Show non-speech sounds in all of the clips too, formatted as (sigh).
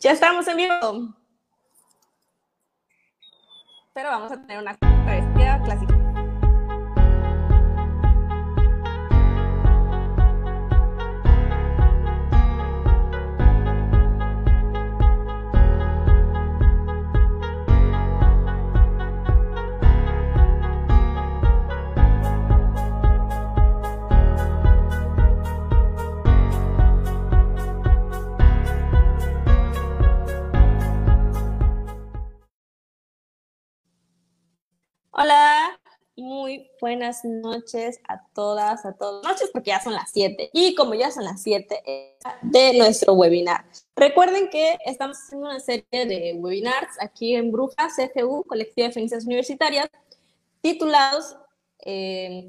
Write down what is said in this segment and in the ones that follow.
Ya estamos en vivo. Pero vamos a tener una clásica. Muy buenas noches a todas, a todos. Noches porque ya son las 7 y como ya son las 7 de nuestro webinar. Recuerden que estamos haciendo una serie de webinars aquí en Brujas CFU, Colectiva de Feministas Universitarias, titulados eh,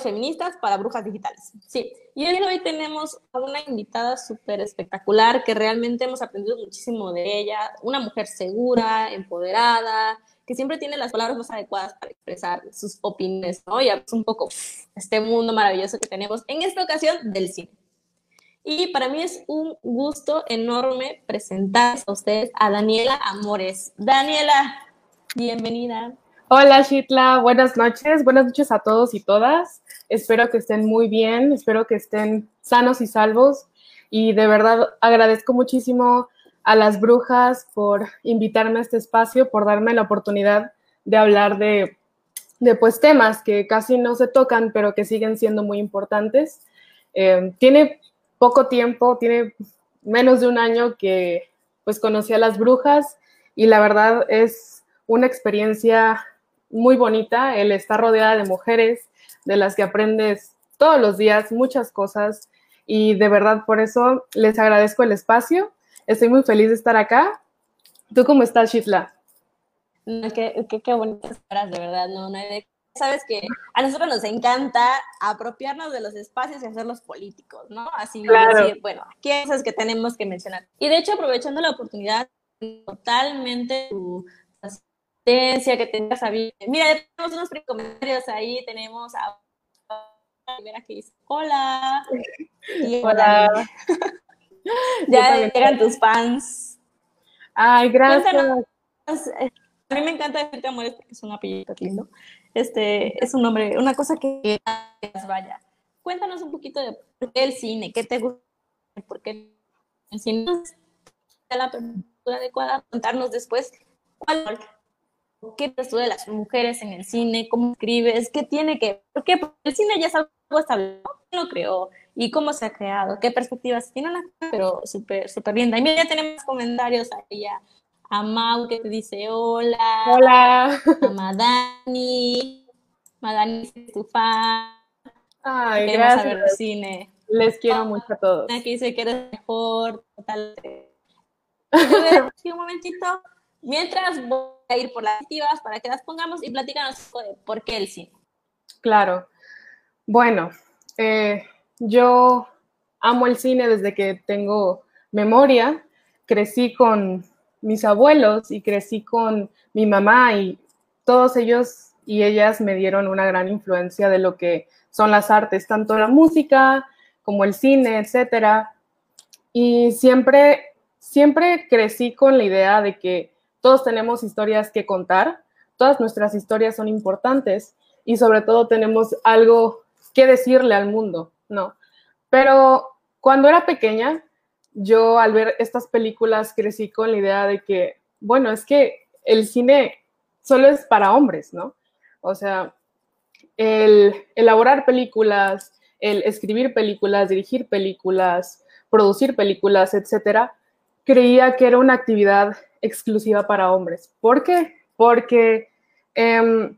Feministas para Brujas Digitales. Sí, y hoy tenemos a una invitada súper espectacular que realmente hemos aprendido muchísimo de ella, una mujer segura, empoderada, que siempre tiene las palabras más adecuadas para expresar sus opiniones, ¿no? Y es un poco este mundo maravilloso que tenemos en esta ocasión del cine. Y para mí es un gusto enorme presentar a ustedes a Daniela Amores. Daniela, bienvenida. Hola, Shitla, buenas noches. Buenas noches a todos y todas. Espero que estén muy bien, espero que estén sanos y salvos. Y de verdad agradezco muchísimo a las brujas por invitarme a este espacio, por darme la oportunidad de hablar de, pues temas que casi no se tocan, pero que siguen siendo muy importantes. Eh, tiene poco tiempo, tiene menos de un año que pues conocí a las brujas y la verdad es una experiencia muy bonita el estar rodeada de mujeres de las que aprendes todos los días muchas cosas y de verdad por eso les agradezco el espacio Estoy muy feliz de estar acá. ¿Tú cómo estás, Shitla? qué, qué, bonitas palabras, de verdad, no, no sabes que a nosotros nos encanta apropiarnos de los espacios y hacerlos políticos, ¿no? Así decir, bueno, ¿qué cosas que tenemos que mencionar? Y de hecho, aprovechando la oportunidad, totalmente tu asistencia que tengas a Mira, tenemos unos comentarios ahí, tenemos a primera que dice, hola. hola. Ya llegan tus fans. Ay, gracias. Eh, a mí me encanta decirte amores porque es un apellido lindo. Este, es un nombre, una cosa que vaya. Cuéntanos un poquito de por qué el cine, qué te gusta, por qué el cine es la persona adecuada, contarnos después cuál qué tú de las mujeres en el cine, cómo escribes, qué tiene que, porque el cine ya es algo establecido, lo creó, y cómo se ha creado, qué perspectivas tiene una pero súper, súper linda. Y mira, ya tenemos comentarios ahí a, a Mau que te dice hola. Hola. A Madani. Madani es tu fan. Ay, gracias. ver el cine. Les quiero mucho a todos. Aquí dice que eres mejor, total. (laughs) un momentito. Mientras voy a ir por las activas para que las pongamos y platícanos de por qué el cine. Claro. Bueno, eh, yo amo el cine desde que tengo memoria. Crecí con mis abuelos y crecí con mi mamá y todos ellos y ellas me dieron una gran influencia de lo que son las artes, tanto la música como el cine, etcétera. Y siempre, siempre crecí con la idea de que todos tenemos historias que contar, todas nuestras historias son importantes y sobre todo tenemos algo que decirle al mundo. ¿no? Pero cuando era pequeña, yo al ver estas películas crecí con la idea de que, bueno, es que el cine solo es para hombres, ¿no? O sea, el elaborar películas, el escribir películas, dirigir películas, producir películas, etcétera, creía que era una actividad exclusiva para hombres. ¿Por qué? Porque em,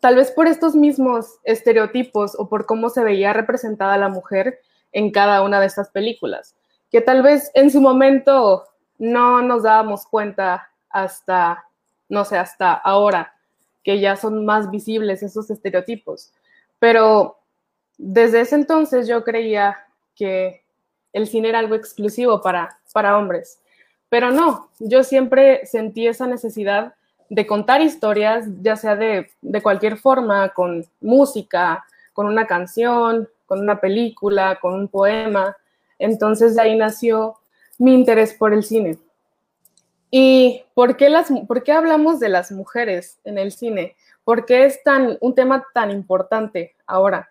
tal vez por estos mismos estereotipos o por cómo se veía representada la mujer en cada una de estas películas, que tal vez en su momento no nos dábamos cuenta hasta, no sé, hasta ahora, que ya son más visibles esos estereotipos. Pero desde ese entonces yo creía que el cine era algo exclusivo para, para hombres. Pero no, yo siempre sentí esa necesidad de contar historias, ya sea de, cualquier forma, con música, con una canción, con una película, con un poema. Entonces de ahí nació mi interés por el cine. ¿Y por qué, las, por qué hablamos de las mujeres en el cine? ¿Por qué es tan, un tema tan importante ahora?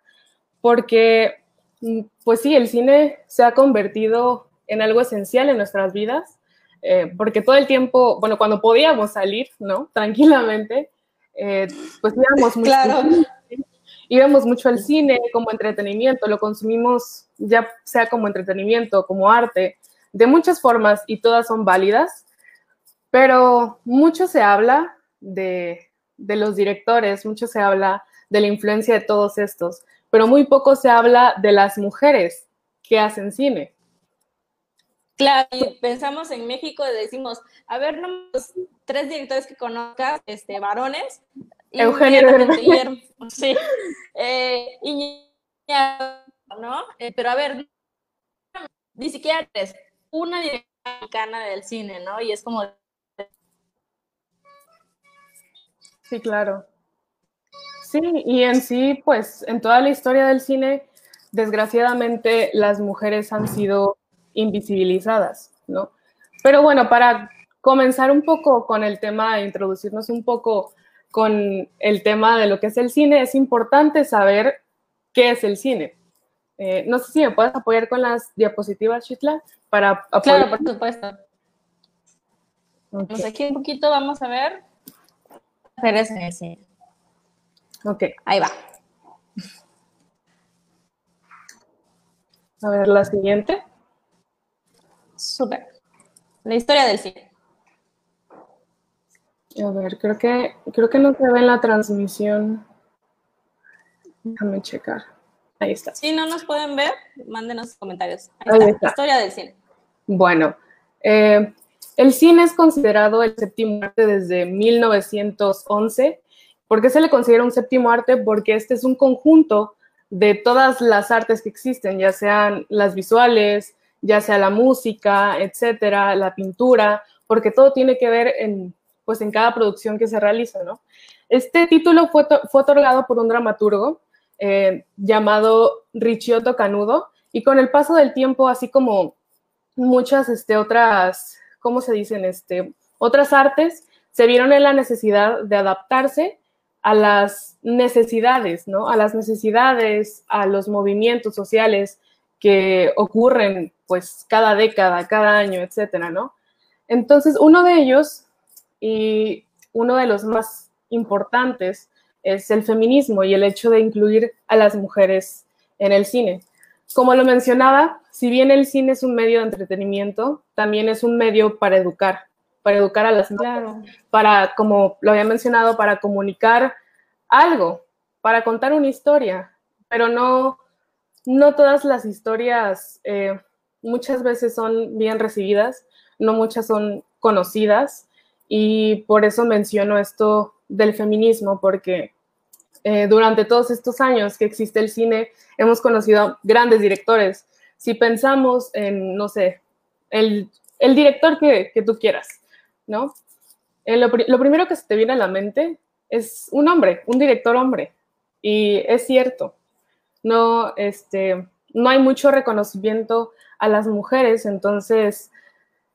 Porque, mm, pues sí, el cine se ha convertido en algo esencial en nuestras vidas, eh, porque todo el tiempo, bueno, cuando podíamos salir, ¿no? (laughs) Tranquilamente, eh, pues íbamos mucho, Claro. (laughs) íbamos mucho al cine como entretenimiento, lo consumimos ya sea como entretenimiento, como arte, de muchas formas y todas son válidas, pero mucho se habla de, de los directores, mucho se habla de la influencia de todos estos, pero muy poco se habla de las mujeres que hacen cine. Claro, y pensamos en México y decimos, a ver, nomás tres directores que conozcas, este, varones. Eugenio Derbez. Sí. Eh, ¿no? Eh, pero a ver, ni siquiera tres, una directora mexicana del cine, ¿no? Y es como, Sí, claro. Sí, y en sí, pues en toda la historia del cine, desgraciadamente las mujeres han sido invisibilizadas, ¿no? Pero bueno, para comenzar un poco con el tema, introducirnos un poco con el tema de lo que es el cine, es importante saber qué es el cine. Eh, no sé si me puedes apoyar con las diapositivas, Chitla, para apoyar. claro, por supuesto. Pues aquí un poquito vamos a ver mujeres en el cine. ok. Ahí va. A ver, la siguiente. Súper. La historia del cine. A ver, creo que, creo que no se ve en la transmisión. Déjame checar. Ahí está. Si no nos pueden ver, mándenos comentarios. Ahí, Ahí está. está. Historia del cine. Bueno, eh, el cine es considerado el séptimo arte desde 1911. ¿Por qué se le considera un séptimo arte? Porque este es un conjunto de todas las artes que existen, ya sean las visuales, ya sea la música, etcétera, la pintura, porque todo tiene que ver en, pues, en cada producción que se realiza, ¿no? Este título fue, fue otorgado por un dramaturgo eh, llamado Ricciotto Canudo, y con el paso del tiempo, así como muchas este, otras, ¿cómo se dicen? Este, otras artes se vieron en la necesidad de adaptarse a las necesidades, ¿no? A las necesidades, a los movimientos sociales que ocurren, pues, cada década, cada año, etcétera, ¿no? Entonces, uno de ellos, y uno de los más importantes, es el feminismo y el hecho de incluir a las mujeres en el cine. Como lo mencionaba, si bien el cine es un medio de entretenimiento, también es un medio para educar, para educar a las mujeres, para, como lo había mencionado, para comunicar algo, para contar una historia, pero no, no todas las historias eh, muchas veces son bien recibidas, no muchas son conocidas y por eso menciono esto del feminismo, porque eh, durante todos estos años que existe el cine hemos conocido grandes directores. Si pensamos en, no sé, el, el director que, que, tú quieras, ¿no? Eh, lo, lo primero que se te viene a la mente es un hombre, un director hombre. Y es cierto, no, este, no hay mucho reconocimiento a las mujeres, entonces,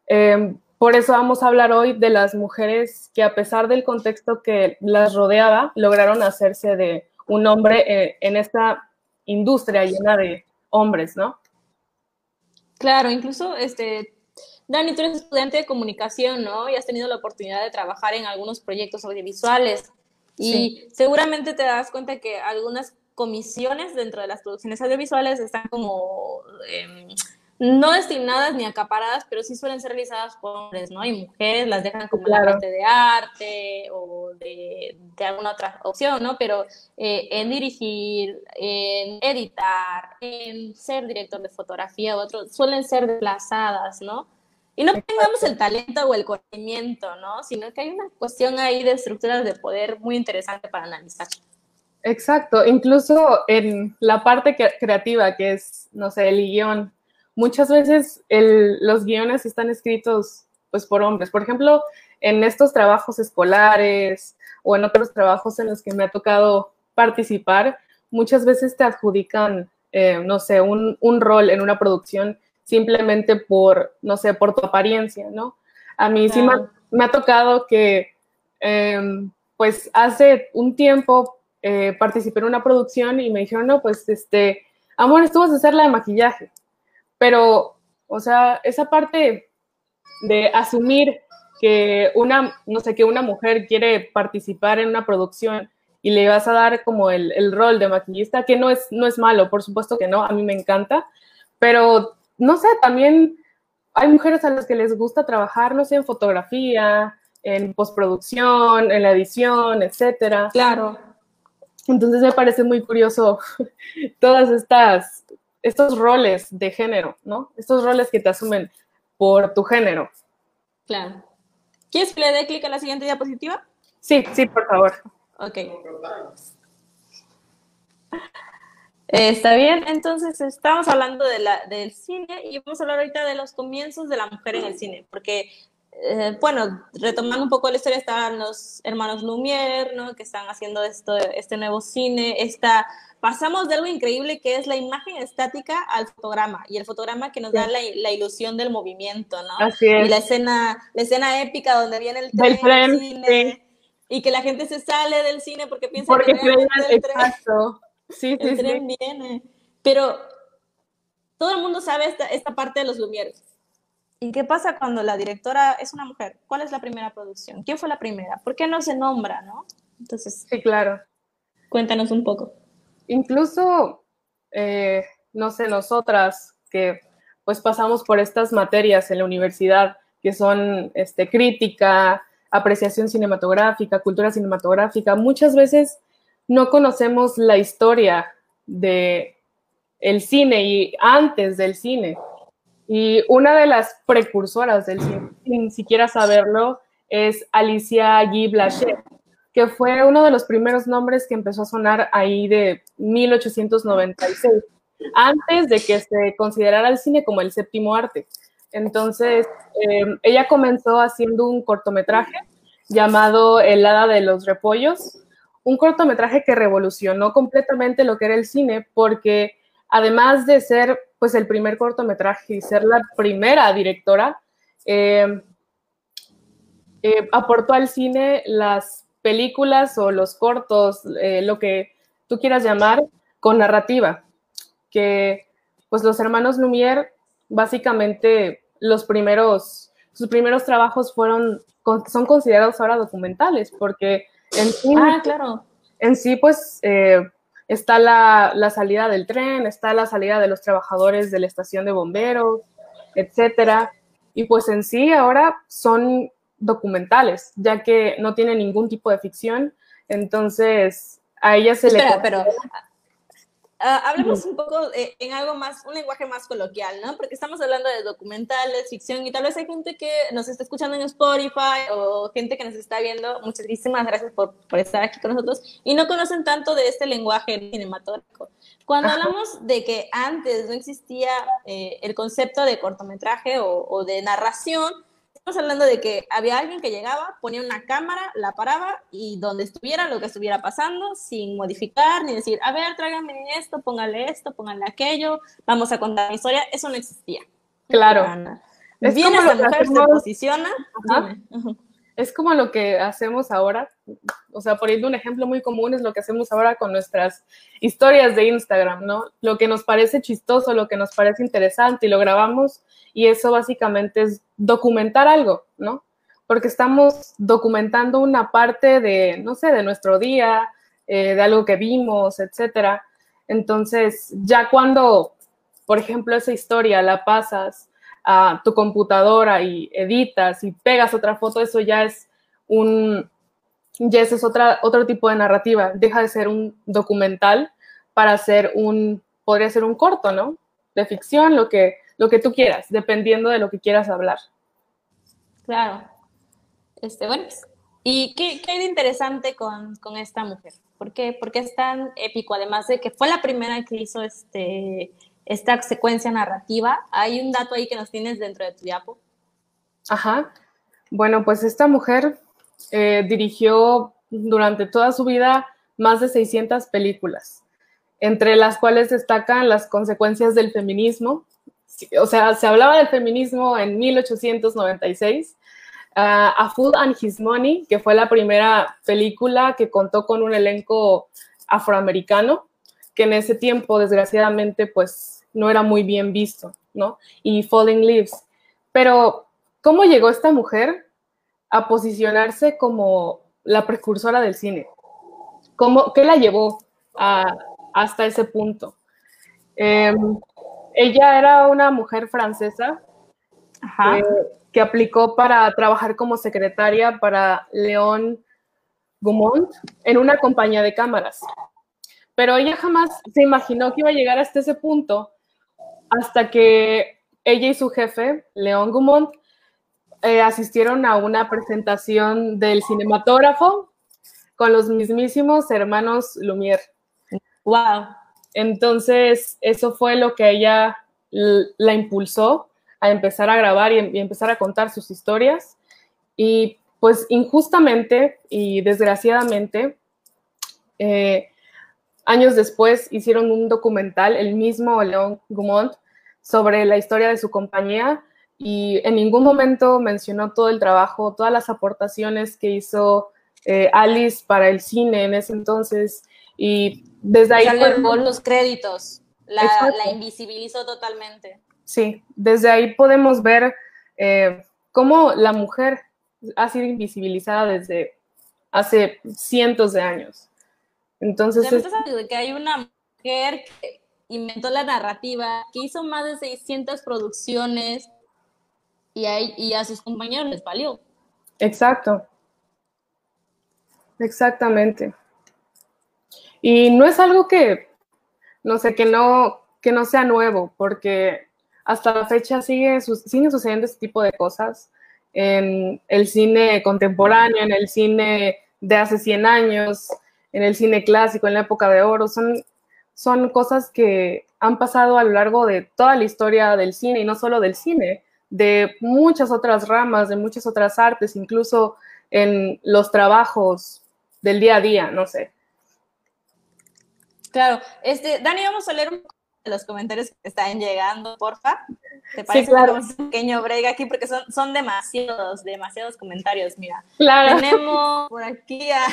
eh, por eso vamos a hablar hoy de las mujeres que a pesar del contexto que las rodeaba, lograron hacerse de un hombre eh, en esta industria llena de hombres, ¿no? Claro, incluso, este, Dani, tú eres estudiante de comunicación, ¿no? Y has tenido la oportunidad de trabajar en algunos proyectos audiovisuales. Y sí. seguramente te das cuenta que algunas comisiones dentro de las producciones audiovisuales están como eh, no destinadas ni acaparadas, pero sí suelen ser realizadas por hombres, ¿no? Y mujeres las dejan como claro. la parte de arte o de, de alguna otra opción, ¿no? Pero eh, en dirigir, en editar, en ser director de fotografía u otro, suelen ser desplazadas, ¿no? Y no tengamos el talento o el conocimiento, ¿no? Sino que hay una cuestión ahí de estructuras de poder muy interesante para analizar. Exacto, incluso en la parte creativa, que es, no sé, el guion, muchas veces el, los guiones están escritos pues por hombres. Por ejemplo, en estos trabajos escolares o en otros trabajos en los que me ha tocado participar, muchas veces te adjudican, eh, no sé, un, un, rol en una producción simplemente por, no sé, por tu apariencia, ¿no? A mí sí me, ha tocado que, em, pues hace un tiempo eh, participé en una producción y me dijeron, no, pues, este, amor, tú vas a hacer la de maquillaje. Pero, o sea, esa parte de asumir que una, no sé, que una mujer quiere participar en una producción y le vas a dar como el, el, rol de maquillista, que no es, no es malo, por supuesto que no, a mí me encanta, pero no sé, también hay mujeres a las que les gusta trabajar, no sé, en fotografía, en postproducción, en la edición, etcétera. Claro. Entonces me parece muy curioso (laughs) todas estas, estos roles de género, ¿no? Estos roles que te asumen por tu género. Claro. ¿Quieres que le dé clic a la siguiente diapositiva? Sí, sí, por favor. Ok. está bien, entonces estamos hablando de la, del cine y vamos a hablar ahorita de los comienzos de la mujer en el cine, porque, eh, bueno, retomando un poco la historia, estaban los hermanos Lumière, ¿no? Que están haciendo esto, este nuevo cine, esta, pasamos de algo increíble que es la imagen estática al fotograma, y el fotograma que nos da la, la, ilusión del movimiento, ¿no? Así es. Y la escena, la escena épica donde viene el tren, el cine, y que la gente se sale del cine porque piensa porque que el exacto. Sí, el tren viene. Pero todo el mundo sabe esta, esta parte de los Lumieres. ¿Y qué pasa cuando la directora es una mujer? ¿Cuál es la primera producción? ¿Quién fue la primera? ¿Por qué no se nombra, no? Entonces, sí, claro. Cuéntanos un poco. Incluso, eh, no sé, nosotras que pues pasamos por estas materias en la universidad que son este, crítica, apreciación cinematográfica, cultura cinematográfica, muchas veces no conocemos la historia de el cine y antes del cine. Y una de las precursoras del cine, sin siquiera saberlo, es Alicia Guy Blanchet, que fue uno de los primeros nombres que empezó a sonar ahí de 1896, antes de que se considerara el cine como el séptimo arte. Entonces, eh, ella comenzó haciendo un cortometraje llamado El Hada de los Repollos, un cortometraje que revolucionó completamente lo que era el cine, porque además de ser pues el primer cortometraje y ser la primera directora, eh, eh, aportó al cine las películas o los cortos, lo que tú quieras llamar, con narrativa, que pues los hermanos Lumière básicamente los primeros, sus primeros trabajos fueron, son considerados ahora documentales, porque en sí, ah, claro. en sí pues eh, está la, la, salida del tren, está la salida de los trabajadores de la estación de bomberos, etcétera, y pues en sí ahora son documentales, ya que no tienen ningún tipo de ficción, entonces a ella se Espera, le... pero hablemos un poco eh, en algo más, un lenguaje más coloquial, ¿no? Porque estamos hablando de documentales, ficción, y tal vez hay gente que nos está escuchando en Spotify o gente que nos está viendo. Muchísimas gracias por, por estar aquí con nosotros y no conocen tanto de este lenguaje cinematográfico. Cuando hablamos de que antes no existía eh, el concepto de cortometraje o, o de narración, estamos hablando de que había alguien que llegaba, ponía una cámara, la paraba y donde estuviera, lo que estuviera pasando, sin modificar ni decir, a ver, tráigame esto, póngale esto, póngale aquello, vamos a contar la historia, eso no existía. Claro. Viene esa mujer, se posiciona. Es como lo que hacemos ahora, o sea, poniendo un ejemplo muy común, es lo que hacemos ahora con nuestras historias de Instagram, ¿no? Lo que nos parece chistoso, lo que nos parece interesante y lo grabamos y eso básicamente es documentar algo, ¿no? Porque estamos documentando una parte de, no sé, de nuestro día, eh, de algo que vimos, etcétera. Entonces, ya cuando, por ejemplo, esa historia la pasas a tu computadora y editas y pegas otra foto, eso ya es un, ya eso es otra, otro tipo de narrativa. Deja de ser un documental para ser un, podría ser un corto, ¿no? De ficción, lo que, lo que tú quieras, dependiendo de lo que quieras hablar. Claro. Este, bueno, ¿y qué, qué hay de interesante con, con esta mujer? ¿Por qué? ¿Por qué es tan épico? Además de que fue la primera que hizo este, esta secuencia narrativa. ¿Hay un dato ahí que nos tienes dentro de tu diapo? Ajá. Bueno, pues esta mujer eh, dirigió durante toda su vida más de 600 películas, entre las cuales destacan las consecuencias del feminismo. O sea, se hablaba del feminismo en 1896 a Food and His Money, que fue la primera película que contó con un elenco afroamericano, que en ese tiempo, desgraciadamente, pues no era muy bien visto, ¿no? Y Falling Leaves. Pero, ¿cómo llegó esta mujer a posicionarse como la precursora del cine? ¿Cómo, ¿Qué la llevó hasta ese punto? Em, ella era una mujer francesa eh, que aplicó para trabajar como secretaria para León Gaumont en una compañía de cámaras. Pero ella jamás se imaginó que iba a llegar hasta ese punto hasta que ella y su jefe, León Gaumont, eh, asistieron a una presentación del cinematógrafo con los mismísimos hermanos Lumière. ¡Wow! Entonces, eso fue lo que ella la impulsó a empezar a grabar y, empezar a contar sus historias. Y pues injustamente y desgraciadamente, eh, años después hicieron un documental, el mismo León Gumont, sobre la historia de su compañía y en ningún momento mencionó todo el trabajo, todas las aportaciones que hizo eh, Alice para el cine en ese entonces y desde ahí... los créditos, la, invisibilizó totalmente. Sí, desde ahí podemos ver eh, cómo la mujer ha sido invisibilizada desde hace cientos de años. Entonces... Es... que hay una mujer que inventó la narrativa, que hizo más de 600 producciones y a, y a sus compañeros les valió. Exacto. Exactamente. Y no es algo que, no sé, que no, que no sea nuevo, porque hasta la fecha sigue, siguen sucediendo este tipo de cosas en el cine contemporáneo, en el cine de hace 100 años, en el cine clásico, en la época de oro. Son, son cosas que han pasado a lo largo de toda la historia del cine y no solo del cine, de muchas otras ramas, de muchas otras artes, incluso en los trabajos del día a día, no sé. Claro, este, Dani, vamos a leer un poco de los comentarios que están llegando, porfa. ¿Te parece sí, claro. un pequeño break aquí? Porque son, son demasiados, demasiados comentarios, mira. Claro. Tenemos por aquí a,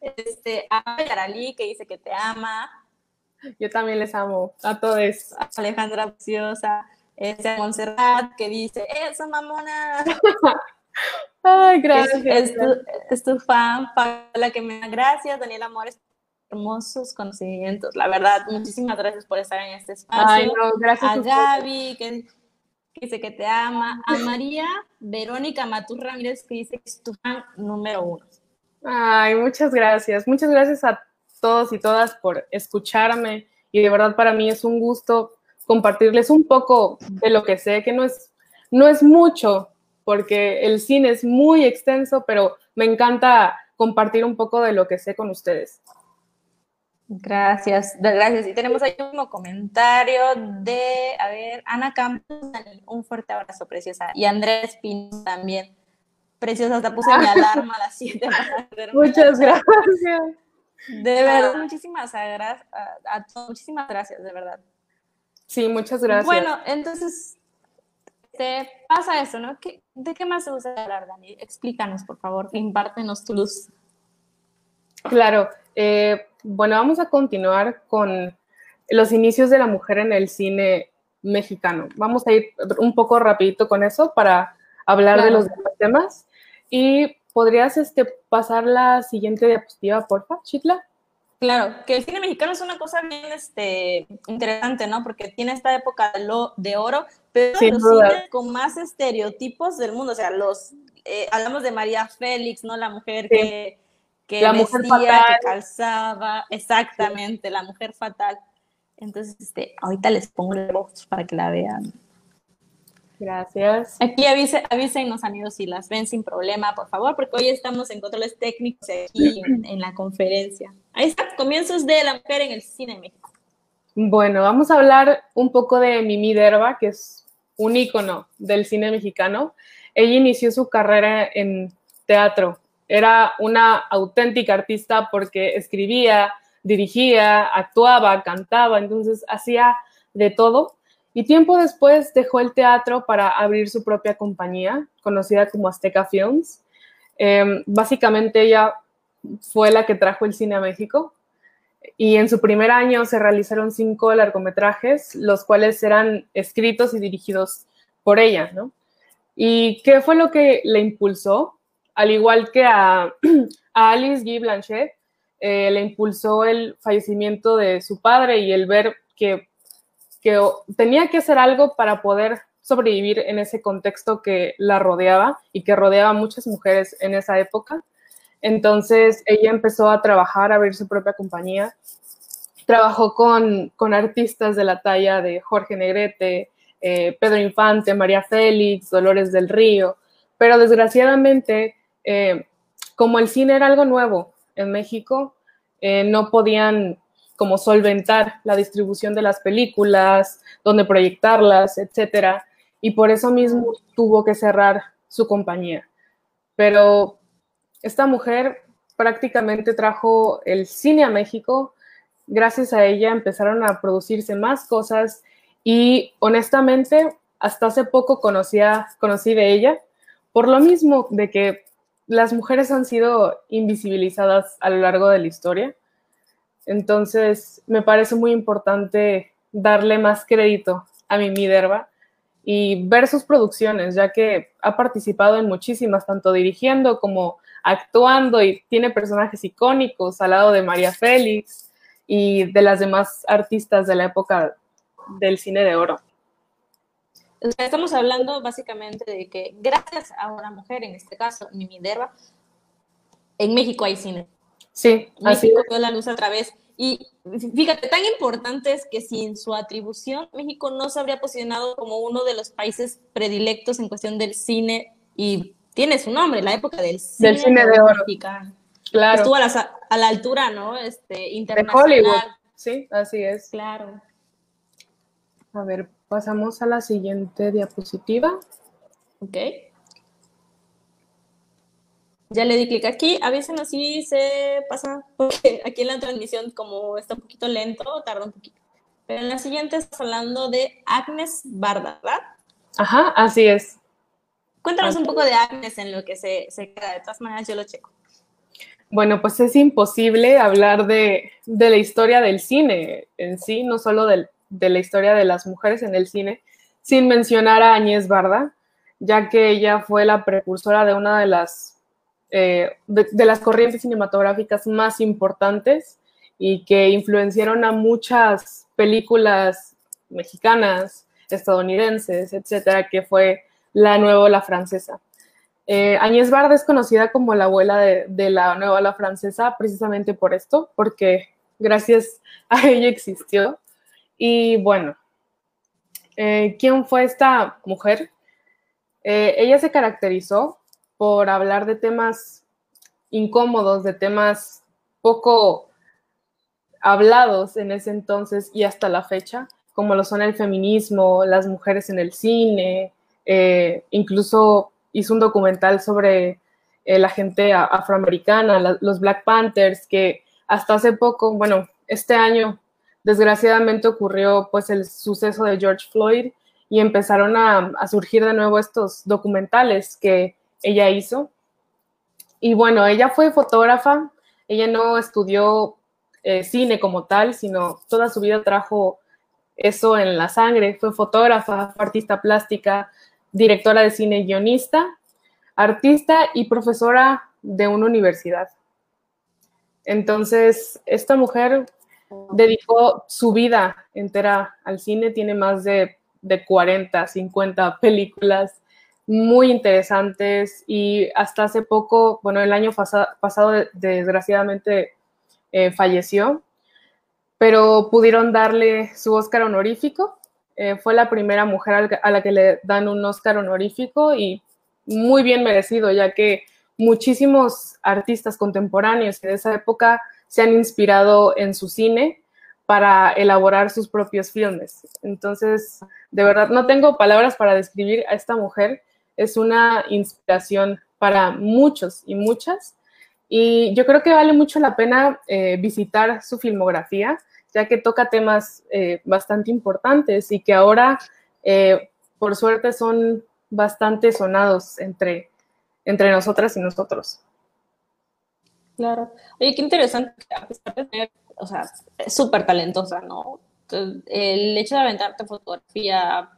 este, a Yaralí que dice que te ama. Yo también les amo, a todos. Alejandra Preciosa, este, Montserrat que dice, ¡Esa mamona! (laughs) Ay, gracias. Es, tu, es tu fan, la que me da gracias, Daniela Amores hermosos conocimientos. La verdad, muchísimas gracias por estar en este espacio. Ay, no, gracias a Gaby, que, dice que te ama. A María Verónica Matur Ramírez, que dice que es tu fan número uno. Ay, muchas gracias. Muchas gracias a todos y todas por escucharme. Y de verdad para mí es un gusto compartirles un poco de lo que sé, que no es, no es mucho, porque el cine es muy extenso, pero me encanta compartir un poco de lo que sé con ustedes. Gracias, gracias. Y tenemos ahí un comentario de, a ver, Ana Campos, un fuerte abrazo, preciosa. Y Andrés Pino también. Preciosa, hasta puse mi (laughs) alarma a las 7 Muchas gracias. De verdad, muchísimas, gracias a, muchísimas gracias, de verdad. Sí, muchas gracias. Bueno, entonces, te pasa eso, ¿no? ¿De qué más se usa hablar, Dani? Explícanos, por favor, impártenos tu luz. Claro, eh, bueno, vamos a continuar con los inicios de la mujer en el cine mexicano. Vamos a ir un poco rapidito con eso para hablar de los demás temas. Y podrías este, pasar la siguiente diapositiva, porfa, Chitla. Claro, que el cine mexicano es una cosa bien este, interesante, ¿no? Porque tiene esta época de, lo, de oro, pero los cines con más estereotipos del mundo. O sea, los eh, hablamos de María Félix, ¿no? La mujer que que la mujer fatal. que calzaba, exactamente, la mujer fatal. Entonces, este, ahorita les pongo el box para que la vean. Gracias. Aquí avise, avísenos amigos si las ven sin problema, por favor, porque hoy estamos en controles técnicos aquí en, la conferencia. Ahí está, comienzos de la mujer en el cine en México. Bueno, vamos a hablar un poco de Mimi Derba, que es un ícono del cine mexicano. Ella inició su carrera en teatro era una auténtica artista porque escribía, dirigía, actuaba, cantaba, entonces hacía de todo. Y tiempo después dejó el teatro para abrir su propia compañía, conocida como Azteca Films. Em, básicamente ella fue la que trajo el cine a México y en su primer año se realizaron cinco largometrajes, los cuales eran escritos y dirigidos por ella, ¿no? ¿Y qué fue lo que le impulsó? Al igual que a, (clears throat) Alice Guy Blanchet, eh, le impulsó el fallecimiento de su padre y el ver que, que tenía que hacer algo para poder sobrevivir en ese contexto que la rodeaba y que rodeaba a muchas mujeres en esa época. Entonces ella empezó a trabajar, a abrir su propia compañía. Trabajó con, artistas de la talla de Jorge Negrete, eh, Pedro Infante, María Félix, Dolores del Río, pero desgraciadamente, eh, como el cine era algo nuevo en México, eh, no podían como solventar la distribución de las películas, dónde proyectarlas, etcétera, y por eso mismo tuvo que cerrar su compañía. Pero esta mujer prácticamente trajo el cine a México. Gracias a ella empezaron a producirse más cosas y honestamente hasta hace poco conocía, conocí de ella por lo mismo de que las mujeres han sido invisibilizadas a lo largo de la historia. Entonces me parece muy importante darle más crédito a mi Miderva y ver sus producciones, ya que ha participado en muchísimas, tanto dirigiendo como actuando y tiene personajes icónicos al lado de María Félix y de las demás artistas de la época del cine de oro. Estamos hablando básicamente de que gracias a una mujer, en este caso Mimi Derba, en México hay cine. Sí, México dio la luz a través. Y fíjate, tan importante es que sin su atribución, México no se habría posicionado como uno de los países predilectos en cuestión del cine y tiene su nombre, la época del cine, del cine de oro. Claro. Estuvo a la, a la, altura, ¿no? Este, internacional. De Hollywood. Sí, así es. Claro. A ver, pasamos a la siguiente diapositiva. Ok. Ya le di clic aquí, avísenos si se pasa, porque aquí en la transmisión como está un poquito lento, tarda un poquito. Pero en la siguiente estás hablando de Agnes Barda, ¿verdad? Ajá, así es. Cuéntanos un poco de Agnes en lo que se, queda, de todas maneras yo lo checo. Bueno, pues es imposible hablar de, la historia del cine en sí, no solo de la historia de las mujeres en el cine, sin mencionar a Añez Barda, ya que ella fue la precursora de una de las, eh, de las corrientes cinematográficas más importantes y que influenciaron a muchas películas mexicanas, estadounidenses, etcétera, que fue la nueva ola francesa. Eh, Agnès Barda es conocida como la abuela de, la nueva ola francesa precisamente por esto, porque gracias a ella existió. Y bueno, eh, ¿quién fue esta mujer? Eh, ella se caracterizó por hablar de temas incómodos, de temas poco hablados en ese entonces y hasta la fecha, como lo son el feminismo, las mujeres en el cine, eh, incluso hizo un documental sobre eh, la gente afroamericana, los Black Panthers, que hasta hace poco, bueno, este año, desgraciadamente ocurrió pues el suceso de George Floyd y empezaron a, surgir de nuevo estos documentales que ella hizo. Y bueno, ella fue fotógrafa, ella no estudió eh, cine como tal, sino toda su vida trajo eso en la sangre, fue fotógrafa, artista plástica, directora de cine guionista, artista y profesora de una universidad. Entonces, esta mujer dedicó su vida entera al cine, tiene más de, 40, 50 películas muy interesantes y hasta hace poco, bueno, el año pasado desgraciadamente eh, falleció, pero pudieron darle su Oscar honorífico eh, fue la primera mujer a la que le dan un Oscar honorífico y muy bien merecido, ya que muchísimos artistas contemporáneos de esa época se han inspirado en su cine para elaborar sus propios filmes. Entonces, de verdad, no tengo palabras para describir a esta mujer. Es una inspiración para muchos y muchas. Y yo creo que vale mucho la pena eh, visitar su filmografía ya que toca temas eh, bastante importantes y que ahora, eh, por suerte, son bastante sonados entre, entre nosotras y nosotros. Claro. Oye, qué interesante, a pesar de tener, o sea, súper talentosa, ¿no? El hecho de aventarte fotografía,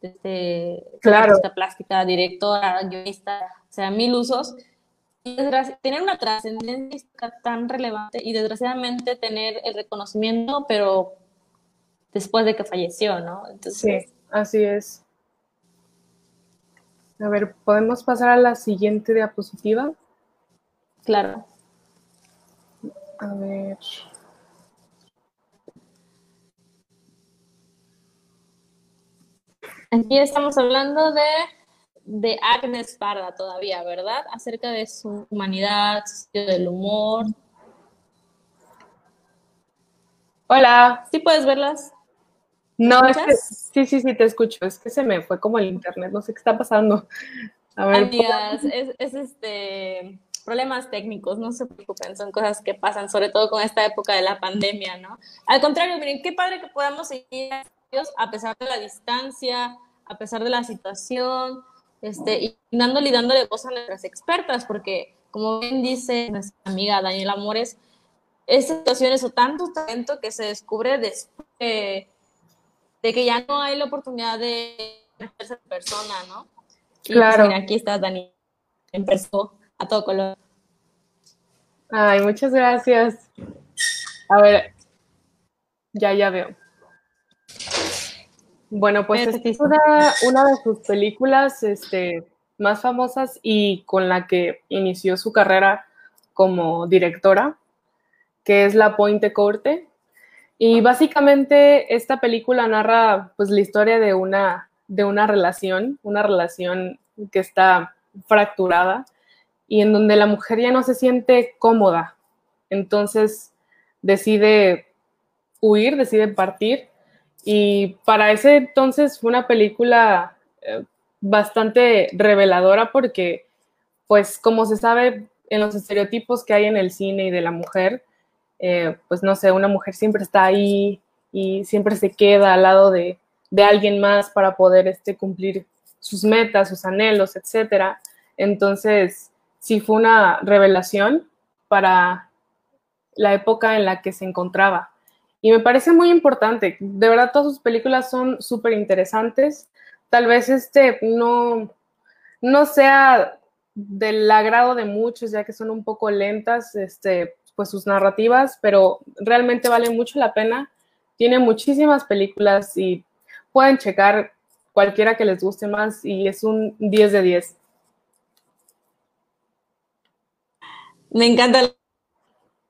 este, claro. plástica, directora, guionista, o sea, mil usos, tener una trascendencia tan relevante y desgraciadamente tener el reconocimiento, pero después de que falleció, ¿no? Entonces, sí, así es. A ver, ¿podemos pasar a la siguiente diapositiva? Claro. A ver. Aquí estamos hablando de de Agnes Parda todavía, ¿verdad? Acerca de su humanidad, del humor. Hola. ¿Sí puedes verlas? No, es que, sí, sí, sí, te escucho. Es que se me fue como el internet, no sé qué está pasando. A ver. Amigas, es, es, este problemas técnicos, no se preocupen, son cosas que pasan, sobre todo con esta época de la pandemia, ¿no? Al contrario, miren, qué padre que podamos seguir a pesar de la distancia, a pesar de la situación, este, y dándole y dándole voz a nuestras expertas, porque como bien dice nuestra amiga Daniela Amores, estas situaciones o tanto talento que se descubre después de, que ya no hay la oportunidad de ser persona, ¿no? Y pues, claro. mira, aquí está Dani, empezó a todo color. Ay, muchas gracias. A ver, ya, ya veo. Bueno, pues es una, (laughs) una, de sus (laughs) películas este, más famosas y con la que inició su carrera como directora, que es La Pointe Corte. Y básicamente esta película narra pues la historia de una, de una relación, una relación que está fracturada y en donde la mujer ya no se siente cómoda. Entonces decide huir, decide partir y para ese entonces fue una película eh, bastante reveladora porque, pues como se sabe en los estereotipos que hay en el cine y de la mujer, eh, pues no sé, una mujer siempre está ahí y siempre se queda al lado de, de alguien más para poder este, cumplir sus metas, sus anhelos, etc. Entonces, sí fue una revelación para la época en la que se encontraba. Y me parece muy importante. De verdad, todas sus películas son súper interesantes. Tal vez este no, no sea del agrado de muchos, ya que son un poco lentas, este, pues sus narrativas, pero realmente vale mucho la pena. Tiene muchísimas películas y pueden checar cualquiera que les guste más y es un 10 de 10. Me encanta la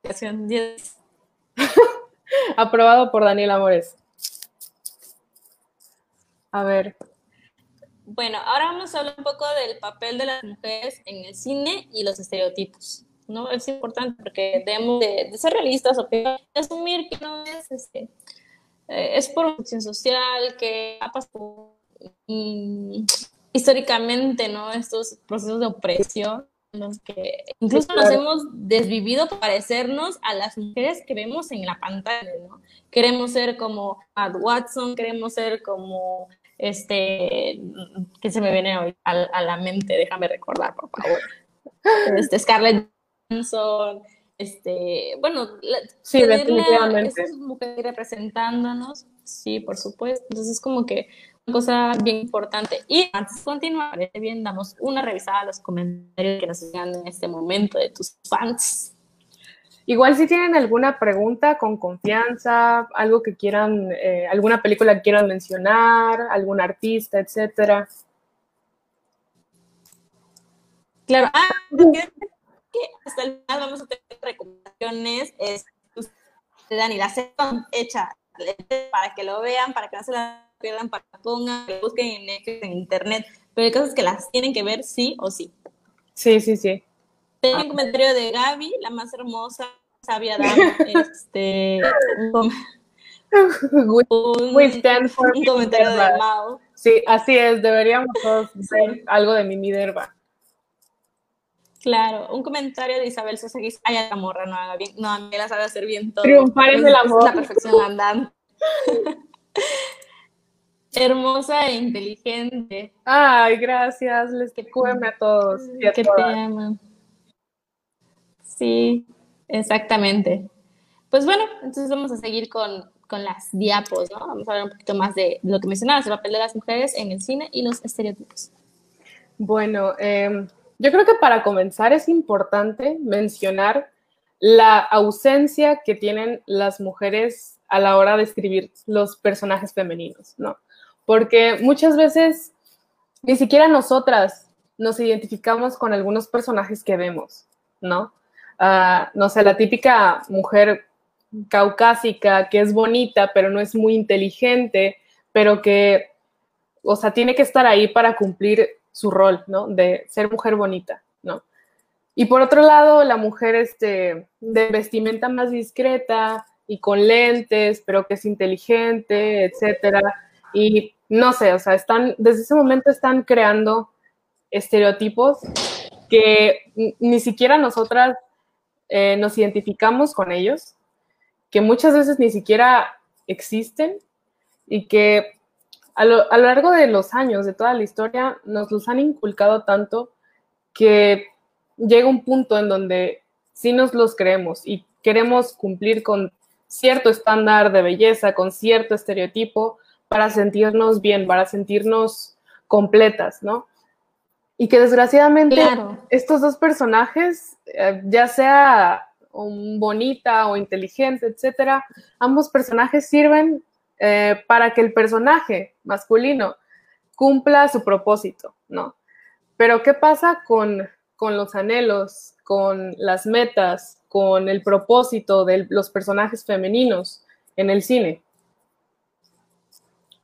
10. Aprobado por Daniel Amores. A ver. Bueno, ahora vamos a hablar un poco del papel de las mujeres en el cine y los estereotipos. ¿no? Es importante porque debemos de, ser realistas o asumir que no es, este, eh, es por función social, que ha pasado mm, históricamente, ¿no? Estos procesos de opresión los que incluso nos hemos desvivido para parecernos a las mujeres que vemos en la pantalla, ¿no? Queremos ser como Matt Watson, queremos ser como este, que se me viene hoy a, la mente, déjame recordar, por favor. (laughs) Este, Scarlett Johansson, este, bueno, sí, definitivamente. esas mujeres representándonos, sí, por supuesto. Entonces, es como que cosa bien importante. Y antes de continuar, bien, damos una revisada a los comentarios que nos llegan en este momento de tus fans. Igual si tienen alguna pregunta con confianza, algo que quieran, eh, alguna película que quieran mencionar, algún artista, etcétera. Claro, ah, hasta el final vamos a tener recomendaciones. Es, Dani, la hecha para que lo vean, para que no se la pierdan, para que pongan, que busquen en en internet, pero hay cosas que las tienen que ver sí o sí. Sí, sí, sí. Tengo un comentario de Gaby, la más hermosa, sabia dama, (laughs) este, un, un comentario de Mao. Sí, así es, deberíamos todos hacer algo de mi Minerva. Claro, un comentario de Isabel Sosa que dice, ay, la morra no haga bien, no, a mí la sabe hacer bien todo. Triunfar en el amor. la perfección andante. (laughs) Hermosa e inteligente. Ay, gracias, les te a todos. Y a que te aman. Sí, exactamente. Pues bueno, entonces vamos a seguir con, con las diapos, ¿no? Vamos a hablar un poquito más de lo que mencionabas, el papel de las mujeres en el cine y los estereotipos. Bueno, eh, yo creo que para comenzar es importante mencionar la ausencia que tienen las mujeres a la hora de escribir los personajes femeninos, ¿no? Porque muchas veces ni siquiera nosotras nos identificamos con algunos personajes que vemos, ¿no? Ah, no sé, la típica mujer caucásica que es bonita, pero no es muy inteligente, pero que, o sea, tiene que estar ahí para cumplir su rol, ¿no? De ser mujer bonita, ¿no? Y por otro lado, la mujer este, de vestimenta más discreta y con lentes, pero que es inteligente, etcétera. Y no sé, o sea, están, desde ese momento están creando estereotipos que ni siquiera nosotras eh, nos identificamos con ellos, que muchas veces ni siquiera existen y que a lo, largo de los años, de toda la historia, nos los han inculcado tanto que llega un punto en donde sí nos los creemos y queremos cumplir con cierto estándar de belleza, con cierto estereotipo, para sentirnos bien, para sentirnos completas, ¿no? Y que desgraciadamente estos dos personajes, eh, ya sea bonita o inteligente, etcétera, ambos personajes sirven eh, para que el personaje masculino cumpla su propósito, ¿no? Pero ¿qué pasa con, los anhelos, con las metas, con el propósito de los personajes femeninos en el cine?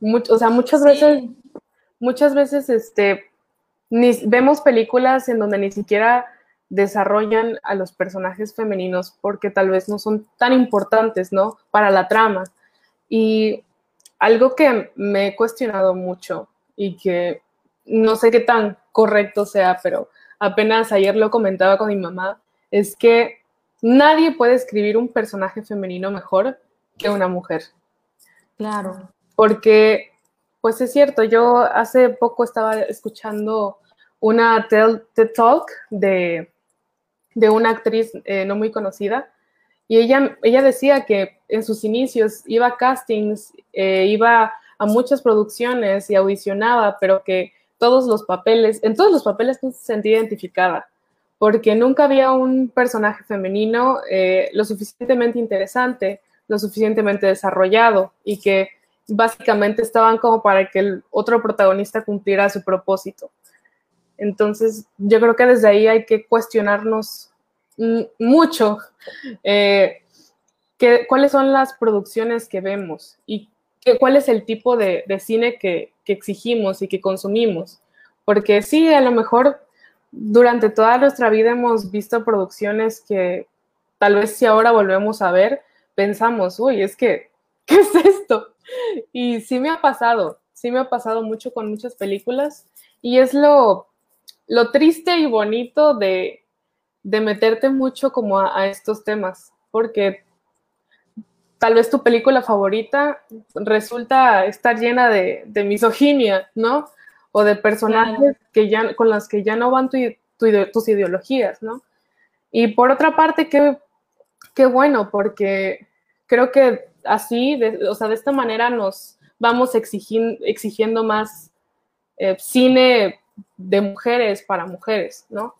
O sea, muchas veces, muchas veces, este, vemos películas en donde ni siquiera desarrollan a los personajes femeninos porque tal vez no son tan importantes, ¿no? Para la trama. Y algo que me he cuestionado mucho y que no sé qué tan correcto sea, pero apenas ayer lo comentaba con mi mamá, es que nadie puede escribir un personaje femenino mejor que una mujer. Claro. Porque, pues es cierto, yo hace poco estaba escuchando una TED Talk de, de una actriz eh, no muy conocida y ella, ella decía que en sus inicios iba a castings, eh, iba a muchas producciones y audicionaba, pero que todos los papeles, en todos los papeles no se sentía identificada, porque nunca había un personaje femenino eh, lo suficientemente interesante, lo suficientemente desarrollado y que básicamente estaban como para que el otro protagonista cumpliera su propósito. Entonces, yo creo que desde ahí hay que cuestionarnos mucho eh, cuáles son las producciones que vemos y cuál es el tipo de, cine que, exigimos y que consumimos. Porque sí, a lo mejor durante toda nuestra vida hemos visto producciones que tal vez si ahora volvemos a ver, pensamos, uy, es que, (laughs) ¿qué es esto? (laughs) Y sí me ha pasado, sí me ha pasado mucho con muchas películas y es lo, lo triste y bonito de, de meterte mucho como a, estos temas, porque tal vez tu película favorita resulta estar llena de, misoginia, ¿no? O de personajes que ya, con las que ya no van tus ideologías, ¿no? Y por otra parte, qué, qué bueno, porque creo que así, de, o sea, de esta manera nos vamos exigiendo, exigiendo más eh, cine de mujeres para mujeres, ¿no?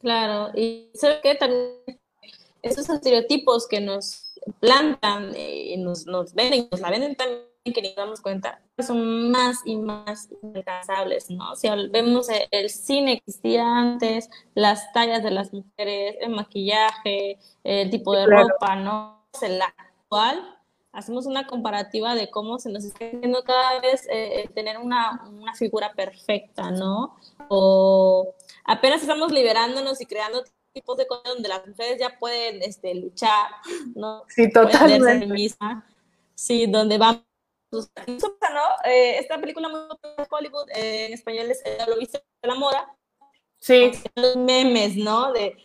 Claro, y ¿sabes qué? También esos estereotipos que nos plantan y nos, nos venden, nos la venden también que nos damos cuenta, son más y más inalcanzables, ¿no? Si vemos el, cine que existía antes, las tallas de las mujeres, el maquillaje, el tipo de ropa, ¿no? El actual, hacemos una comparativa de cómo se nos está haciendo cada vez eh, tener una, una, figura perfecta, ¿no? O apenas estamos liberándonos y creando tipos de cosas donde las mujeres ya pueden este, luchar, ¿no? Sí, totalmente. Misma. Sí, donde vamos. ¿no? Eh, esta película muy de Hollywood, eh, en español es Lo viste de la moda, Sí. Los memes, ¿no? De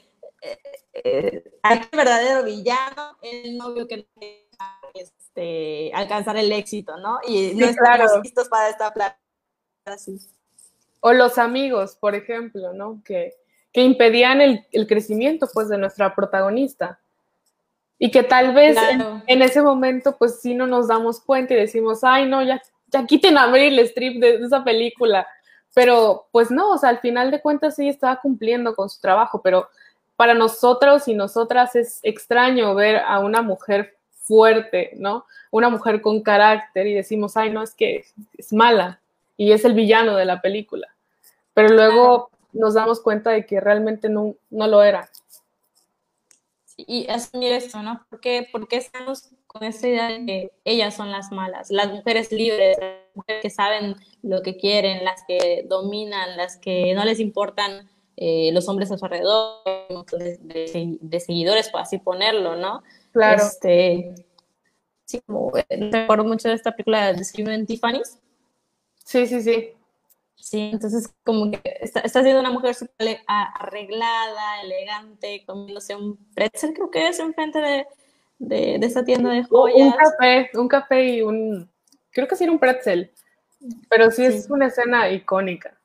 eh, eh, verdadero villano, el novio que este, alcanzar el éxito, ¿no? Y no estamos listos para esta plata. O los amigos, por ejemplo, ¿no? Que, que impedían el, el, crecimiento, pues, de nuestra protagonista. Y que tal vez en, ese momento, pues, sí no nos damos cuenta y decimos, ay, no, ya, ya quiten a Meryl Streep de, de esa película. Pero, pues, no, o sea, al final de cuentas sí estaba cumpliendo con su trabajo, pero para nosotros y nosotras es extraño ver a una mujer fuerte, ¿no? Una mujer con carácter y decimos, ay, no, es que es mala y es el villano de la película. Pero luego nos damos cuenta de que realmente no, no lo era. Y asumir esto, ¿no? ¿Por qué, estamos con esta idea de que ellas son las malas? Las mujeres libres, las mujeres que saben lo que quieren, las que dominan, las que no les importan eh, los hombres a su alrededor, de, seguidores, por así ponerlo, ¿no? Claro. Este, sí, como eh, recuerdo mucho de esta película de Screaming Tiffany's. Sí, sí, sí. Sí, entonces como que está, está siendo una mujer súper arreglada, elegante, comiéndose un pretzel, creo que es enfrente de, de, de esa tienda de joyas. Un café, un café y un, creo que sí era un pretzel, pero sí, sí. es una escena icónica.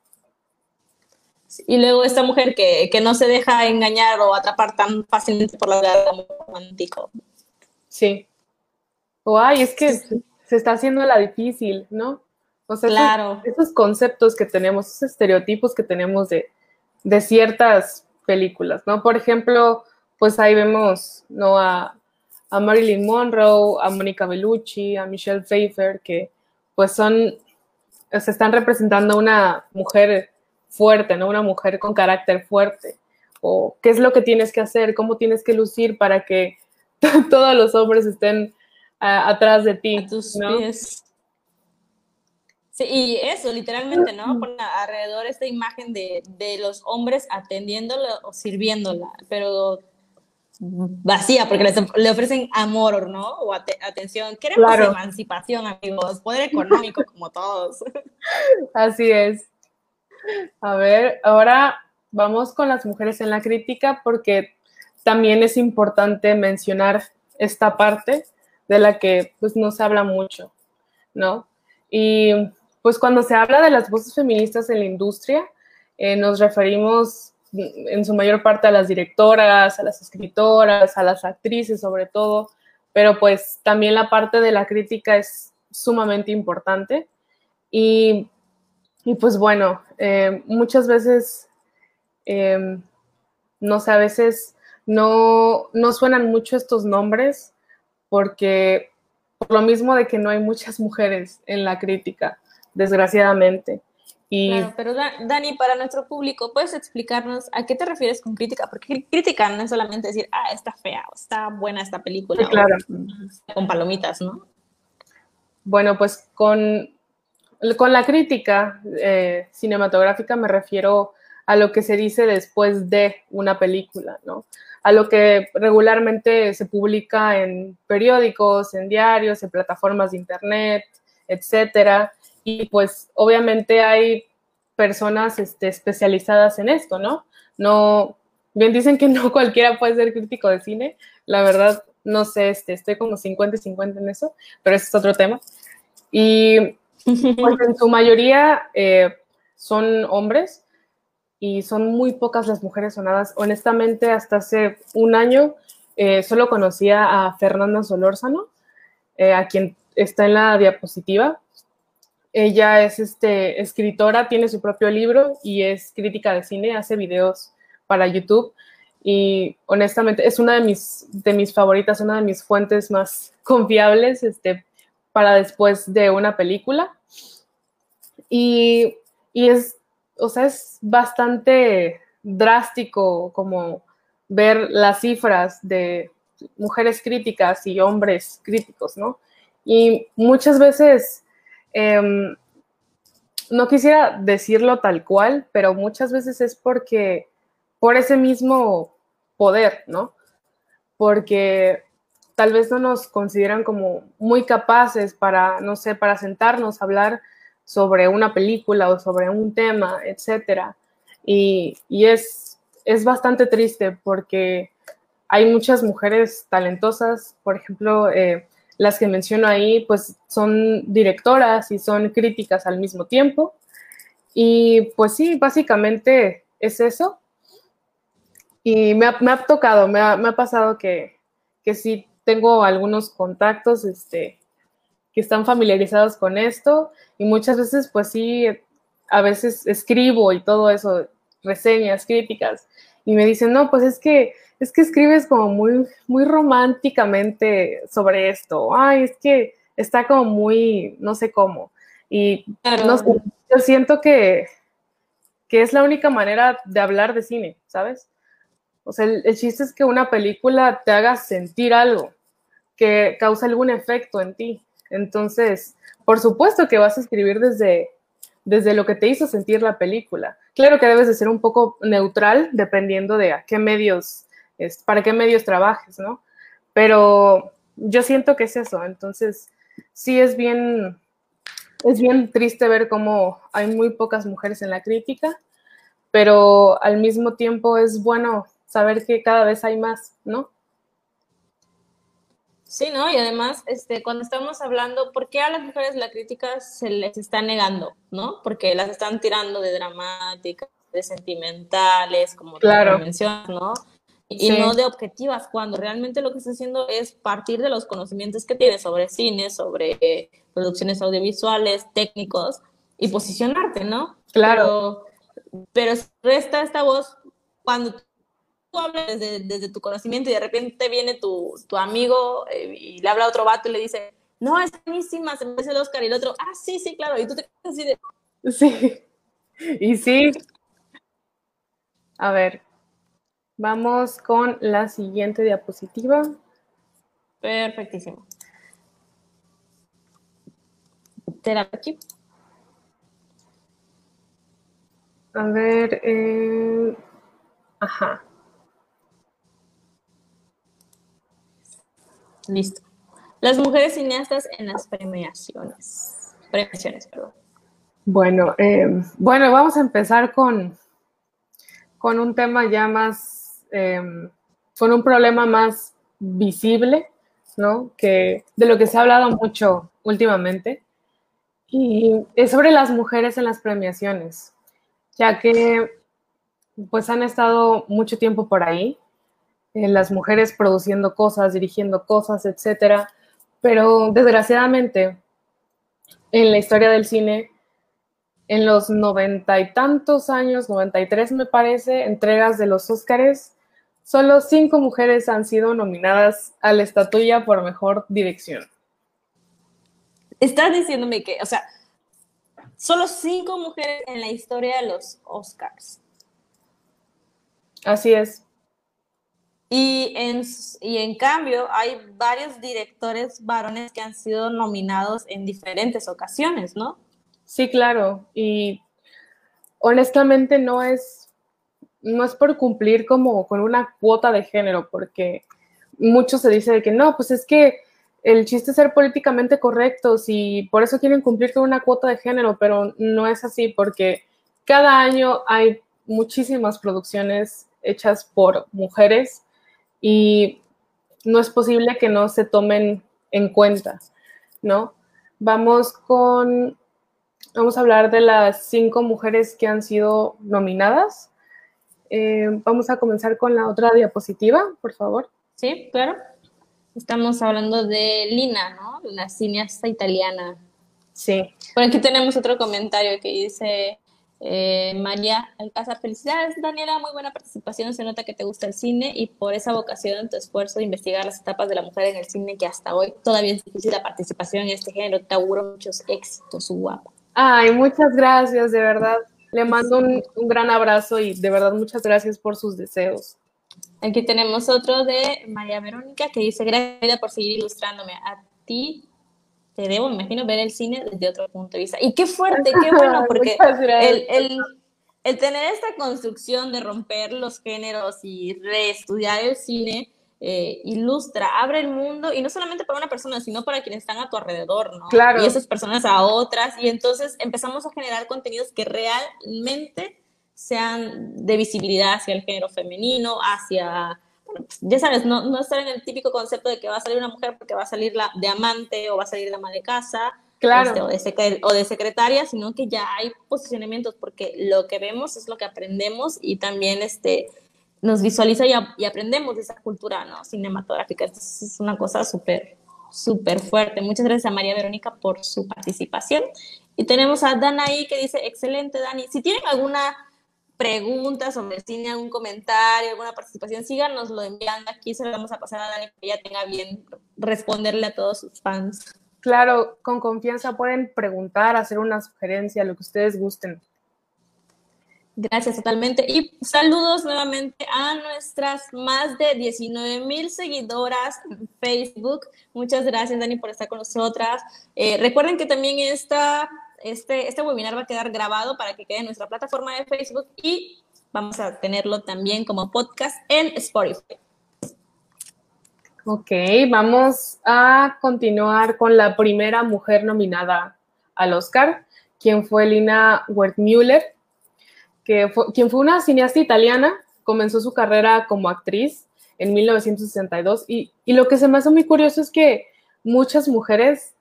Y luego esta mujer que, que, no se deja engañar o atrapar tan fácilmente por la vida romántico. Sí. O ay, es que se está haciendo la difícil, ¿no? O sea, claro. esos, conceptos que tenemos, esos estereotipos que tenemos de, de, ciertas películas, ¿no? Por ejemplo, pues ahí vemos, ¿no? A, a Marilyn Monroe, a Mónica Bellucci, a Michelle Pfeiffer, que pues son, se están representando una mujer fuerte, ¿no? Una mujer con carácter fuerte. O qué es lo que tienes que hacer, cómo tienes que lucir para que (laughs) todos los hombres estén atrás de ti. A tus pies. Sí, y eso, literalmente, ¿no? Por alrededor esta imagen de, de los hombres atendiéndola o sirviéndola, pero vacía, porque le ofrecen amor, ¿no? O atención. Queremos emancipación, amigos, poder económico (laughs) como todos. Así es. A ver, ahora vamos con las mujeres en la crítica porque también es importante mencionar esta parte de la que pues no se habla mucho, ¿no? Y pues cuando se habla de las voces feministas en la industria, eh, nos referimos en su mayor parte a las directoras, a las escritoras, a las actrices sobre todo, pero pues también la parte de la crítica es sumamente importante. Y y pues bueno, eh, muchas veces, eh, no sé, a veces no, no suenan mucho estos nombres porque por lo mismo de que no hay muchas mujeres en la crítica, desgraciadamente. Y... Claro, pero Dani, para nuestro público, ¿puedes explicarnos a qué te refieres con crítica? Porque crítica no es solamente decir, ah, está fea, o está buena esta película, claro. con palomitas, ¿no? Bueno, pues con con la crítica eh, cinematográfica me refiero a lo que se dice después de una película, ¿no? A lo que regularmente se publica en periódicos, en diarios, en plataformas de internet, etcétera. Y pues obviamente hay personas este, especializadas en esto, ¿no? No, bien dicen que (laughs) no cualquiera puede ser crítico de cine. La verdad, no sé, este, estoy como 50 y 50 en eso, pero ese es otro tema. Y pues en su mayoría eh, son hombres y son muy pocas las mujeres sonadas. Honestamente, hasta hace un año eh, solo conocía a Fernanda Solórzano, eh, a quien está en la diapositiva. Ella es este, escritora, tiene su propio libro y es crítica de cine, hace videos para YouTube y honestamente es una de mis, de mis favoritas, una de mis fuentes más confiables este, para después de una película. Y, es, o sea, es bastante drástico como ver las cifras de mujeres críticas y hombres críticos, ¿no? Y muchas veces, em, no quisiera decirlo tal cual, pero muchas veces es porque, por ese mismo poder, ¿no? Porque tal vez no nos consideran como muy capaces para, no sé, para sentarnos a hablar sobre una película o sobre un tema, etcétera. Y, es, es bastante triste porque hay muchas mujeres talentosas, por ejemplo, eh, las que menciono ahí, pues son directoras y son críticas al mismo tiempo. Y pues sí, básicamente es eso. Y me ha, tocado, me ha, pasado que, que sí tengo algunos contactos este, que están familiarizados con esto y muchas veces pues sí, a veces escribo y todo eso, reseñas, críticas, y me dicen, no, pues es que, es que escribes como muy, muy románticamente sobre esto, ay, es que está como muy, no sé cómo, y yo siento que, que es la única manera de hablar de cine, ¿sabes? O sea, el, chiste es que una película te haga sentir algo, que cause algún efecto en ti. Entonces, por supuesto que vas a escribir desde, desde lo que te hizo sentir la película. Claro que debes de ser un poco neutral dependiendo de qué medios, es, para qué medios trabajes, ¿no? Pero yo siento que es eso. Entonces, sí es bien, es bien triste ver cómo hay muy pocas mujeres en la crítica, pero al mismo tiempo es bueno saber que cada vez hay más, ¿no? Sí, ¿no? Y además, este, cuando estamos hablando, ¿por qué a las mujeres la crítica se les está negando, ¿no? Porque las están tirando de dramáticas, de sentimentales, como claro. mencionas, ¿no? Y no de objetivas, cuando realmente lo que está haciendo es partir de los conocimientos que tiene sobre cine, sobre producciones audiovisuales, técnicos, y posicionarte, ¿no? Claro. Pero, pero resta esta voz cuando hablas desde, tu conocimiento y de repente viene tu, amigo eh, y le habla a otro vato y le dice, no, es buenísima, se me hace el Oscar y el otro, ah, sí, sí, claro, y tú te quedas así de... Sí, y sí. A ver, vamos con la siguiente diapositiva. Perfectísimo. aquí. A ver, eh, ajá. Listo. Las mujeres cineastas en las premiaciones. Premiaciones, perdón. Bueno, eh, bueno, vamos a empezar con, con un tema ya más, em, con un problema más visible, ¿no? Que de lo que se ha hablado mucho últimamente. Y es sobre las mujeres en las premiaciones, ya que pues han estado mucho tiempo por ahí eh, las mujeres produciendo cosas, dirigiendo cosas, etcétera. Pero desgraciadamente, en la historia del cine, en los noventa y tantos años, 93 me parece, entregas de los Óscares, solo cinco mujeres han sido nominadas a la estatuilla por mejor dirección. Estás diciéndome que, o sea, solo cinco mujeres en la historia de los Oscars. Así es. Y en, cambio hay varios directores varones que han sido nominados en diferentes ocasiones, ¿no? Sí, claro. Y honestamente no es, no es por cumplir como con una cuota de género, porque mucho se dice de que no, pues es que el chiste es ser políticamente correctos y por eso quieren cumplir con una cuota de género, pero no es así porque cada año hay muchísimas producciones hechas por mujeres y no es posible que no se tomen en cuenta, ¿no? Vamos con, vamos a hablar de las cinco mujeres que han sido nominadas. Eh, vamos a comenzar con la otra diapositiva, por favor. Sí, claro. Estamos hablando de Lina, ¿no? La cineasta italiana. Sí. Por aquí tenemos otro comentario que dice, eh, María Alcázar, felicidades Daniela, muy buena participación, se nota que te gusta el cine y por esa vocación, tu esfuerzo de investigar las etapas de la mujer en el cine que hasta hoy todavía es difícil la participación en este género, te auguro muchos éxitos, guapa. Ay, muchas gracias, de verdad. Le mando un, gran abrazo y de verdad muchas gracias por sus deseos. Aquí tenemos otro de María Verónica que dice, gracias por seguir ilustrándome. A ti te debo, me imagino, ver el cine desde otro punto de vista. Y qué fuerte, qué (laughs) bueno, porque el, el, el, tener esta construcción de romper los géneros y reestudiar el cine eh, ilustra, abre el mundo, y no solamente para una persona, sino para quienes están a tu alrededor, ¿no? Claro. Y esas personas a otras, y entonces empezamos a generar contenidos que realmente sean de visibilidad hacia el género femenino, hacia, ya sabes, no, no estar en el típico concepto de que va a salir una mujer porque va a salir la de amante o va a salir de ama de casa, Claro. este, o, de o de secretaria, sino que ya hay posicionamientos, porque lo que vemos es lo que aprendemos y también este, nos visualiza y, a- y aprendemos de esa cultura ¿no? cinematográfica. Entonces es una cosa súper, súper fuerte. Muchas gracias a María Verónica por su participación. Y tenemos a Dana ahí que dice, excelente Dani. Si tienen alguna pregunta sobre el cine, algún comentario, alguna participación, síganoslo enviando aquí, se lo vamos a pasar a Dani que ella tenga bien responderle a todos sus fans. Claro, con confianza pueden preguntar, hacer una sugerencia, lo que ustedes gusten. Gracias totalmente. Y saludos nuevamente a nuestras más de 19 mil seguidoras en Facebook. Muchas gracias, Dani, por estar con nosotras. Eh, recuerden que también esta, este, este webinar va a quedar grabado para que quede en nuestra plataforma de Facebook y vamos a tenerlo también como podcast en Spotify. Ok, vamos a continuar con la primera mujer nominada al Oscar, quien fue Lina Wertmüller, que quien fue una cineasta italiana, comenzó su carrera como actriz en 1962 y, y lo que se me hace muy curioso es que muchas mujeres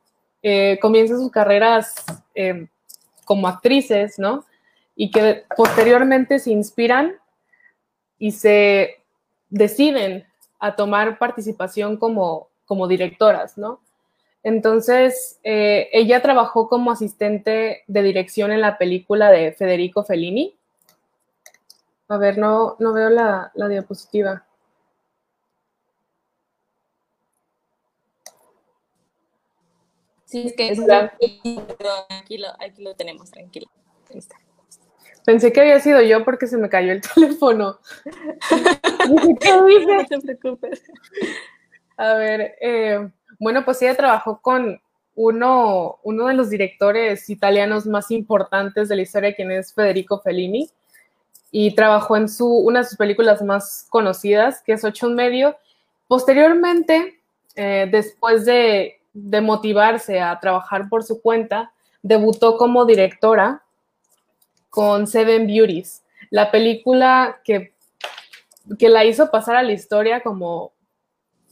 eh, comienzan sus carreras eh, como actrices, ¿no? Y que posteriormente se inspiran y se deciden a tomar participación como, como directoras, ¿no? Entonces, eh, ella trabajó como asistente de dirección en la película de Federico Fellini. A ver, no, no veo la, la diapositiva. Sí, es que es Hola. aquí lo, aquí lo tenemos, tranquilo. Ahí está. Pensé que había sido yo porque se me cayó el (laughs) teléfono. Dije, (laughs) ¿Qué No te preocupes. A ver, eh, bueno, pues ella trabajó con uno, uno de los directores italianos más importantes de la historia, quien es Federico Fellini, y trabajó en su, una de sus películas más conocidas, que es Ocho en medio. Posteriormente, eh, después de, de motivarse a trabajar por su cuenta, debutó como directora con Seven Beauties, la película que, que la hizo pasar a la historia como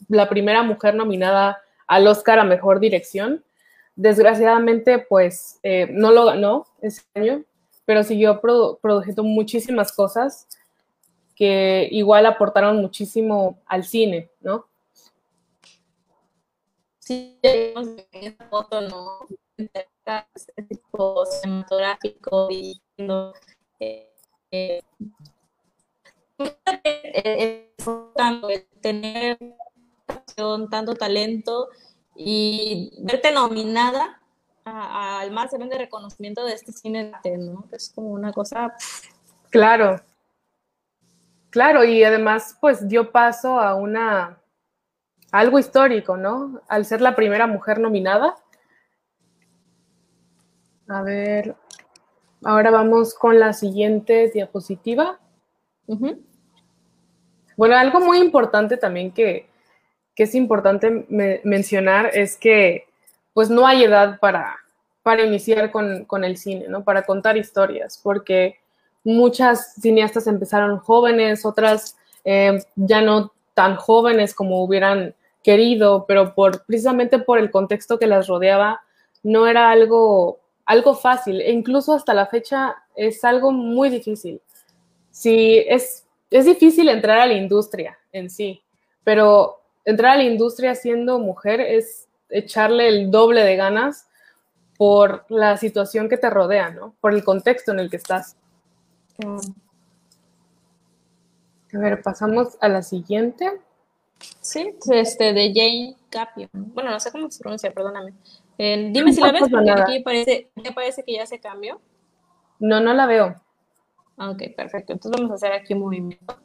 la primera mujer nominada al Oscar a Mejor Dirección. Desgraciadamente, pues eh, no lo ganó ese año, pero siguió produ produciendo muchísimas cosas que igual aportaron muchísimo al cine, ¿no? Vimos en esta foto, ¿no? Este tipo cinematográfico dirigiendo. Eh, eh, eh, tanto el tener tanto talento y verte nominada al más grande reconocimiento de este cine, ¿no? Es como una cosa. Claro. Claro, y además, pues dio paso a una algo histórico, ¿no? Al ser la primera mujer nominada. A ver, ahora vamos con la siguiente diapositiva. Bueno, algo muy importante también que, que es importante me- mencionar es que pues no hay edad para, para iniciar con, con el cine, ¿no? Para contar historias, porque muchas cineastas empezaron jóvenes, otras eh, ya no tan jóvenes como hubieran querido, pero por, precisamente por el contexto que las rodeaba, no era algo, algo fácil, e incluso hasta la fecha es algo muy difícil. Sí, es, es difícil entrar a la industria en sí, pero entrar a la industria siendo mujer es echarle el doble de ganas por la situación que te rodea, ¿no? Por el contexto en el que estás. A ver, pasamos a la siguiente. Sí, este, de Jane Capion. Bueno, no sé cómo se pronuncia, perdóname. Eh, dime si la ves, porque aquí parece, me parece que ya se cambió. No, no la veo. Ah, Ok, perfecto. Entonces vamos a hacer aquí un movimiento.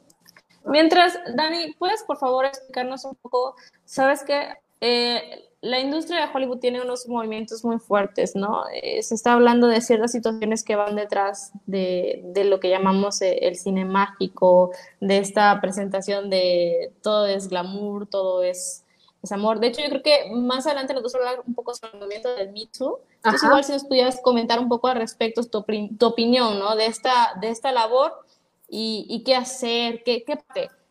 Mientras, Dani, ¿puedes por favor explicarnos un poco? Sabes que eh, la industria de Hollywood tiene unos movimientos muy fuertes, ¿no? Eh, se está hablando de ciertas situaciones que van detrás de, de lo que llamamos eh, el cine mágico, de esta presentación de todo es glamour, todo es amor. De hecho, yo creo que más adelante nos vamos a hablar un poco sobre el movimiento del Me Too. Entonces, igual si nos pudieras comentar un poco al respecto tu, tu opinión, ¿no? De esta, de esta labor y, y qué hacer, qué, qué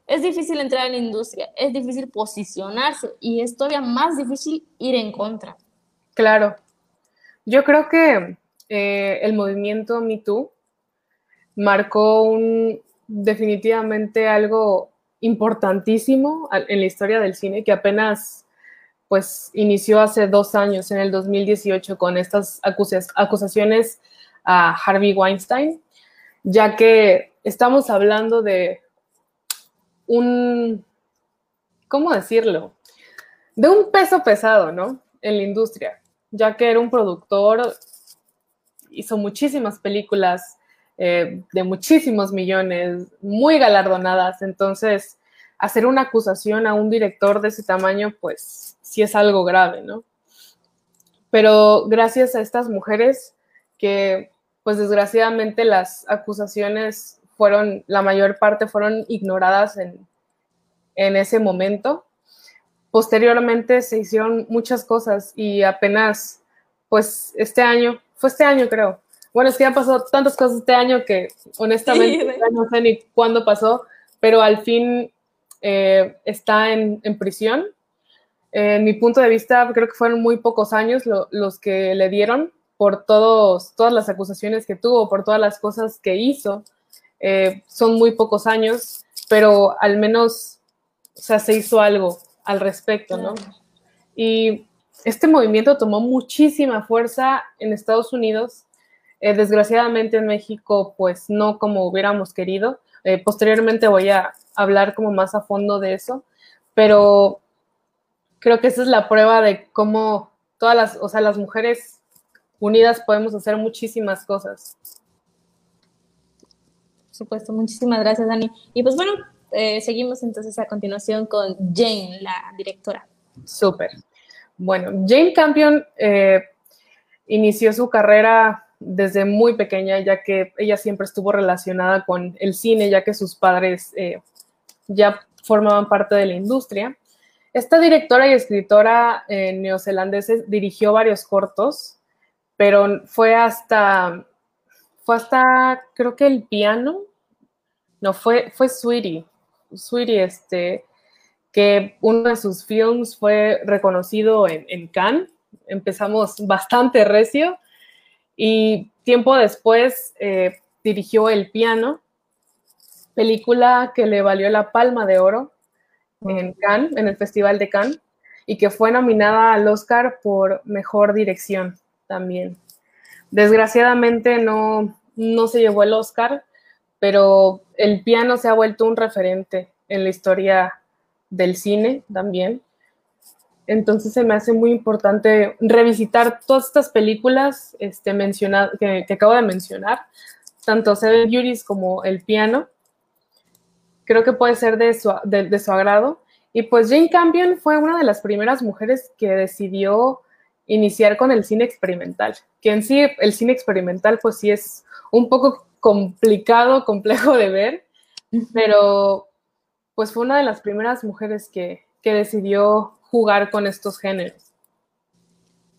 es difícil entrar en la industria, es difícil posicionarse y es todavía más difícil ir en contra. Claro. Yo creo que eh, el movimiento Me Too marcó un, definitivamente algo importantísimo en la historia del cine que apenas pues inició hace dos años, en el 2018, con estas acusaciones a Harvey Weinstein, ya que estamos hablando de un, ¿cómo decirlo? De un peso pesado, ¿no? En la industria, ya que era un productor, hizo muchísimas películas eh, de muchísimos millones, muy galardonadas, entonces hacer una acusación a un director de ese tamaño, pues sí es algo grave, ¿no? Pero gracias a estas mujeres que, pues desgraciadamente las acusaciones fueron, la mayor parte fueron ignoradas en, ese momento. Posteriormente se hicieron muchas cosas y apenas, pues este año, fue este año creo. Bueno, es que ya pasó tantas cosas este año que honestamente no sé ni cuándo pasó, pero al fin eh, está en, prisión. En mi punto de vista, creo que fueron muy pocos años los que le dieron por todos, todas las acusaciones que tuvo, por todas las cosas que hizo. Eh, son muy pocos años, pero al menos, o sea, se hizo algo al respecto, ¿no? Y este movimiento tomó muchísima fuerza en Estados Unidos, eh, desgraciadamente en México, pues no como hubiéramos querido. Eh, posteriormente voy a hablar como más a fondo de eso, pero creo que esa es la prueba de cómo todas las, o sea, las mujeres unidas podemos hacer muchísimas cosas supuesto. Muchísimas gracias, Dani. Y pues bueno, eh, seguimos entonces a continuación con Jane, la directora. Súper. Bueno, Jane Campion eh, inició su carrera desde muy pequeña, ya que ella siempre estuvo relacionada con el cine, ya que sus padres eh, ya formaban parte de la industria. Esta directora y escritora neozelandesa dirigió varios cortos, pero fue hasta fue hasta, creo que el piano, no, fue, fue Sweetie, Sweetie, este, que uno de sus films fue reconocido en, en Cannes, empezamos bastante recio, y tiempo después eh, dirigió El piano, película que le valió la Palma de Oro en Cannes, en el Festival de Cannes, y que fue nominada al Oscar por Mejor Dirección también. Desgraciadamente no, no se llevó el Oscar, pero el piano se ha vuelto un referente en la historia del cine también. Entonces se me hace muy importante revisitar todas estas películas este, que, acabo de mencionar, tanto Seven Beauties como El piano. Creo que puede ser de su, de su agrado. Y pues Jane Campion fue una de las primeras mujeres que decidió iniciar con el cine experimental, que en sí el cine experimental pues sí es un poco complicado, (laughs) complejo de ver, pero pues fue una de las primeras mujeres que, decidió jugar con estos géneros.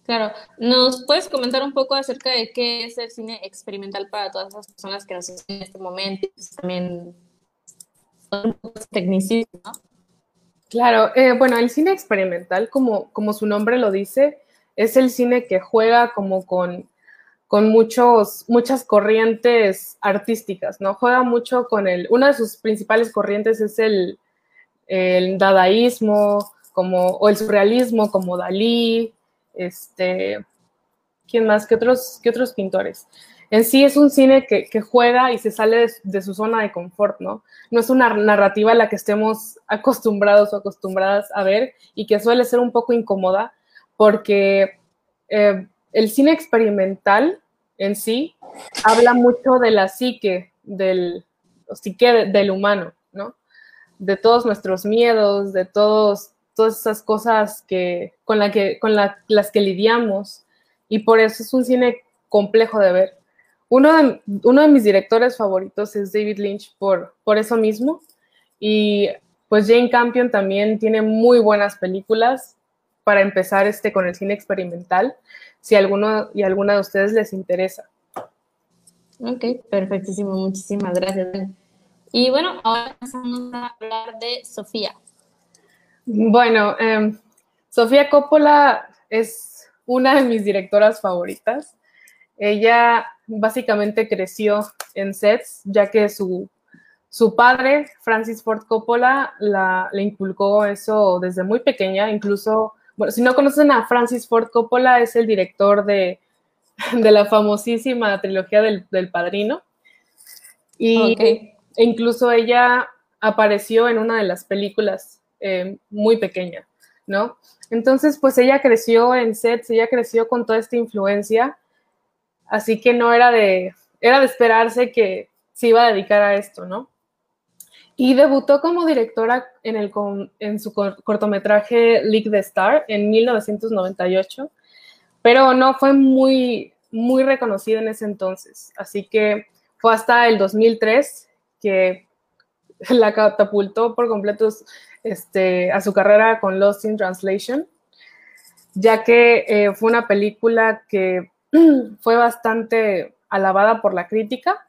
Claro, ¿nos puedes comentar un poco acerca de qué es el cine experimental para todas esas personas que nos siguen en este momento? Pues, también son ¿no? Claro, eh, bueno, el cine experimental, como, como su nombre lo dice, es el cine que juega como con, con muchos, muchas corrientes artísticas, ¿no? Juega mucho con el, una de sus principales corrientes es el, dadaísmo, como, o el surrealismo, como Dalí, este, ¿quién más? ¿Qué otros, qué otros pintores? En sí es un cine que, juega y se sale de, de, su zona de confort, ¿no? No es una narrativa a la que estemos acostumbrados o acostumbradas a ver y que suele ser un poco incómoda, porque eh, el cine experimental en sí habla mucho de la psique, del, psique del humano, ¿no? De todos nuestros miedos, de todos, todas esas cosas que, con, la que, con las que lidiamos. Y por eso es un cine complejo de ver. Uno de, uno de mis directores favoritos es David Lynch por, por eso mismo. Y pues Jane Campion también tiene muy buenas películas para empezar este con el cine experimental, si alguno y alguna de ustedes les interesa. Ok, perfectísimo, muchísimas gracias. Y bueno, ahora vamos a hablar de Sofía. Bueno, em, Sofía Coppola es una de mis directoras favoritas. Ella básicamente creció en sets, ya que su, su padre, Francis Ford Coppola, la, le inculcó eso desde muy pequeña. Incluso, bueno, si no conocen a Francis Ford Coppola, es el director de, (laughs) de la famosísima trilogía del, del Padrino. Y e incluso ella apareció en una de las películas eh, muy pequeña, ¿no? Entonces, pues ella creció en sets, ella creció con toda esta influencia Así que no era de, era de esperarse que se iba a dedicar a esto, ¿no? Y debutó como directora en, el, en su cortometraje League the Star en 1998, pero no fue muy, muy reconocida en ese entonces. Así que fue hasta el 2003 que (laughs) la catapultó por completo este, a su carrera con Lost in Translation, ya que eh, fue una película que (clears throat) fue bastante alabada por la crítica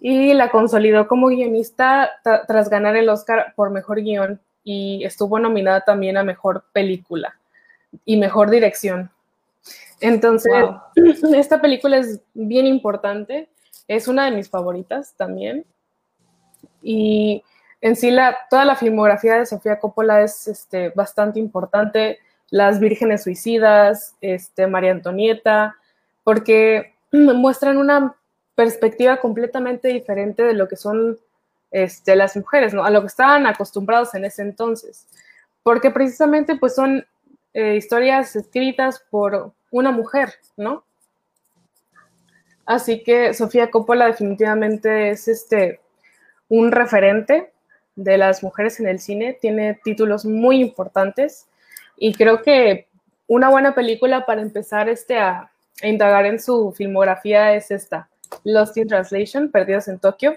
y la consolidó como guionista tras ganar el Oscar por mejor guion y estuvo nominada también a mejor película y mejor dirección. Entonces, (clears throat) esta película es bien importante, es una de mis favoritas también. Y en sí, la, toda la filmografía de Sofía Coppola es este, bastante importante. Las Vírgenes Suicidas, este, María Antonieta, porque (clears throat) muestran una perspectiva completamente diferente de lo que son este, las mujeres, ¿no? A lo que estaban acostumbrados en ese entonces. Porque precisamente pues son eh, historias escritas por una mujer, ¿no? Así que Sofía Coppola definitivamente es este, un referente de las mujeres en el cine, tiene títulos muy importantes y creo que una buena película para empezar este, a, indagar en su filmografía es esta, Lost in Translation, Perdidos en Tokio.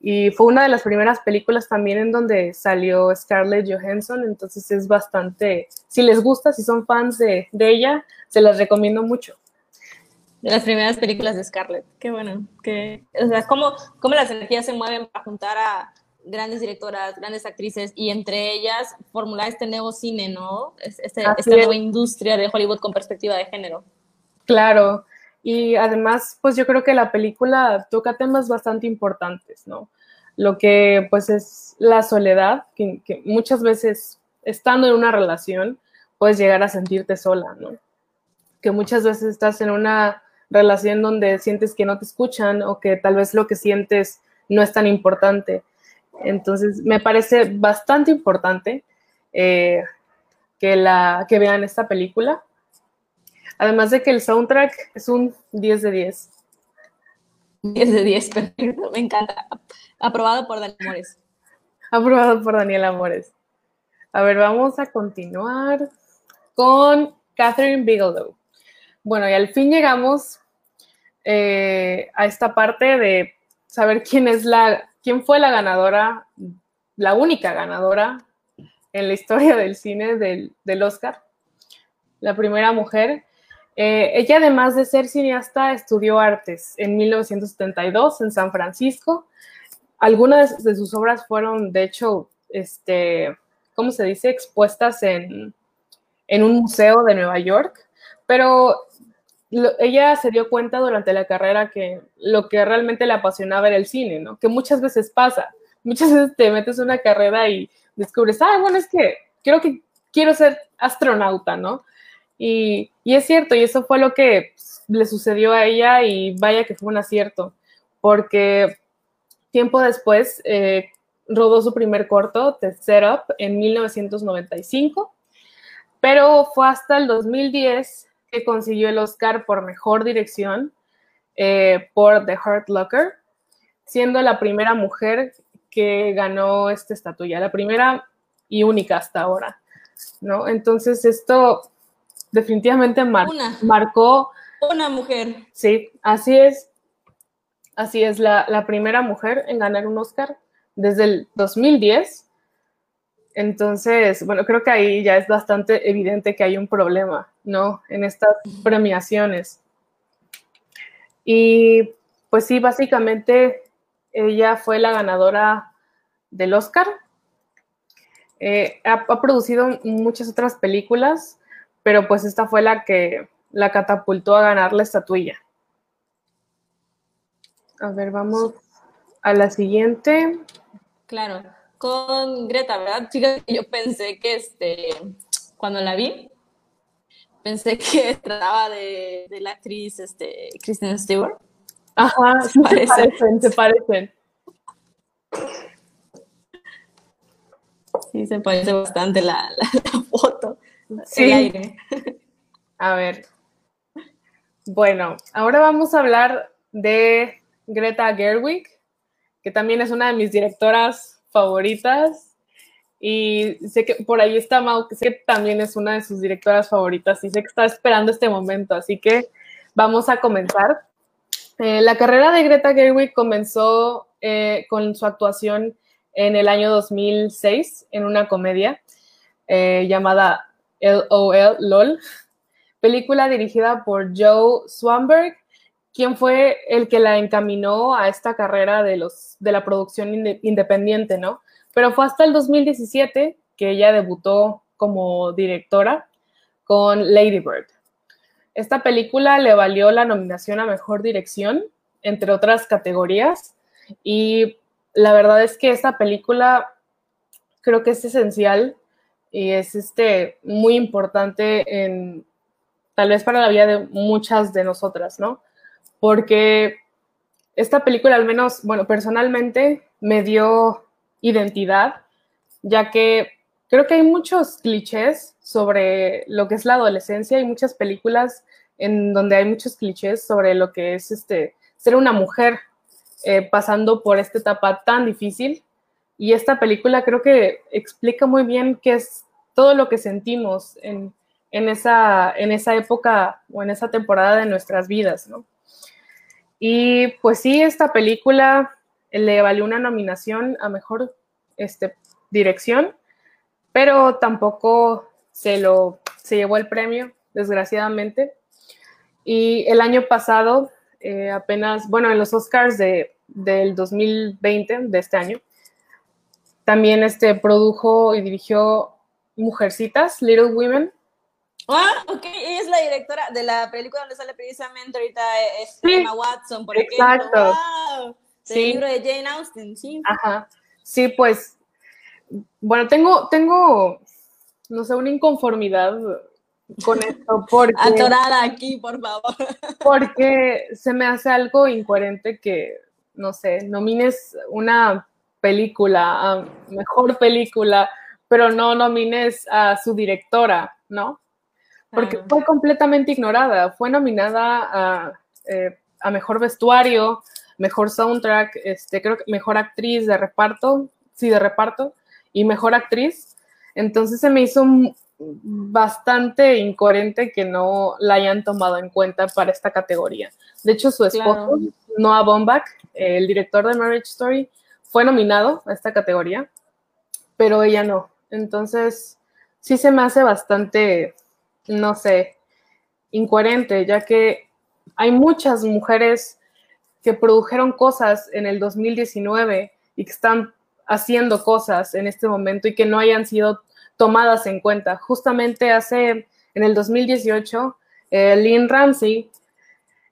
Y fue una de las primeras películas también en donde salió Scarlett Johansson, entonces es bastante, si les gusta, si son fans de, ella, se las recomiendo mucho. De las primeras películas de Scarlett, qué bueno, que, o sea, cómo, cómo las energías se mueven para juntar a grandes directoras, grandes actrices y entre ellas formular este nuevo cine, ¿no? Este, esta nueva industria de Hollywood con perspectiva de género. Claro, y además, pues yo creo que la película toca temas bastante importantes, ¿no? Lo que pues es la soledad, que, muchas veces estando en una relación puedes llegar a sentirte sola, ¿no? Que muchas veces estás en una relación donde sientes que no te escuchan o que tal vez lo que sientes no es tan importante. Entonces, me parece bastante importante eh, que, la, que vean esta película Además de que el soundtrack es un 10 de 10. 10 de 10, (laughs) perfecto, me encanta. Aprobado por Daniel Amores. Aprobado por Daniel Amores. A ver, vamos a continuar con Catherine Bigelow. Bueno, y al fin llegamos eh, a esta parte de saber quién es la, quién fue la ganadora, la única ganadora en la historia del cine del, del Oscar, la primera mujer eh, ella, además de ser cineasta, estudió artes en 1972 en San Francisco. Algunas de, sus obras fueron, de hecho, este, ¿cómo se dice?, expuestas en, un museo de Nueva York, pero ella se dio cuenta durante la carrera que lo que realmente le apasionaba era el cine, ¿no? Que muchas veces pasa. Muchas veces te metes en una carrera y descubres, ah, bueno, es que creo que quiero ser astronauta, ¿no? Y, es cierto, y eso fue lo que le sucedió a ella y vaya que fue un acierto, porque tiempo después eh, rodó su primer corto, The Setup, en 1995, pero fue hasta el 2010 que consiguió el Oscar por Mejor Dirección eh, por The Hurt Locker, siendo la primera mujer que ganó esta estatuilla, la primera y única hasta ahora, ¿no? Entonces esto definitivamente marcó. Una mujer. Sí, así es. Así es, la, primera mujer en ganar un Oscar desde el 2010 Entonces, bueno, creo que ahí ya es bastante evidente que hay un problema, ¿no? En estas premiaciones. Y pues sí, básicamente ella fue la ganadora del Oscar. Eh, ha, producido muchas otras películas, pero pues esta fue la que la catapultó a ganar la estatuilla. A ver, vamos a la siguiente. Claro, con Greta, ¿verdad? Chicas, yo pensé que este, cuando la vi, pensé que (laughs) trataba de, la actriz este, Kristen Stewart. Ajá, (laughs) se parecen, se parecen. Sí, se parece bastante la, (laughs) foto. Sí. A ver. Bueno, ahora vamos a hablar de Greta Gerwig, que también es una de mis directoras favoritas. Y sé que por ahí está Mau, que sé que también es una de sus directoras favoritas y sé que está esperando este momento, así que vamos a comenzar. Eh, la carrera de Greta Gerwig comenzó eh, con su actuación en el año 2006 en una comedia eh, llamada LOL, LOL, película dirigida por Joe Swanberg, quien fue el que la encaminó a esta carrera de, los, de la producción independiente, ¿no? Pero fue hasta el 2017 que ella debutó como directora con Lady Bird. Esta película le valió la nominación a Mejor Dirección, entre otras categorías, y la verdad es que esta película creo que es esencial y es este, muy importante en, tal vez para la vida de muchas de nosotras, ¿no? Porque esta película, al menos, bueno, personalmente me dio identidad, ya que creo que hay muchos clichés sobre lo que es la adolescencia, hay muchas películas en donde hay muchos clichés sobre lo que es este ser una mujer eh, pasando por esta etapa tan difícil. Y esta película creo que explica muy bien qué es todo lo que sentimos en, esa, en esa época o en esa temporada de nuestras vidas, Y pues sí, esta película le valió una nominación a mejor este, dirección, pero tampoco se lo se llevó el premio, desgraciadamente. Y el año pasado, eh, apenas, bueno, en los Oscars de, del 2020, de este año. También este, produjo y dirigió Mujercitas, Little Women. Ah, ok, ella es la directora de la película donde sale precisamente ahorita este, Emma Watson, por exacto. ejemplo. Wow, del libro de Jane Austen, sí. Ajá, sí, pues, bueno, tengo, tengo, no sé, una inconformidad con esto (laughs) porque... Atorada aquí, por favor. (laughs) Porque se me hace algo incoherente que no sé, nomines una película, a mejor película, pero no nomines a su directora, ¿no? Porque fue completamente ignorada. Fue nominada a, eh, a, mejor vestuario, mejor soundtrack, este, creo que mejor actriz de reparto, sí, de reparto, y mejor actriz. Entonces se me hizo bastante incoherente que no la hayan tomado en cuenta para esta categoría. De hecho, su esposo, Noah Baumbach, el director de Marriage Story, fue nominado a esta categoría, pero ella no. Entonces, sí se me hace bastante, no sé, incoherente, ya que hay muchas mujeres que produjeron cosas en el 2019 y que están haciendo cosas en este momento y que no hayan sido tomadas en cuenta. Justamente hace, en el 2018, eh, Lynn Ramsey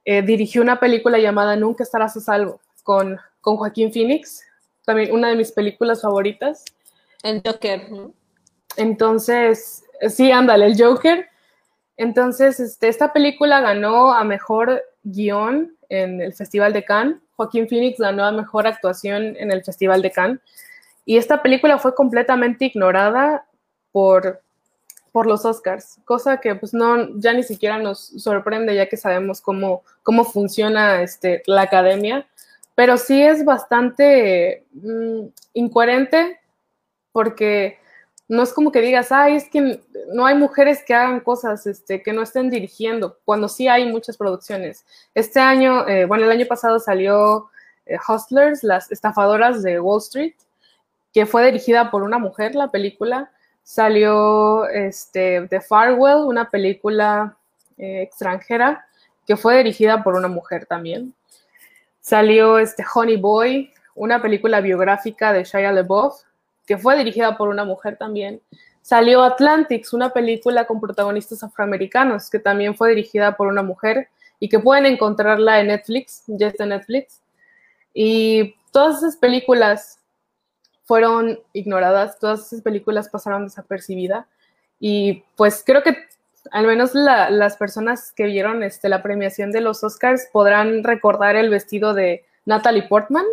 eh, dirigió una película llamada Nunca estarás a salvo con, con Joaquín Phoenix, también una de mis películas favoritas. El Joker. Entonces, sí, ándale, el Joker. Entonces, este, esta película ganó a mejor guion en el Festival de Cannes. Joaquín Phoenix ganó a mejor actuación en el Festival de Cannes. Y esta película fue completamente ignorada por, por los Oscars, cosa que pues no, ya ni siquiera nos sorprende ya que sabemos cómo, cómo funciona este, la academia, pero sí es bastante mm, incoherente porque no es como que digas, ay, es que no hay mujeres que hagan cosas, este, que no estén dirigiendo, cuando sí hay muchas producciones. Este año, eh, bueno, el año pasado salió eh, Hustlers, las estafadoras de Wall Street, que fue dirigida por una mujer, la película. Salió este, The Farewell, una película eh, extranjera, que fue dirigida por una mujer también. Salió este, Honey Boy, una película biográfica de Shia LaBeouf, que fue dirigida por una mujer también. Salió Atlantics, una película con protagonistas afroamericanos, que también fue dirigida por una mujer y que pueden encontrarla en Netflix, ya está en Netflix. Y todas esas películas fueron ignoradas, todas esas películas pasaron desapercibidas. Y pues creo que al menos las personas que vieron este, la premiación de los Oscars podrán recordar el vestido de Natalie Portman,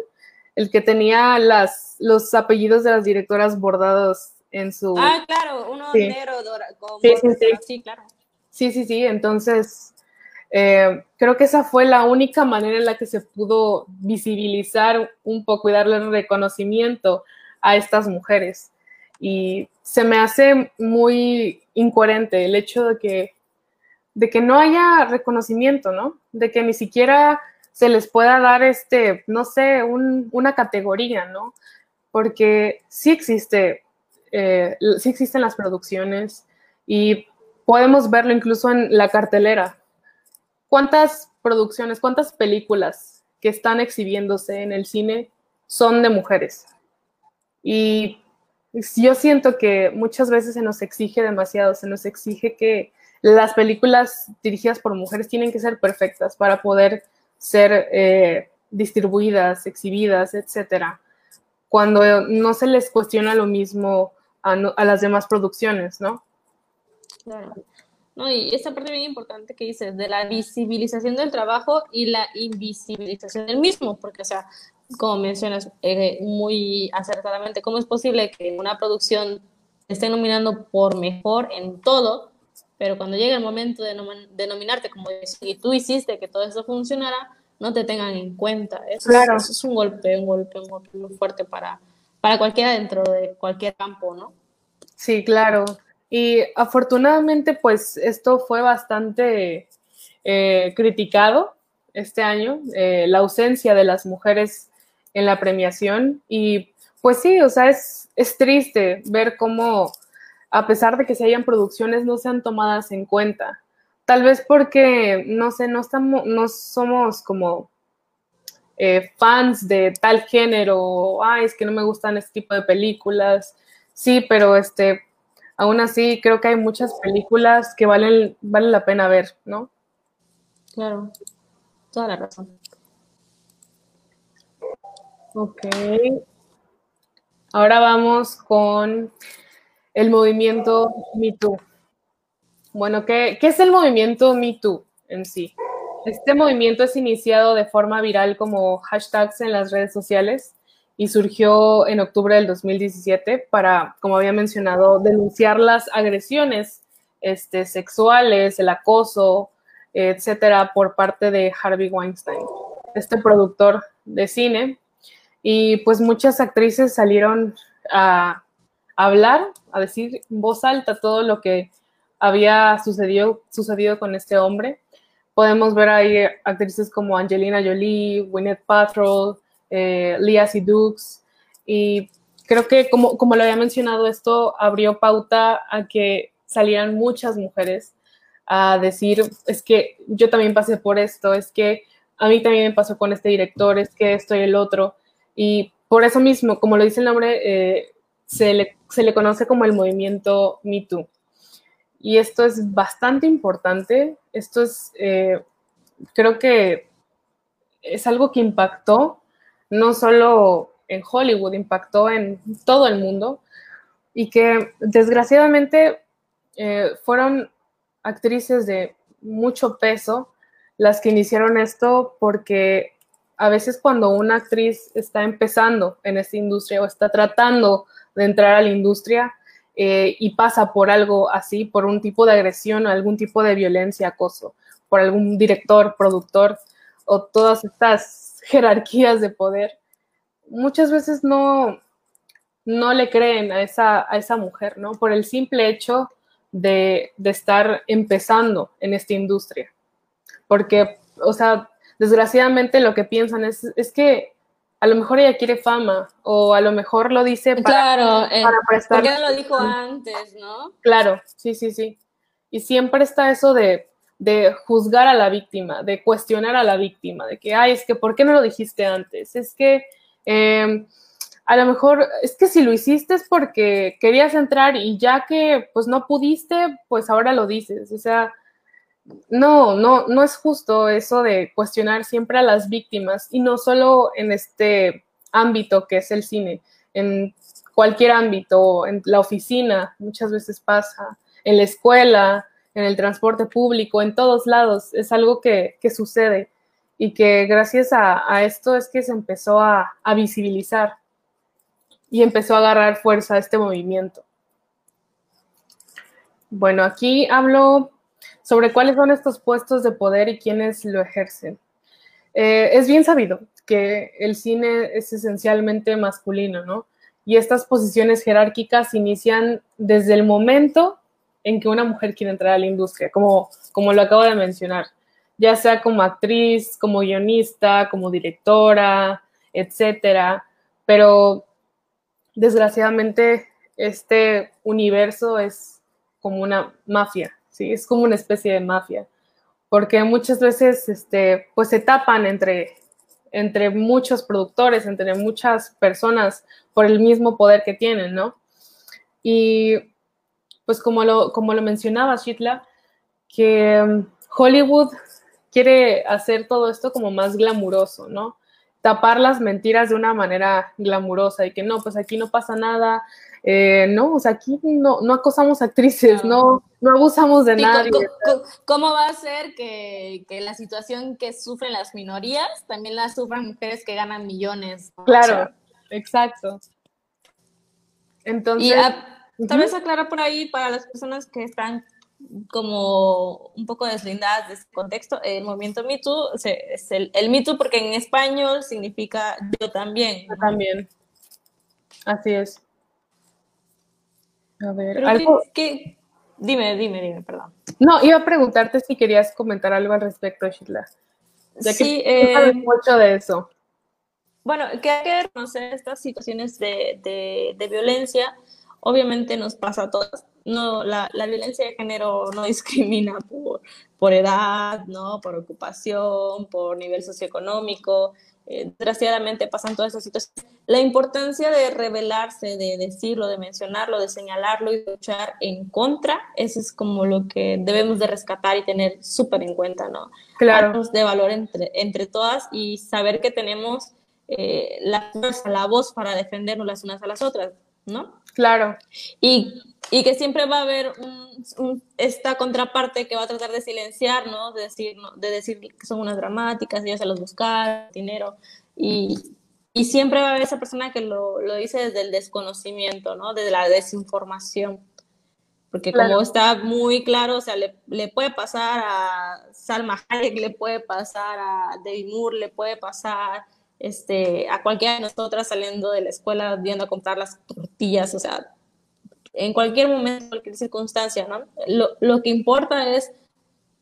el que tenía las, los apellidos de las directoras bordados en su... Ah, claro, uno negro, sí, sí, sí. claro. Sí, sí, sí, entonces eh, creo que esa fue la única manera en la que se pudo visibilizar un poco y darle reconocimiento a estas mujeres. Y se me hace muy incoherente el hecho de que, de que no haya reconocimiento, ¿no? De que ni siquiera se les pueda dar este, no sé, una categoría, ¿no? Porque sí existe, eh, sí existen las producciones y podemos verlo incluso en la cartelera. ¿Cuántas producciones, cuántas películas que están exhibiéndose en el cine son de mujeres? Y yo siento que muchas veces se nos exige demasiado, se nos exige que las películas dirigidas por mujeres tienen que ser perfectas para poder ser eh, distribuidas, exhibidas, etcétera, cuando no se les cuestiona lo mismo a, a las demás producciones, ¿no? Claro. No, y esta parte bien importante que dices, de la visibilización del trabajo y la invisibilización del mismo, porque, o sea, como mencionas eh, muy acertadamente, ¿cómo es posible que una producción esté nominando por mejor en todo, pero cuando llega el momento de, nominarte, como y tú hiciste que todo eso funcionara, no te tengan en cuenta? Eso, claro. es, eso es un golpe, un golpe, un golpe muy fuerte para, para cualquiera dentro de cualquier campo, ¿no? Sí, claro. Y afortunadamente, pues esto fue bastante eh, criticado este año, eh, la ausencia de las mujeres en la premiación y pues sí, o sea, es, es triste ver cómo a pesar de que se hayan producciones no sean tomadas en cuenta. Tal vez porque, no sé, no, estamos, no somos como eh, fans de tal género, ay, es que no me gustan este tipo de películas. Sí, pero este, aún así creo que hay muchas películas que valen, valen la pena ver, ¿no? Claro, toda la razón. Ok. Ahora vamos con el movimiento MeToo. Bueno, ¿qué, ¿qué, es el movimiento MeToo en sí? Este movimiento es iniciado de forma viral como hashtags en las redes sociales y surgió en octubre del 2017 para, como había mencionado, denunciar las agresiones este, sexuales, el acoso, etcétera, por parte de Harvey Weinstein, este productor de cine y pues muchas actrices salieron a hablar, a decir en voz alta todo lo que había sucedido, sucedido con este hombre. Podemos ver ahí actrices como Angelina Jolie, Gwyneth Paltrow, eh, Leah Sedux, y creo que como, como lo había mencionado, esto abrió pauta a que salieran muchas mujeres a decir, es que yo también pasé por esto, es que a mí también me pasó con este director, es que esto y el otro. Y por eso mismo, como lo dice el nombre, eh, se, le, conoce como el movimiento Me Too. Y esto es bastante importante. Esto es, eh, creo que es algo que impactó no solo en Hollywood, impactó en todo el mundo y que desgraciadamente eh, fueron actrices de mucho peso las que iniciaron esto porque a veces cuando una actriz está empezando en esta industria o está tratando de entrar a la industria eh, y pasa por algo así, por un tipo de agresión o algún tipo de violencia, acoso, por algún director, productor o todas estas (laughs) jerarquías de poder, muchas veces no, no le creen a esa, a esa mujer, ¿no? Por el simple hecho de, de estar empezando en esta industria. Porque, o sea, desgraciadamente lo que piensan es, es que a lo mejor ella quiere fama o a lo mejor lo dice para, claro, eh, para prestar. Porque lo dijo antes, ¿no? Claro, sí, sí, sí. Y siempre está eso de, de juzgar a la víctima, de cuestionar a la víctima, de que, ay, es que, ¿por qué no lo dijiste antes? Es que, eh, a lo mejor, es que si lo hiciste es porque querías entrar y ya que, pues, no pudiste, pues ahora lo dices. O sea, no, no, no es justo eso de cuestionar siempre a las víctimas y no solo en este ámbito que es el cine, en cualquier ámbito, en la oficina, muchas veces pasa, en la escuela, en el transporte público, en todos lados, es algo que, sucede y que gracias a, esto es que se empezó a, a visibilizar y empezó a agarrar fuerza este movimiento. Bueno, aquí hablo sobre cuáles son estos puestos de poder y quiénes lo ejercen. Eh, es bien sabido que el cine es esencialmente masculino, ¿no? Y estas posiciones jerárquicas inician desde el momento en que una mujer quiere entrar a la industria, como, como lo acabo de mencionar, ya sea como actriz, como guionista, como directora, etcétera. Pero desgraciadamente este universo es como una mafia, ¿sí? Es como una especie de mafia, porque muchas veces, este, pues se tapan entre, entre muchos productores, entre muchas personas por el mismo poder que tienen, ¿no? Y pues como lo, como lo mencionaba Shitla, que um, Hollywood quiere hacer todo esto como más glamuroso, ¿no? Tapar las mentiras de una manera glamurosa y que no, pues aquí no pasa nada, eh, no, o sea, aquí no, no acosamos actrices, no, no abusamos de nadie. ¿cómo, va a ser que, la situación que sufren las minorías también la sufran mujeres que ganan millones? Claro, exacto. Entonces. Y tal vez aclarar por ahí para las personas que están como un poco deslindadas de este contexto, el movimiento Me Too es el, el Me Too porque en español significa yo también. Yo también. Así es. A ver, algo... ¿qué, Dime, dime, dime, perdón. No, iba a preguntarte si querías comentar algo al respecto, Sheila. Ya sí, que eh, mucho de eso. Bueno, que hay que reconocer estas situaciones de, de, violencia, obviamente nos pasa a todas. No, la, la, violencia de género no (laughs) discrimina por, por edad, ¿no? por ocupación, por nivel socioeconómico. Eh, desgraciadamente pasan todas esas situaciones. La importancia de revelarse, de decirlo, de mencionarlo, de señalarlo y luchar en contra, eso es como lo que debemos de rescatar y tener súper en cuenta, ¿no? Claro. de valor entre, entre todas y saber que tenemos eh, la fuerza, la voz para defendernos las unas a las otras, ¿no? Claro. Y, y que siempre va a haber esta contraparte que va a tratar de silenciar, ¿no? De decir, de decir que son unas dramáticas, ya se los buscar, dinero. Y, y, siempre va a haber esa persona que lo, lo, dice desde el desconocimiento, ¿no? Desde la desinformación. Porque como está muy claro, o sea, le, le, puede pasar a Salma Hayek, le puede pasar a David Moore, le puede pasar este, a cualquiera de nosotras saliendo de la escuela, viendo a comprar las tortillas, o sea, en cualquier momento, en cualquier circunstancia, ¿no? Lo, lo que importa es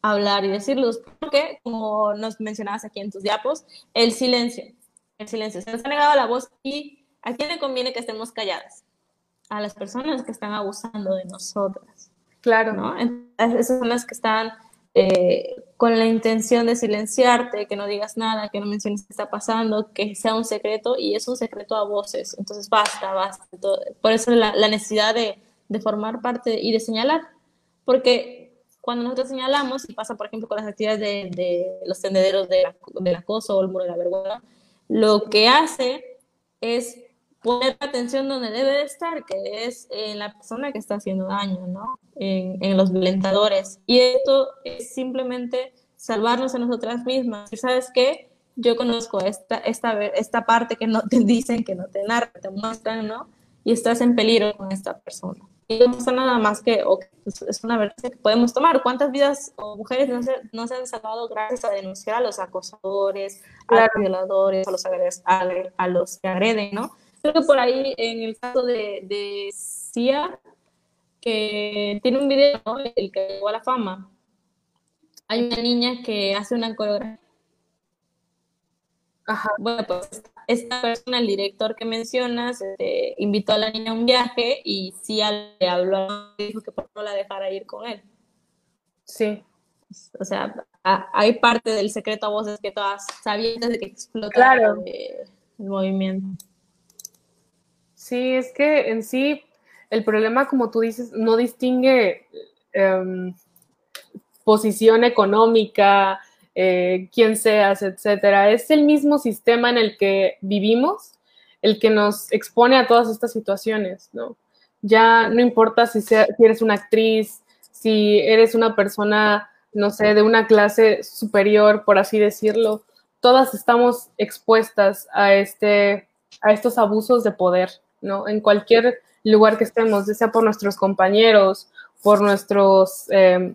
hablar y decirlos, porque, como nos mencionabas aquí en tus diapos, el silencio, el silencio, se nos ha negado la voz y a quién le conviene que estemos calladas? A las personas que están abusando de nosotras. Claro. ¿no? esas son las que están eh, con la intención de silenciarte, que no digas nada, que no menciones qué está pasando, que sea un secreto y es un secreto a voces. Entonces basta, basta. Por eso la, necesidad de, de, formar parte y de señalar, porque cuando nosotros señalamos, y pasa por ejemplo con las actividades de, de los tendederos de del acoso o el muro de la vergüenza, lo que hace es poner atención donde debe de estar, que es en la persona que está haciendo daño, ¿no? En, en los violentadores. Y esto es simplemente salvarnos a nosotras mismas. ¿Y sabes qué? Yo conozco esta, esta, esta parte que no te (laughs) dicen, que no te narran, te muestran, ¿no? Y estás en peligro con esta persona. Y no pasa nada más que es una verdad que podemos tomar. ¿Cuántas vidas o mujeres no se, no se han salvado gracias a denunciar a los acosadores, a los violadores, a los, a los que agreden, ¿no? Creo que por ahí, en el caso de, de Cia, que tiene un video, el que llegó a la fama, hay una niña que hace una coreografía. Bueno, pues esta persona, el director que mencionas, este, invitó a la niña a un viaje y sí le habló, dijo que por no la dejara ir con él. Sí. O sea, hay parte del secreto a voces que todas sabían desde que explotara el movimiento. Sí, es que en sí el problema, como tú dices, no distingue em, posición económica, eh, quién seas, etcétera. Es el mismo sistema en el que vivimos el que nos expone a todas estas situaciones, ¿no? Ya no importa si, si eres una actriz, si eres una persona, no sé, de una clase superior, por así decirlo, todas estamos expuestas a, este, a estos abusos de poder, ¿no? En cualquier lugar que estemos, ya sea por nuestros compañeros, por nuestros em,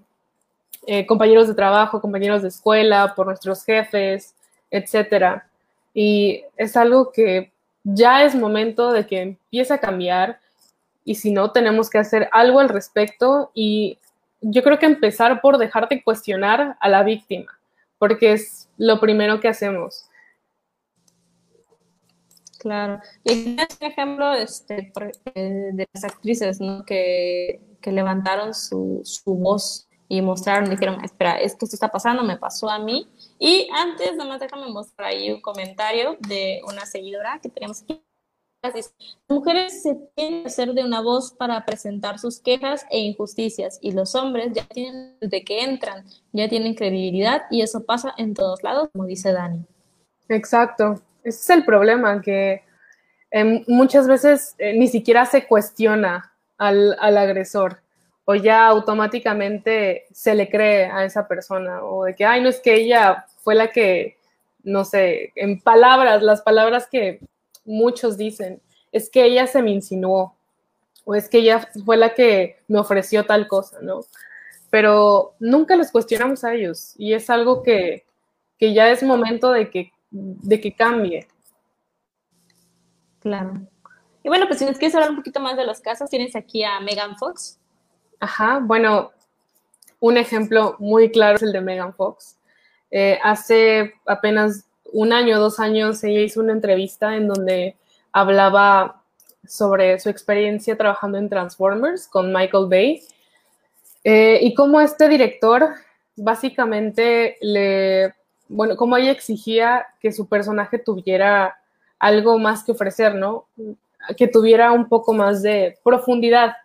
eh, compañeros de trabajo, compañeros de escuela, por nuestros jefes, etcétera. Y es algo que ya es momento de que empiece a cambiar y si no, tenemos que hacer algo al respecto y yo creo que empezar por dejar de cuestionar a la víctima, porque es lo primero que hacemos. Claro. Y es un ejemplo este, eh, de las actrices ¿no? que, que levantaron su, su, voz y mostraron, dijeron, espera, es que esto está pasando, me pasó a mí. Y antes, nomás déjame mostrar ahí un comentario de una seguidora que tenemos aquí. Las mujeres se tienen que hacer de una voz para presentar sus quejas e injusticias y los hombres ya tienen, desde que entran, ya tienen credibilidad y eso pasa en todos lados, como dice Dani. Exacto. Ese es el problema, que em, muchas veces eh, ni siquiera se cuestiona al, agresor o ya automáticamente se le cree a esa persona o de que, ay, no es que ella fue la que, no sé, en palabras, las palabras que muchos dicen, es que ella se me insinuó o es que ella fue la que me ofreció tal cosa, ¿no? Pero nunca los cuestionamos a ellos y es algo que, que ya es momento de que de que cambie. Claro. Y bueno, pues si nos quieres hablar un poquito más de los casos, tienes aquí a Megan Fox. Ajá, bueno, un ejemplo muy claro es el de Megan Fox. Eh, hace apenas un año, dos años, ella hizo una entrevista en donde hablaba sobre su experiencia trabajando en Transformers con Michael Bay eh, y cómo este director básicamente le bueno, como ella exigía que su personaje tuviera algo más que ofrecer, ¿no? Que tuviera un poco más de profundidad.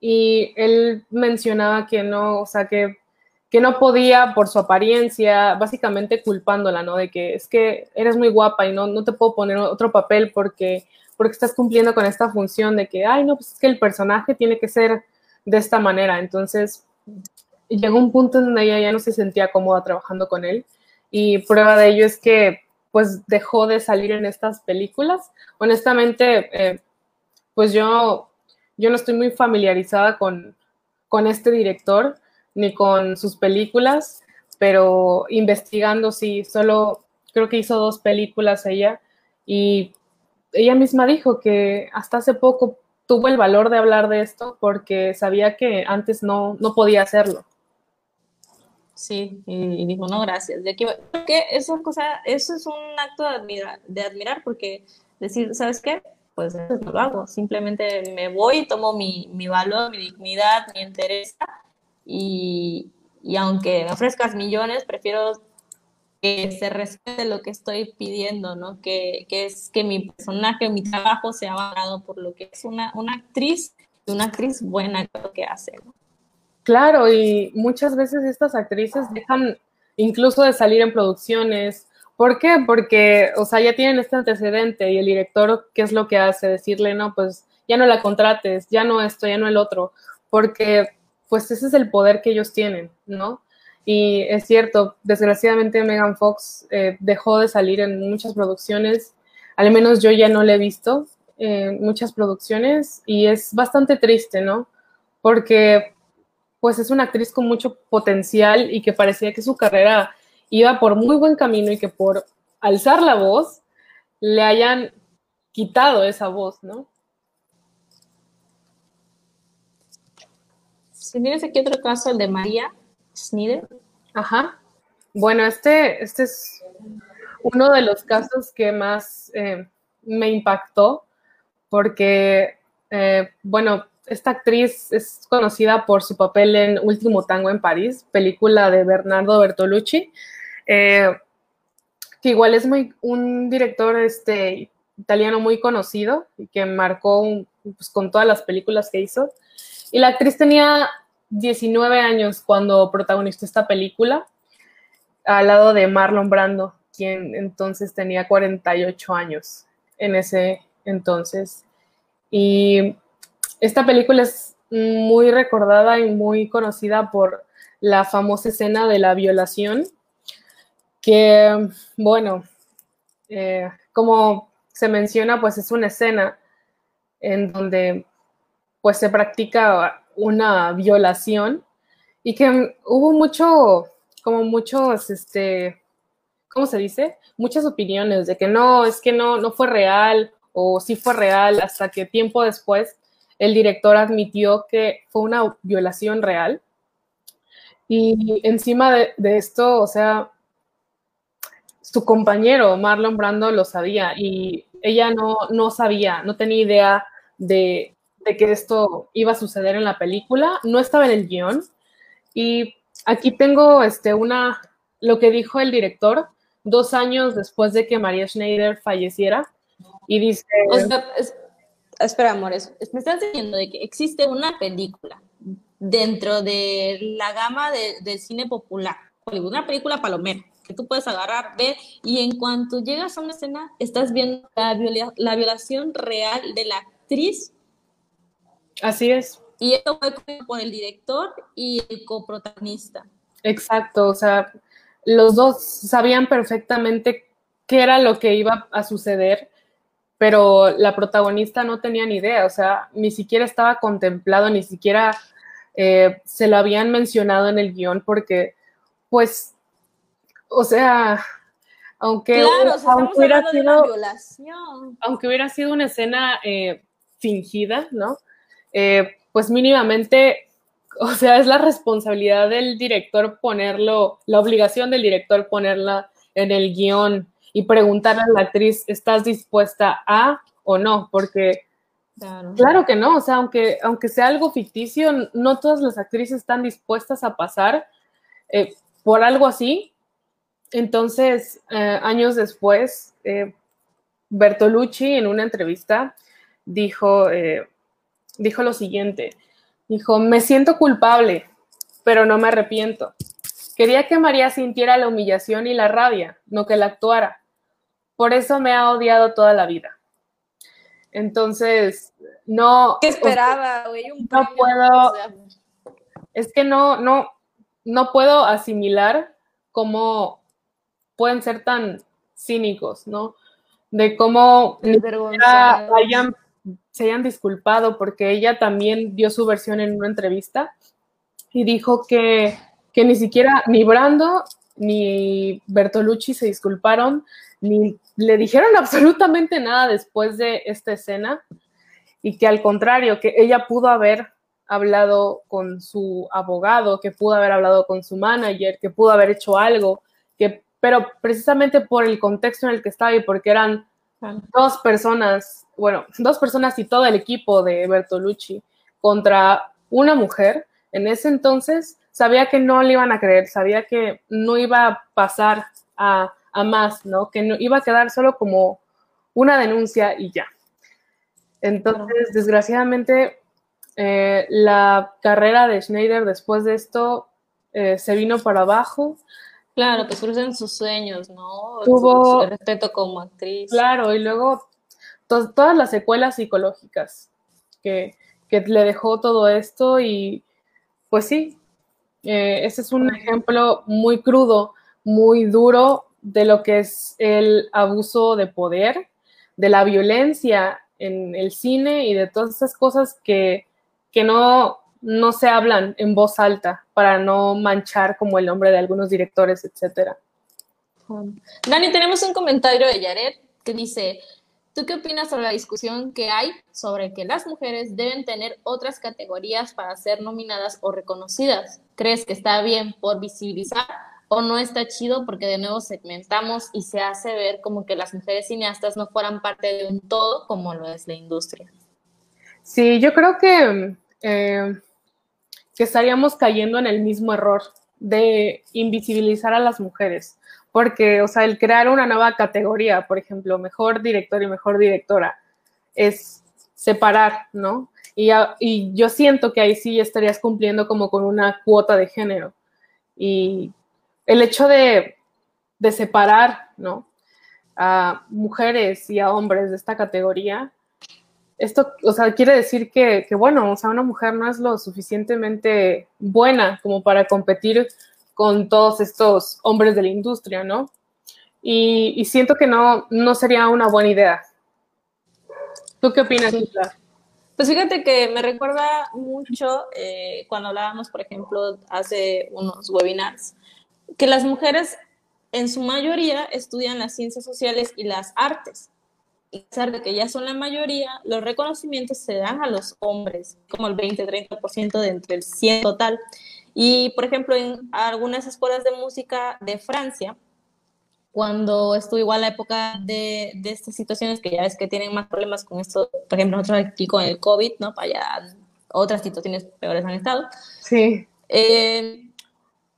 Y él mencionaba que no, o sea, que, que no podía por su apariencia, básicamente culpándola, ¿no? De que es que eres muy guapa y no, no te puedo poner otro papel porque, porque estás cumpliendo con esta función de que, ay, no, pues es que el personaje tiene que ser de esta manera. Entonces, llegó un punto en donde ella ya no se sentía cómoda trabajando con él y prueba de ello es que pues dejó de salir en estas películas. Honestamente, eh, pues yo, yo no estoy muy familiarizada con, con este director ni con sus películas, pero investigando sí, solo creo que hizo dos películas ella y ella misma dijo que hasta hace poco tuvo el valor de hablar de esto porque sabía que antes no, no podía hacerlo. Sí, y, dijo, no, gracias. De aquí, porque eso, cosa, eso es un acto de admirar, de admirar, porque decir, ¿sabes qué? Pues no lo hago. Simplemente me voy, tomo mi, mi valor, mi dignidad, mi interés, y, y aunque me ofrezcas millones, prefiero que se respete lo que estoy pidiendo, ¿no? Que, que es que mi personaje, mi trabajo sea valorado por lo que es una, una actriz, una actriz buena que hace. Claro, y muchas veces estas actrices dejan incluso de salir en producciones. ¿Por qué? Porque, o sea, ya tienen este antecedente y el director, ¿qué es lo que hace? Decirle, no, pues ya no la contrates, ya no esto, ya no el otro, porque pues ese es el poder que ellos tienen, ¿no? Y es cierto, desgraciadamente Megan Fox eh, dejó de salir en muchas producciones, al menos yo ya no la he visto en muchas producciones y es bastante triste, ¿no? Porque pues es una actriz con mucho potencial y que parecía que su carrera iba por muy buen camino y que por alzar la voz le hayan quitado esa voz, ¿no? Si tienes aquí otro caso, el de María Snyder. Ajá. Bueno, este, este es uno de los casos que más eh, me impactó, porque, eh, bueno, esta actriz es conocida por su papel en Último Tango en París, película de Bernardo Bertolucci, eh, que igual es muy, un director este, italiano muy conocido y que marcó pues, con todas las películas que hizo. Y la actriz tenía 19 años cuando protagonizó esta película, al lado de Marlon Brando, quien entonces tenía 48 años en ese entonces. Y esta película es muy recordada y muy conocida por la famosa escena de la violación, que, bueno, eh, como se menciona, pues es una escena en donde pues se practica una violación y que hubo mucho, como muchos, este, ¿cómo se dice? Muchas opiniones de que no, es que no, no fue real o sí fue real, hasta que tiempo después el director admitió que fue una violación real. Y encima de, esto, o sea, su compañero Marlon Brando lo sabía y ella no, no sabía, no tenía idea de, de, que esto iba a suceder en la película, no estaba en el guion. Y aquí tengo este, una, lo que dijo el director dos años después de que María Schneider falleciera. Y dice... espera, amores, me estás diciendo de que existe una película dentro de la gama de, del cine popular, una película palomera, que tú puedes agarrar, ver, y en cuanto llegas a una escena, estás viendo la, la violación real de la actriz. Así es. Y esto fue por el director y el coprotagonista. Exacto, o sea, los dos sabían perfectamente qué era lo que iba a suceder, pero la protagonista no tenía ni idea, o sea, ni siquiera estaba contemplado, ni siquiera eh, se lo habían mencionado en el guion, porque, pues, o sea, aunque, aunque hubiera sido, aunque hubiera sido una escena eh, fingida, ¿no? Eh, pues mínimamente o sea, es la responsabilidad del director ponerlo, la obligación del director ponerla en el guion y preguntarle a la actriz, ¿estás dispuesta a o no? Porque claro, que no, o sea, aunque, aunque sea algo ficticio, no todas las actrices están dispuestas a pasar eh, por algo así. Entonces, eh, años después, eh, Bertolucci en una entrevista dijo, dijo lo siguiente, Dijo, me siento culpable, pero no me arrepiento. Quería que María sintiera la humillación y la rabia, no que la actuara. Por eso me ha odiado toda la vida. Entonces, no. ¿Qué esperaba, güey? No puedo. Es que no, no, no puedo asimilar cómo pueden ser tan cínicos, ¿no? De cómo hayan se hayan disculpado porque ella también dio su versión en una entrevista y dijo que, que ni siquiera ni Brando ni Bertolucci se disculparon, ni le dijeron absolutamente nada después de esta escena. Y que al contrario, que ella pudo haber hablado con su abogado, que pudo haber hablado con su manager, que pudo haber hecho algo, que, pero precisamente por el contexto en el que estaba y porque eran dos personas bueno, dos personas y todo el equipo de Bertolucci contra una mujer, en ese entonces sabía que no le iban a creer, sabía que no iba a pasar a, más, ¿no? Que no, iba a quedar solo como una denuncia y ya. Entonces, desgraciadamente, eh, la carrera de Schneider después de esto eh, se vino para abajo. Claro, que surgen sus sueños, ¿no? Tuvo respeto como actriz. Claro, y luego todas las secuelas psicológicas que, le dejó todo esto y pues sí, eh, ese es un ejemplo muy crudo, muy duro de lo que es el abuso de poder, de la violencia en el cine y de todas esas cosas que, que no, no se hablan en voz alta para no manchar como el nombre de algunos directores, etcétera. Dani, tenemos un comentario de Yaret que dice, ¿Tú qué opinas sobre la discusión que hay sobre que las mujeres deben tener otras categorías para ser nominadas o reconocidas? ¿Crees que está bien por visibilizar o no está chido porque de nuevo segmentamos y se hace ver como que las mujeres cineastas no fueran parte de un todo como lo es la industria. Sí, yo creo que, eh, que estaríamos cayendo en el mismo error de invisibilizar a las mujeres, porque, o sea, el crear una nueva categoría, por ejemplo, mejor director y mejor directora, es separar, ¿no? Y, yo siento que ahí sí estarías cumpliendo como con una cuota de género. Y el hecho de, de separar, ¿no? A mujeres y a hombres de esta categoría, esto, o sea, quiere decir que, que, bueno, o sea, una mujer no es lo suficientemente buena como para competir con todos estos hombres de la industria, ¿no? Y, y siento que no, no sería una buena idea. ¿Tú qué opinas, sí. Pues fíjate que me recuerda mucho eh, cuando hablábamos, por ejemplo, hace unos webinars, que las mujeres en su mayoría estudian las ciencias sociales y las artes. Y a pesar de que ya son la mayoría, los reconocimientos se dan a los hombres, como el 20-30% de entre el 100 total. Y, por ejemplo, en algunas escuelas de música de Francia, cuando estuvo igual la época de, de, estas situaciones que ya es que tienen más problemas con esto, por ejemplo, nosotros aquí con el COVID, ¿no? Para allá otras situaciones peores han estado. Sí. Eh,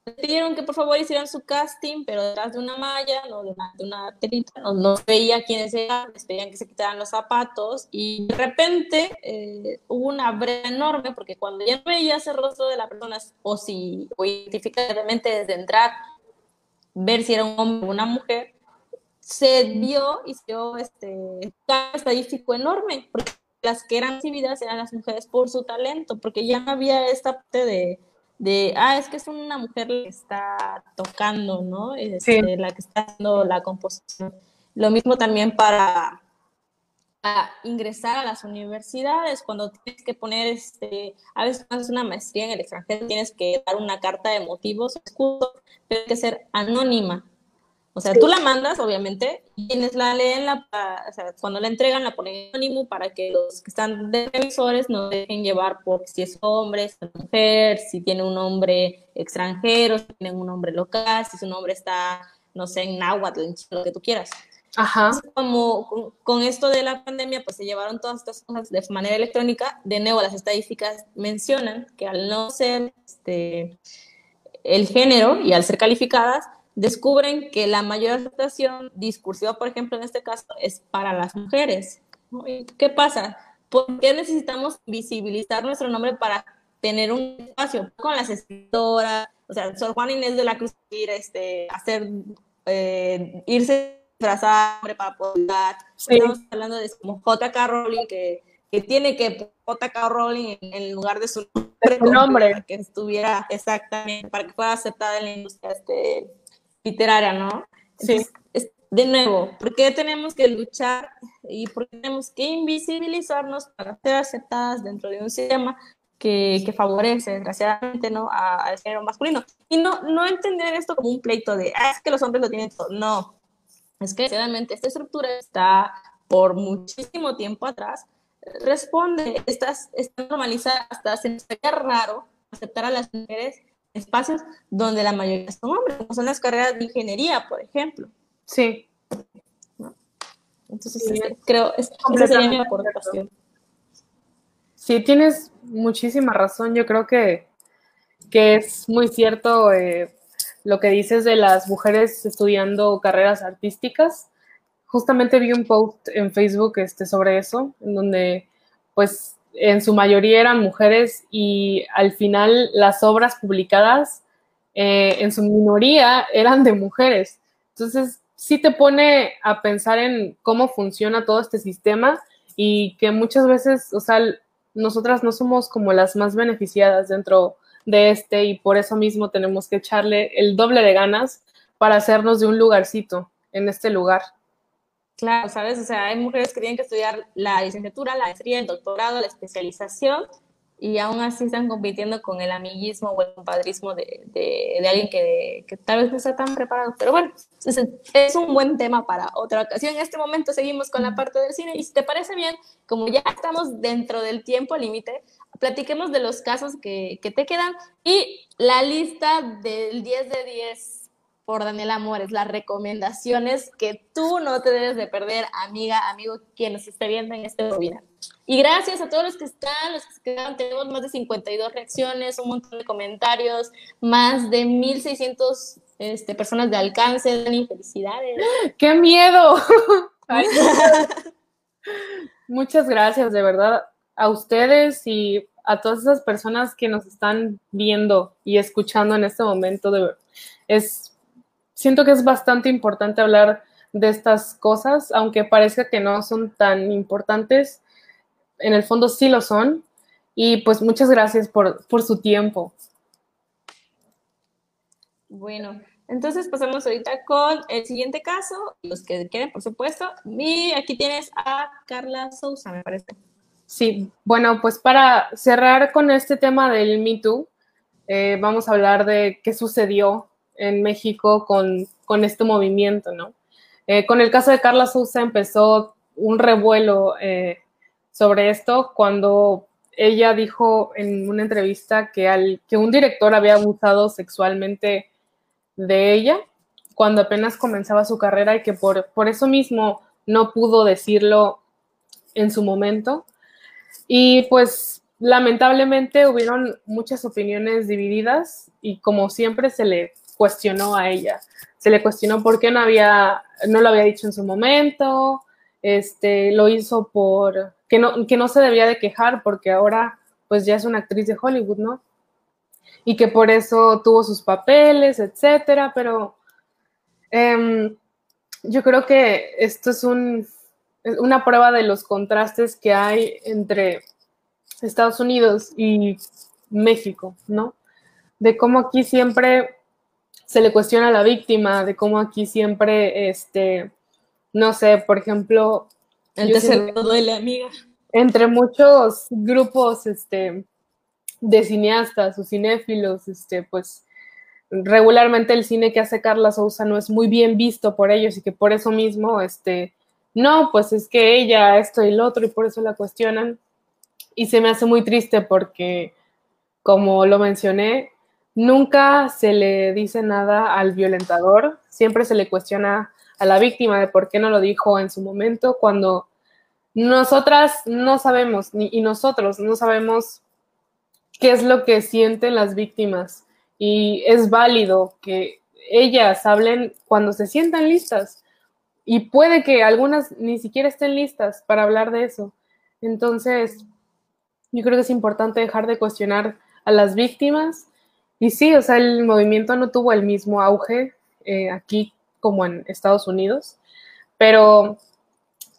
pidieron que por favor hicieran su casting, pero detrás de una malla, no de una, de una telita, no, no veía quiénes eran, les pedían que se quitaran los zapatos y de repente eh, hubo una breve enorme porque cuando ya no veías el rostro de la persona o si o identificadamente desde entrar, ver si era un hombre o una mujer, se vio y se dio este estadístico enorme, porque las que eran recibidas eran las mujeres por su talento, porque ya no había esta parte de de, ah, es que es una mujer la que está tocando, ¿no? Este, sí. La que está haciendo la composición. Lo mismo también para, para, ingresar a las universidades, cuando tienes que poner, este, a veces cuando haces una maestría en el extranjero, tienes que dar una carta de motivos, escudo, pero hay que ser anónima. O sea, sí. tú la mandas, obviamente, y quienes la leen, la, o sea, cuando la entregan, la ponen anónimo para que los que están de revisores no dejen llevar por si es hombre, si es mujer, si tiene un nombre extranjero, si tiene un nombre local, si su nombre está, no sé, en náhuatl, en lo que tú quieras. Ajá. Entonces, como con, con, esto de la pandemia, pues se llevaron todas estas cosas de manera electrónica. De nuevo, las estadísticas mencionan que al no ser este, el género y al ser calificadas, descubren que la mayor aceptación discursiva, por ejemplo, en este caso, es para las mujeres. ¿Qué pasa? ¿Por qué necesitamos visibilizar nuestro nombre para tener un espacio con las escritoras? O sea, Sor Juan Inés de la Cruz, ir, este, hacer, eh, irse disfrazada para poder sí. Estamos hablando de como J.K. Rowling, que, que tiene que J.K. Rowling en, lugar de su nombre, nombre. Para que estuviera exactamente, para que fuera aceptada en la industria este, literaria, ¿no? Entonces, sí. de nuevo, ¿por qué tenemos que luchar y por qué tenemos que invisibilizarnos para ser aceptadas dentro de un sistema que, que favorece, desgraciadamente, ¿no? al género masculino? Y no, no entender esto como un pleito de, ah, es que los hombres lo tienen todo. No, es que, desgraciadamente, esta estructura está por muchísimo tiempo atrás, responde, está, está normalizada, hasta se nos raro aceptar a las mujeres espacios donde la mayoría son hombres, como son las carreras de ingeniería, por ejemplo. Sí. ¿No? Entonces, sí, este, creo, es, esa sería mi aportación. Sí, tienes muchísima razón. Yo creo que, que es muy cierto eh, lo que dices de las mujeres estudiando carreras artísticas. Justamente vi un post en Facebook este, sobre eso, en donde pues en su mayoría eran mujeres y al final las obras publicadas eh, en su minoría eran de mujeres. Entonces, sí te pone a pensar en cómo funciona todo este sistema y que muchas veces, o sea, nosotras no somos como las más beneficiadas dentro de este y por eso mismo tenemos que echarle el doble de ganas para hacernos de un lugarcito en este lugar. Claro, ¿sabes? O sea, hay mujeres que tienen que estudiar la licenciatura, la maestría, el doctorado, la especialización, y aún así están compitiendo con el amiguismo o el compadrismo de, de, alguien que, que, tal vez no está tan preparado. Pero bueno, es, es, un buen tema para otra ocasión. En este momento seguimos con la parte del cine, y si te parece bien, como ya estamos dentro del tiempo límite, platiquemos de los casos que, que te quedan y la lista del 10 de 10 por Daniela Amores, las recomendaciones que tú no te debes de perder, amiga, amigo, quien nos esté viendo en este webinar. Y gracias a todos los que están, los que se quedaron, tenemos más de 52 reacciones, un montón de comentarios, más de 1600 este, personas de alcance, Dani, felicidades. (gasps) ¡Qué miedo! (laughs) Muchas gracias, de verdad, a ustedes y a todas esas personas que nos están viendo y escuchando en este momento. De, es, siento que es bastante importante hablar de estas cosas, aunque parezca que no son tan importantes, en el fondo sí lo son. Y pues muchas gracias por, por su tiempo. Bueno, entonces pasamos ahorita con el siguiente caso, los que quieren, por supuesto. Y aquí tienes a Carla Sousa, me parece. Sí, bueno, pues para cerrar con este tema del Me Too, eh, vamos a hablar de qué sucedió en México con, con este movimiento, ¿no? Eh, con el caso de Carla Sousa empezó un revuelo eh, sobre esto cuando ella dijo en una entrevista que, al, que un director había abusado sexualmente de ella cuando apenas comenzaba su carrera y que por, por eso mismo no pudo decirlo en su momento. Y pues lamentablemente hubieron muchas opiniones divididas y como siempre se le cuestionó a ella. Se le cuestionó por qué no había, no lo había dicho en su momento, este, lo hizo por que no, que no se debía de quejar porque ahora pues ya es una actriz de Hollywood, ¿no? Y que por eso tuvo sus papeles, etcétera, pero em, yo creo que esto es un, una prueba de los contrastes que hay entre Estados Unidos y México, ¿no? De cómo aquí siempre se le cuestiona a la víctima, de cómo aquí siempre, este, no sé, por ejemplo... El duele, amiga. Entre muchos grupos, este, de cineastas o cinéfilos, este, pues regularmente el cine que hace Carla Sousa no es muy bien visto por ellos y que por eso mismo, este, no, pues es que ella, esto y lo otro, y por eso la cuestionan. Y se me hace muy triste porque, como lo mencioné, nunca se le dice nada al violentador, siempre se le cuestiona a la víctima de por qué no lo dijo en su momento, cuando nosotras no sabemos, y nosotros no sabemos qué es lo que sienten las víctimas. Y es válido que ellas hablen cuando se sientan listas y puede que algunas ni siquiera estén listas para hablar de eso. Entonces, yo creo que es importante dejar de cuestionar a las víctimas. Y sí, o sea, el movimiento no tuvo el mismo auge eh, aquí como en Estados Unidos, pero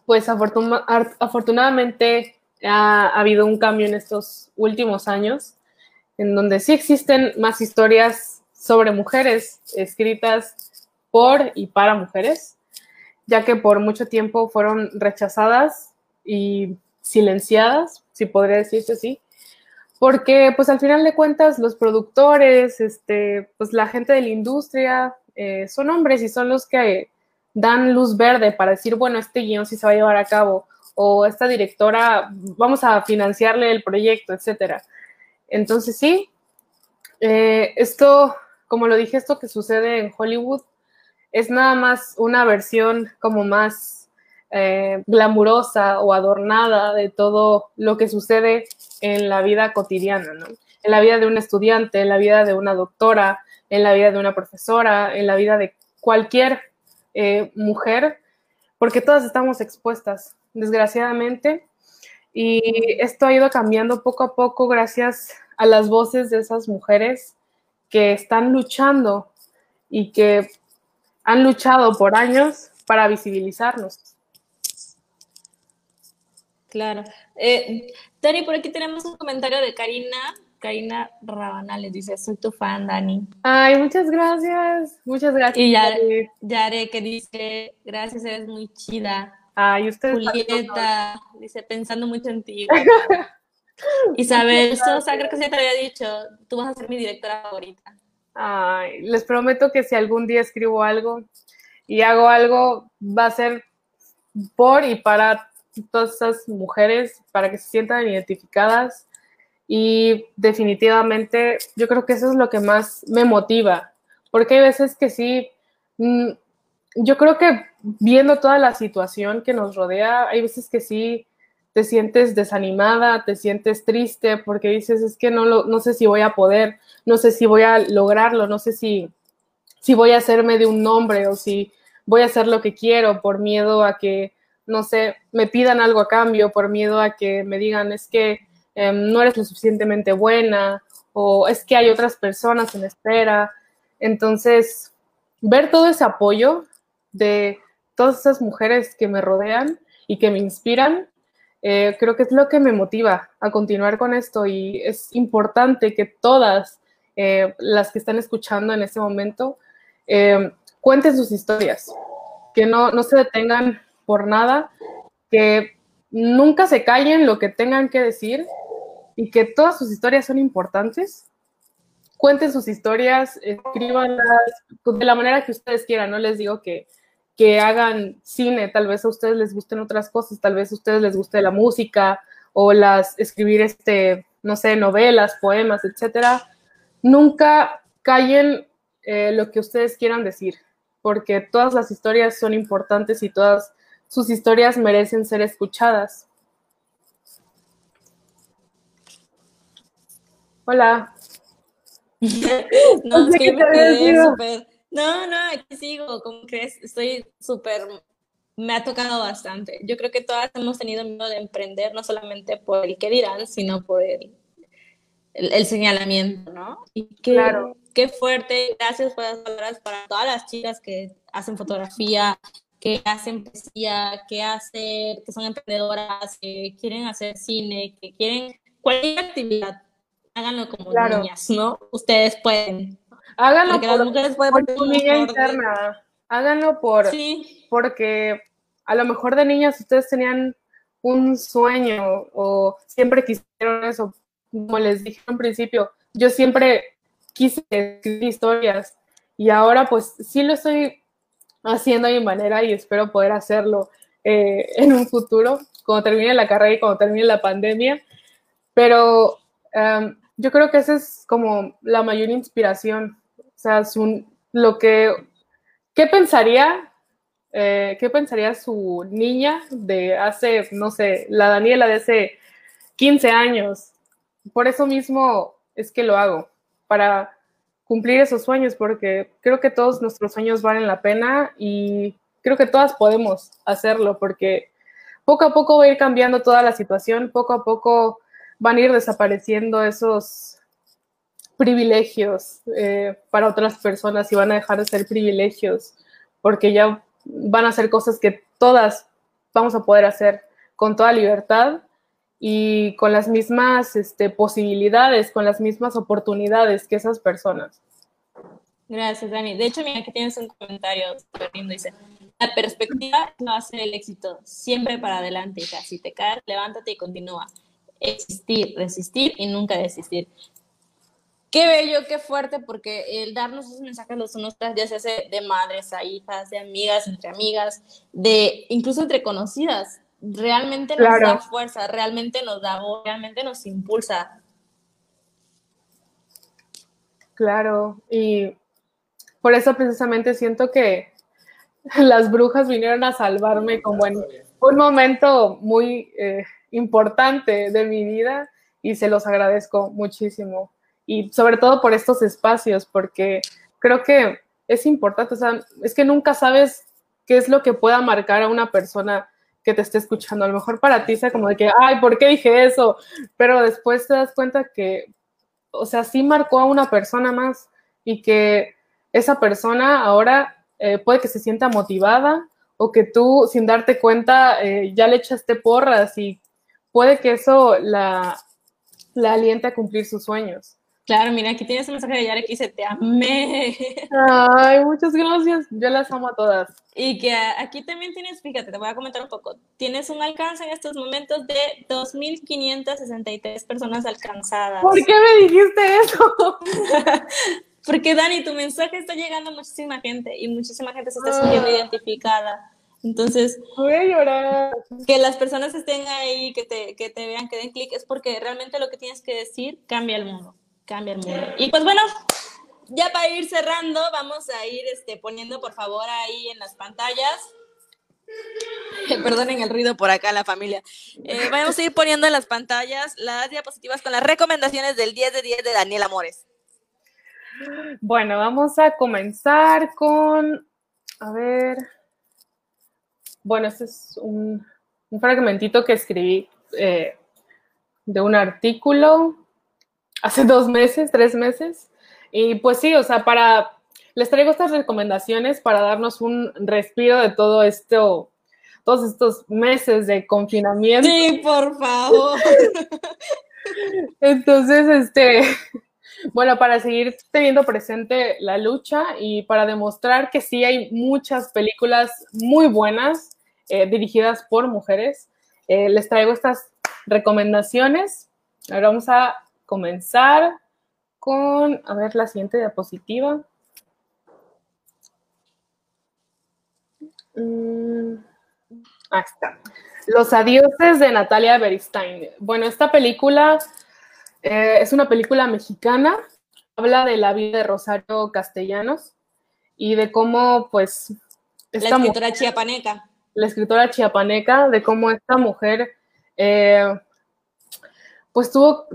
pues afortunadamente ha, ha, habido un cambio en estos últimos años, en donde sí existen más historias sobre mujeres escritas por y para mujeres, ya que por mucho tiempo fueron rechazadas y silenciadas, si podría decirse así, porque pues al final de cuentas los productores, este, pues la gente de la industria eh, son hombres y son los que dan luz verde para decir, bueno, este guion sí se va a llevar a cabo o esta directora, vamos a financiarle el proyecto, etcétera. Entonces sí, eh, esto, como lo dije, esto que sucede en Hollywood es nada más una versión como más eh, glamurosa o adornada de todo lo que sucede en la vida cotidiana, ¿no? En la vida de un estudiante, en la vida de una doctora, en la vida de una profesora, en la vida de cualquier eh, mujer, porque todas estamos expuestas, desgraciadamente. Y esto ha ido cambiando poco a poco gracias a las voces de esas mujeres que están luchando y que han luchado por años para visibilizarnos. Claro. Eh, Dani, por aquí tenemos un comentario de Karina. Karina Rabanales dice, soy tu fan, Dani. Ay, muchas gracias. Muchas gracias. Y Yare, Yare que dice, gracias, eres muy chida. Ay, usted. Julieta dice, pensando mucho en ti. (laughs) Isabel Sosa, creo que se te había dicho, tú vas a ser mi directora favorita. Ay, les prometo que si algún día escribo algo y hago algo, va a ser por y para todas esas mujeres, para que se sientan identificadas. Y definitivamente yo creo que eso es lo que más me motiva, porque hay veces que sí mm, yo creo que viendo toda la situación que nos rodea, hay veces que sí te sientes desanimada, te sientes triste porque dices, es que no, lo, no sé si voy a poder, no sé si voy a lograrlo, no sé si, si voy a hacerme de un nombre o si voy a hacer lo que quiero por miedo a que, no sé, me pidan algo a cambio, por miedo a que me digan, es que em, no eres lo suficientemente buena o es que hay otras personas en espera. Entonces, ver todo ese apoyo de todas esas mujeres que me rodean y que me inspiran, eh, creo que es lo que me motiva a continuar con esto y es importante que todas eh, las que están escuchando en este momento eh, cuenten sus historias, que no, no se detengan por nada, que nunca se callen lo que tengan que decir y que todas sus historias son importantes. Cuenten sus historias, escríbanlas de la manera que ustedes quieran. No les digo que, que hagan cine, tal vez a ustedes les gusten otras cosas, tal vez a ustedes les guste la música o las escribir este, no sé, novelas, poemas, etcétera. Nunca callen eh, lo que ustedes quieran decir, porque todas las historias son importantes y todas sus historias merecen ser escuchadas. Hola. (laughs) no, (laughs) es que me quedé súper no, no, aquí sigo, como crees, estoy súper, me ha tocado bastante. Yo creo que todas hemos tenido miedo de emprender, no solamente por el que dirán, sino por el, el, señalamiento, ¿no? Y qué, claro. qué fuerte, gracias por las palabras para todas las chicas que hacen fotografía, que hacen poesía, que hacen, que son emprendedoras, que quieren hacer cine, que quieren cualquier actividad, háganlo como niñas, ¿no? Ustedes pueden. Háganlo por, tu niña interna. Háganlo por porque a lo mejor de niñas ustedes tenían un sueño o siempre quisieron eso. Como les dije en principio, yo siempre quise escribir historias y ahora pues sí lo estoy haciendo de mi manera y espero poder hacerlo eh, en un futuro, cuando termine la carrera y cuando termine la pandemia. Pero em, yo creo que esa es como la mayor inspiración sea, lo que, ¿qué pensaría, eh, qué pensaría su niña de hace, no sé, la Daniela de hace 15 años? Por eso mismo es que lo hago, para cumplir esos sueños, porque creo que todos nuestros sueños valen la pena y creo que todas podemos hacerlo, porque poco a poco va a ir cambiando toda la situación, poco a poco van a ir desapareciendo esos privilegios eh, para otras personas y van a dejar de ser privilegios porque ya van a ser cosas que todas vamos a poder hacer con toda libertad y con las mismas este, posibilidades, con las mismas oportunidades que esas personas. Gracias, Dani. De hecho, mira, aquí tienes un comentario súper lindo. Dice, la perspectiva no hace el éxito. Siempre para adelante, hija. Si te caes, levántate y continúa. Existir, resistir y nunca desistir. Qué bello, qué fuerte, porque el darnos esos mensajes los unos tras ya se hace de madres a hijas, de amigas, entre amigas, de incluso entre conocidas. Realmente nos da fuerza, realmente nos da voz, realmente nos impulsa. Claro, y por eso precisamente siento que (laughs) las brujas vinieron a salvarme como en un momento muy eh, importante de mi vida y se los agradezco muchísimo y sobre todo por estos espacios, porque creo que es importante, o sea, es que nunca sabes qué es lo que pueda marcar a una persona que te esté escuchando. A lo mejor para ti sea como de que, ay, ¿por qué dije eso? Pero después te das cuenta que, o sea, sí marcó a una persona más y que esa persona ahora eh, puede que se sienta motivada o que tú, sin darte cuenta, eh, ya le echaste porras y puede que eso la, la aliente a cumplir sus sueños. Claro, mira, aquí tienes un mensaje de Yara que dice, te amé. (laughs) Ay, muchas gracias. Yo las amo a todas. Y que aquí también tienes, fíjate, te voy a comentar un poco. Tienes un alcance en estos momentos de 2.563 personas alcanzadas. ¿Por qué me dijiste eso? (laughs) Porque Dani, tu mensaje está llegando a muchísima gente y muchísima gente se está sintiendo ah. identificada. Entonces, voy a llorar. Que las personas estén ahí, que te, que te vean, que den clic, es porque realmente lo que tienes que decir cambia el mundo cambia el mundo. Y pues bueno, ya para ir cerrando, vamos a ir este, poniendo por favor ahí en las pantallas. (laughs) Perdonen el ruido por acá, la familia. Eh, vamos a ir poniendo en las pantallas las diapositivas con las recomendaciones del 10 de 10 de Daniel Amores. Bueno, vamos a comenzar con, a ver, bueno, este es un, fragmentito que escribí eh, de un artículo hace dos meses, tres meses. Y pues sí, o sea, para, les traigo estas recomendaciones para darnos un respiro de todo esto, todos estos meses de confinamiento. Sí, por favor. (laughs) Entonces, este, bueno, para seguir teniendo presente la lucha y para demostrar que sí hay muchas películas muy buenas eh, dirigidas por mujeres, eh, les traigo estas recomendaciones. Ahora vamos a comenzar con, a ver, la siguiente diapositiva. Mm, ahí está. Los adioses de Natalia Beristain. Bueno, esta película eh, es una película mexicana. Habla de la vida de Rosario Castellanos y de cómo, pues, esta la escritora chiapaneca. La escritora chiapaneca, de cómo esta mujer, eh, pues, tuvo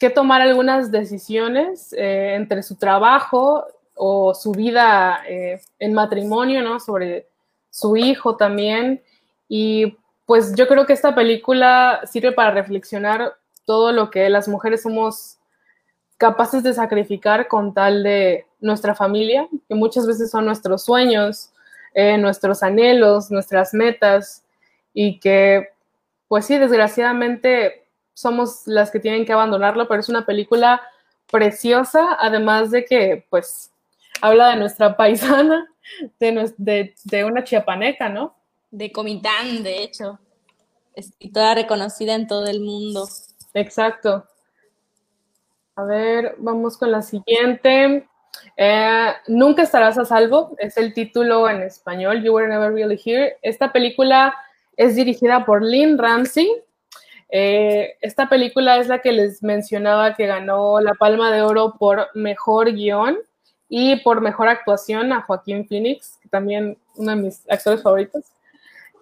que tomar algunas decisiones eh, entre su trabajo o su vida eh, en matrimonio, ¿no? Sobre su hijo también. Y pues yo creo que esta película sirve para reflexionar todo lo que las mujeres somos capaces de sacrificar con tal de nuestra familia, que muchas veces son nuestros sueños, eh, nuestros anhelos, nuestras metas, y que, pues sí, desgraciadamente somos las que tienen que abandonarlo, pero es una película preciosa, además de que, pues, habla de nuestra (laughs) paisana, de, de, una chiapaneca, ¿no? De Comitán, de hecho. Escritora reconocida en todo el mundo. Exacto. A ver, vamos con la siguiente. Eh, Nunca estarás a salvo, es el título en español, You Were Never Really Here. Esta película es dirigida por Lynn Ramsey, eh, esta película es la que les mencionaba que ganó la Palma de Oro por mejor guion y por mejor actuación a Joaquín Phoenix, que también uno de mis actores favoritos.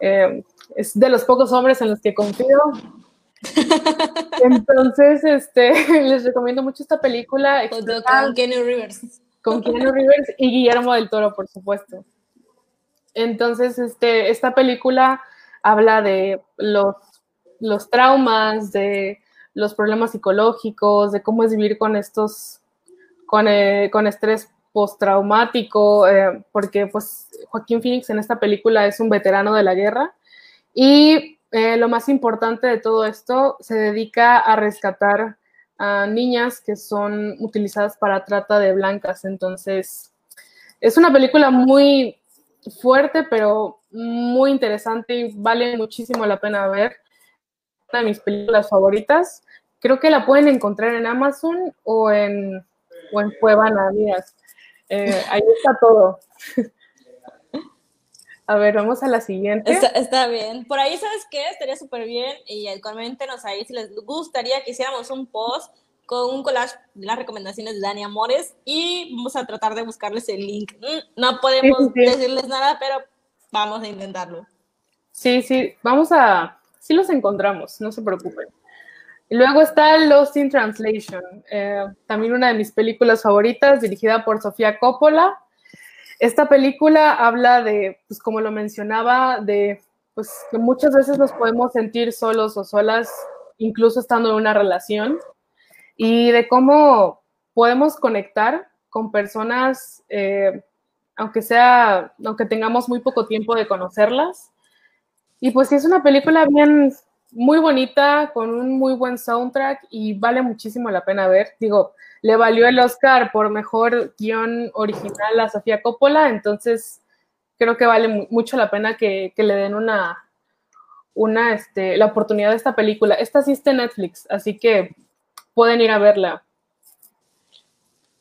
Eh, es de los pocos hombres en los que confío. (laughs) Entonces, este, (laughs) les recomiendo mucho esta película. Con Keanu Rivers. Con Keanu Rivers y Guillermo del Toro, por supuesto. Entonces, este, esta película habla de los los traumas, de los problemas psicológicos, de cómo es vivir con estos, con, eh, con estrés postraumático, eh, porque pues Joaquín Phoenix en esta película es un veterano de la guerra y eh, lo más importante de todo esto se dedica a rescatar a niñas que son utilizadas para trata de blancas. Entonces, es una película muy fuerte, pero muy interesante y vale muchísimo la pena ver de mis películas favoritas. Creo que la pueden encontrar en Amazon o en, o en Cuevana, eh, ahí está todo. (laughs) A ver, vamos a la siguiente. Está, bien. Por ahí, ¿sabes qué? Estaría súper bien. Y coméntenos ahí si les gustaría que hiciéramos un post con un collage de las recomendaciones de Dani Amores y vamos a tratar de buscarles el link. Mm, no podemos decirles nada, pero vamos a intentarlo. Sí, sí, vamos a, sí los encontramos, no se preocupen. Luego está Lost in Translation, eh, también una de mis películas favoritas, dirigida por Sofía Coppola. Esta película habla de, pues como lo mencionaba, de pues que muchas veces nos podemos sentir solos o solas, incluso estando en una relación, y de cómo podemos conectar con personas, eh, aunque sea, aunque tengamos muy poco tiempo de conocerlas, y pues sí, es una película bien, muy bonita, con un muy buen soundtrack y vale muchísimo la pena ver. Digo, le valió el Oscar por mejor guion original a Sofía Coppola, entonces creo que vale mucho la pena que, le den una, una, este, la oportunidad de esta película. Esta sí está en Netflix, así que pueden ir a verla.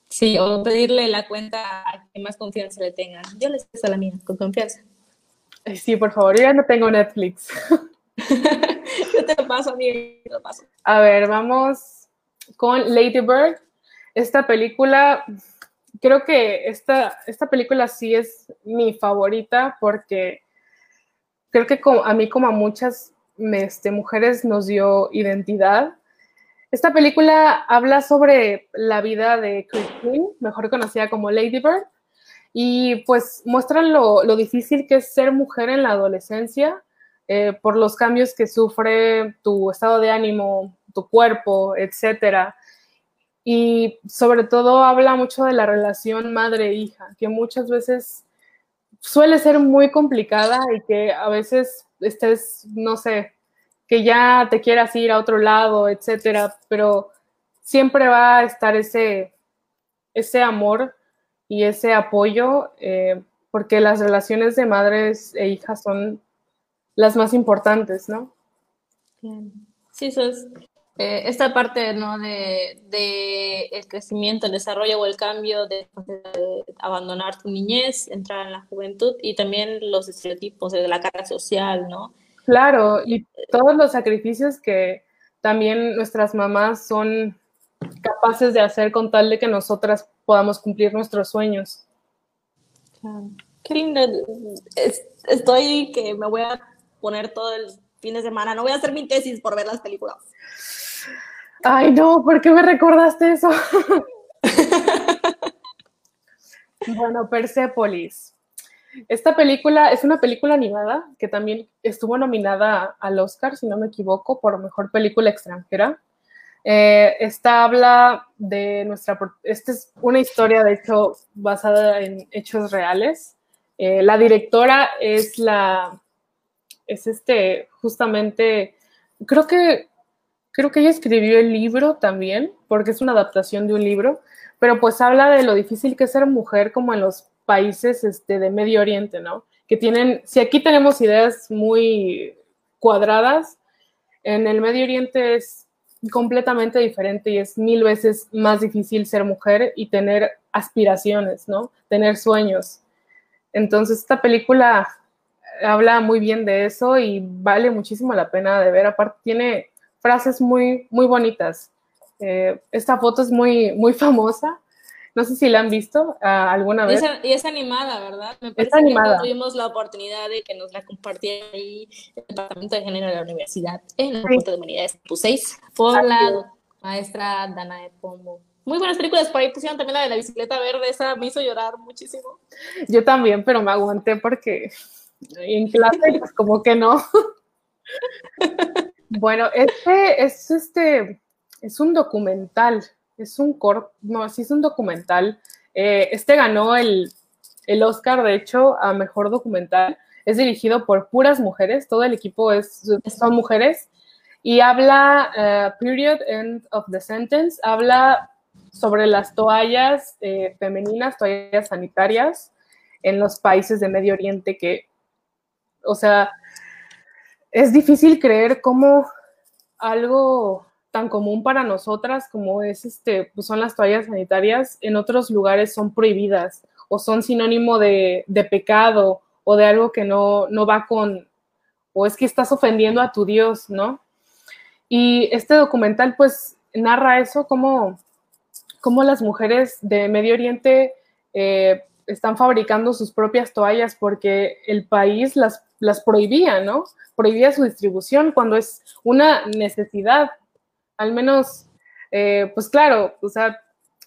Sí, o pedirle la cuenta a que más confianza le tengan. Yo les paso la mía, con confianza. Sí, por favor, yo ya no tengo Netflix. (laughs) yo te lo paso, a mí, te lo paso. A ver, vamos con Lady Bird. Esta película creo que esta, esta película sí es mi favorita porque creo que a mí como a muchas este, mujeres nos dio identidad. Esta película habla sobre la vida de Christine, mejor conocida como Lady Bird, y pues muestra lo, difícil que es ser mujer en la adolescencia eh, por los cambios que sufre tu estado de ánimo, tu cuerpo, etcétera. Y sobre todo habla mucho de la relación madre-hija, que muchas veces suele ser muy complicada y que a veces estés, no sé, que ya te quieras ir a otro lado, etcétera, pero siempre va a estar ese, ese amor y ese apoyo, eh, porque las relaciones de madres e hijas son las más importantes, ¿no? Sí, eso es eh, esta parte ¿no? de, de, el crecimiento, el desarrollo o el cambio de, abandonar tu niñez, entrar en la juventud y también los estereotipos de la carga social, ¿no? Claro, y todos los sacrificios que también nuestras mamás son capaces de hacer con tal de que nosotras podamos cumplir nuestros sueños. Qué lindo. Estoy que me voy a poner todo el fin de semana. No voy a hacer mi tesis por ver las películas. Ay, no, ¿por qué me recordaste eso? (laughs) bueno, Persepolis. Esta película es una película animada que también estuvo nominada al Oscar, si no me equivoco, por mejor película extranjera. Eh, esta habla de nuestra. Esta es una historia, de hecho, basada en hechos reales. Eh, la directora es la. Es este, justamente. Creo que Creo que ella escribió el libro también, porque es una adaptación de un libro, pero pues habla de lo difícil que es ser mujer como en los países este, de Medio Oriente, ¿no? Que tienen, si aquí tenemos ideas muy cuadradas, en el Medio Oriente es completamente diferente y es mil veces más difícil ser mujer y tener aspiraciones, ¿no? Tener sueños. Entonces, esta película habla muy bien de eso y vale muchísimo la pena de ver. Aparte, tiene frases muy, muy bonitas. Eh, esta foto es muy, muy (laughs) famosa. No sé si la han visto ah, alguna vez. Y es, animada, ¿verdad? Me es animada. tuvimos la oportunidad de que nos la compartiera ahí el Departamento de Género de la Universidad en el Punto de Humanidades 6 por la maestra Dana de Pombo. Muy buenas películas, por ahí pusieron también la de la bicicleta verde, esa me hizo llorar muchísimo. Yo también, pero me aguanté porque en clase pues, como que no. (laughs) Bueno, este es este es un documental, es un corto, no, sí es un documental. Eh, este ganó el, Oscar, de hecho, a mejor documental. Es dirigido por puras mujeres, todo el equipo es, son mujeres. Y habla, eh, period, end of the sentence, habla sobre las toallas eh, femeninas, toallas sanitarias en los países de Medio Oriente que, o sea, es difícil creer cómo algo tan común para nosotras como es este, pues son las toallas sanitarias, en otros lugares son prohibidas o son sinónimo de, pecado o de algo que no, no va con, o es que estás ofendiendo a tu Dios, ¿no? Y este documental pues narra eso, como, como las mujeres de Medio Oriente eh, están fabricando sus propias toallas porque el país las, las prohibía, ¿no? Prohibía su distribución cuando es una necesidad. Al menos, eh, pues claro, o sea,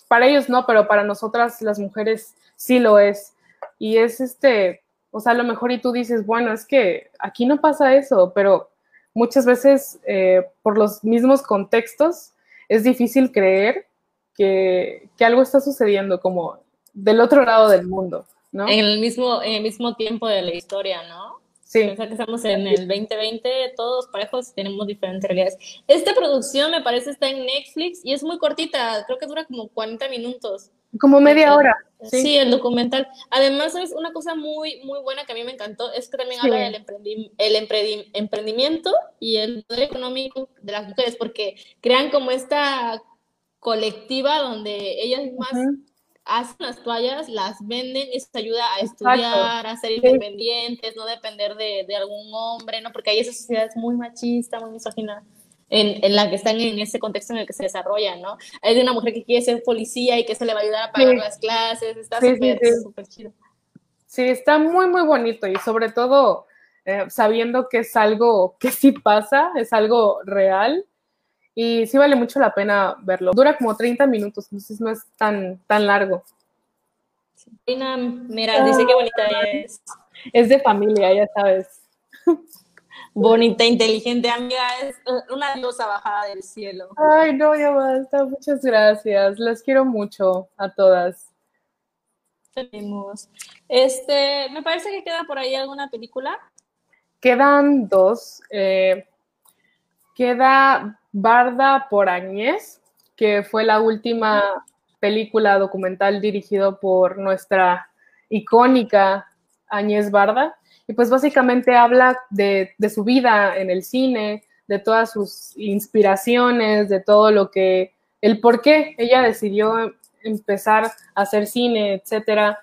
para ellos no, pero para nosotras las mujeres sí lo es. Y es este, o sea, a lo mejor y tú dices, bueno, es que aquí no pasa eso, pero muchas veces eh, por los mismos contextos es difícil creer que, que algo está sucediendo como del otro lado del mundo, ¿no? En el mismo, en el mismo tiempo de la historia, ¿no? Sí. Pensar que estamos en el 2020, todos parejos, tenemos diferentes realidades. Esta producción me parece está en Netflix y es muy cortita, creo que dura como 40 minutos. Como media hora. Sí. el documental. Además, es una cosa muy, muy buena que a mí me encantó, es que también habla del el emprendimiento y el poder económico de las mujeres, porque crean como esta colectiva donde ellas más hacen las toallas, las venden eso ayuda a estudiar, a ser independientes, no depender de, algún hombre, ¿no? Porque ahí esa sociedad es muy machista, muy misógina. en, la que están en ese contexto en el que se desarrollan, ¿no? Hay de una mujer que quiere ser policía y que se le va a ayudar a pagar las clases, está súper, súper chido. Sí, está muy, muy bonito y sobre todo eh, sabiendo que es algo que sí pasa, es algo real y sí vale mucho la pena verlo. Dura como 30 minutos, entonces no es tan, tan largo. Mira, dice que bonita es. Es de familia, ya sabes. (laughs) Bonita, inteligente, amiga, es una diosa bajada del cielo. Ay, no, ya basta, muchas gracias. Las quiero mucho a todas. Tenemos. Este, me parece que queda por ahí alguna película. Quedan dos. Eh, queda Barda por Añez, que fue la última película documental dirigido por nuestra icónica Añez Barda. Y pues básicamente habla de, su vida en el cine, de todas sus inspiraciones, de todo lo que, el por qué ella decidió empezar a hacer cine, etcétera.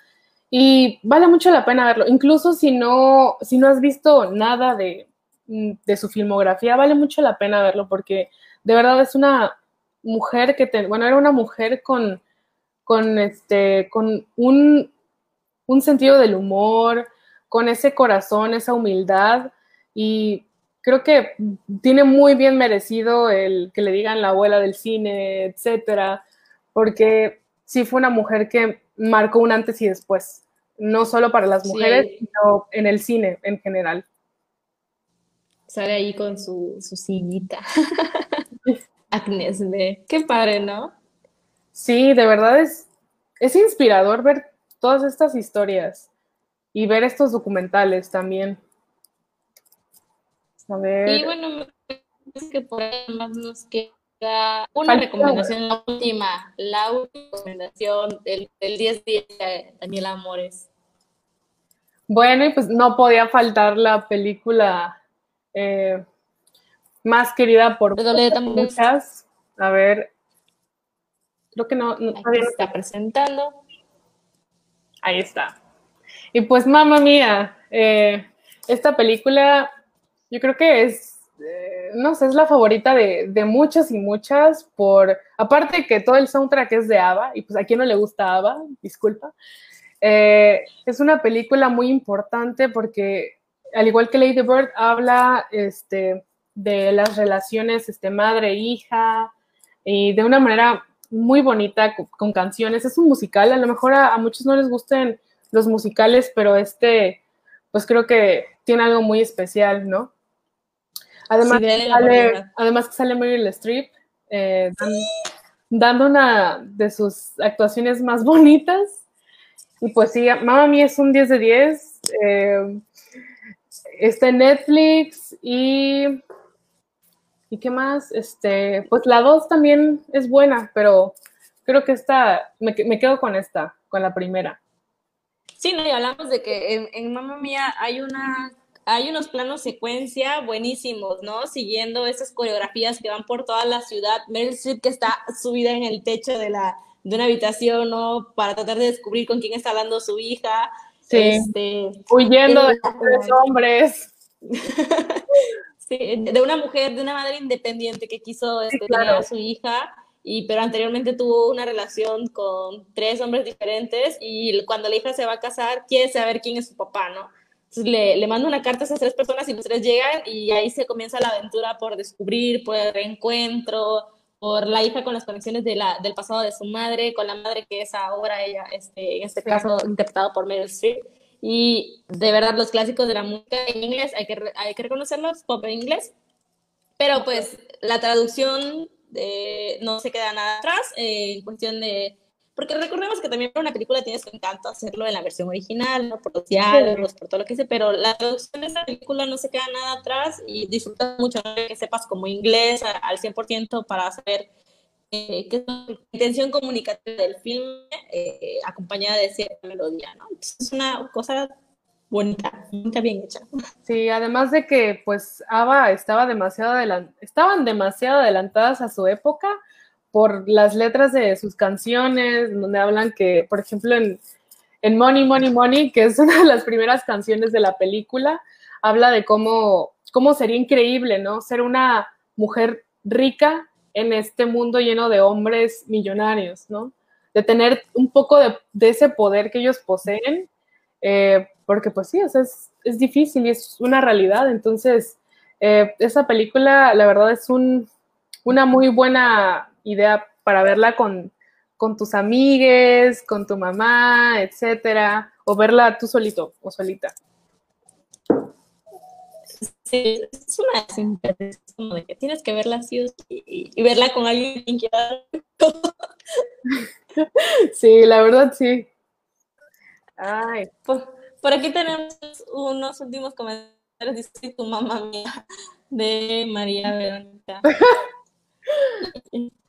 Y vale mucho la pena verlo. Incluso si no, si no has visto nada de, de su filmografía, vale mucho la pena verlo porque de verdad es una mujer que, bueno, era una mujer con, con, este, con un, un sentido del humor, con ese corazón, esa humildad y creo que tiene muy bien merecido el que le digan la abuela del cine, etcétera, porque sí fue una mujer que marcó un antes y después, no solo para las mujeres, sino en el cine en general. Sale ahí con su, su sillita. (laughs) Agnes B. Qué padre, ¿no? Sí, de verdad es, es inspirador ver todas estas historias y ver estos documentales también. A ver. Y bueno, es que por ahí más nos queda una recomendación, la última, la última recomendación del, del 10 días de Daniel Amores. Bueno, y pues no podía faltar la película eh, más querida por muchas. A ver, creo que no, no está presentando. Ahí está. Y pues, mamá mía, eh, esta película yo creo que es, eh, no sé, es la favorita de, de, muchas y muchas, por, aparte que todo el soundtrack es de ABBA, y pues a quien no le gusta ABBA, disculpa, es una película muy importante porque al igual que Lady Bird, habla este, de las relaciones este, madre-hija y de una manera muy bonita con, canciones. Es un musical, a lo mejor a, muchos no les gusten los musicales, pero este, pues creo que tiene algo muy especial, ¿no? Además, sale, además que sale Meryl Streep eh, dando una de sus actuaciones más bonitas. Y pues sí, Mamma Mía es un 10 de 10 está en Netflix y. ¿Y qué más? Este, pues la 2 también es buena, pero creo que esta, me, me, quedo con esta, con la primera. Sí, no, y hablamos de que en, en Mamma Mía hay una hay unos planos secuencia buenísimos, ¿no? Siguiendo esas coreografías que van por toda la ciudad. Meryl Streep que está subida en el techo de, la, de una habitación, ¿no? Para tratar de descubrir con quién está hablando su hija. Sí. Este, Huyendo de tres hombres. (laughs) sí, de una mujer, de una madre independiente que quiso este, tener a su hija, y, pero anteriormente tuvo una relación con tres hombres diferentes y cuando la hija se va a casar quiere saber quién es su papá, ¿no? Entonces le, le manda una carta a esas tres personas y los tres llegan y ahí se comienza la aventura por descubrir, por el reencuentro, por la hija con las conexiones de la, del pasado de su madre, con la madre que es ahora ella, este, en este caso interpretado por Meryl Streep. Y de verdad, los clásicos de la música en inglés, hay que, hay que reconocerlos, pop en inglés. Pero pues la traducción de, no se queda nada atrás eh, en cuestión de porque recordemos que también para una película tienes que encanto hacerlo en la versión original, ¿no? por los diálogos, por todo lo que sé, pero la traducción de esa película no se queda nada atrás y disfrutas mucho que sepas como inglés al 100% para saber eh, qué es la intención comunicativa del filme eh, acompañada de cierta melodía, ¿no? es una cosa bonita, bonita, bien hecha. Sí, además de que pues ABBA estaba demasiado estaban demasiado adelantadas a su época, por las letras de sus canciones, donde hablan que, por ejemplo, en, en Money, Money, Money, que es una de las primeras canciones de la película, habla de cómo, cómo sería increíble, ¿no? Ser una mujer rica en este mundo lleno de hombres millonarios, ¿no? De tener un poco de, ese poder que ellos poseen, eh, porque pues sí, es, es difícil y es una realidad. Entonces, eh, esa película, la verdad, es un, una muy buena idea para verla con, con tus amigues, con tu mamá, etcétera, o verla tú solito o solita. Sí, es una como de que tienes que verla así y, verla con alguien que Sí, la verdad sí. Ay. Por, por aquí tenemos unos últimos comentarios, dice tu mamá mía, de María Verónica. (laughs)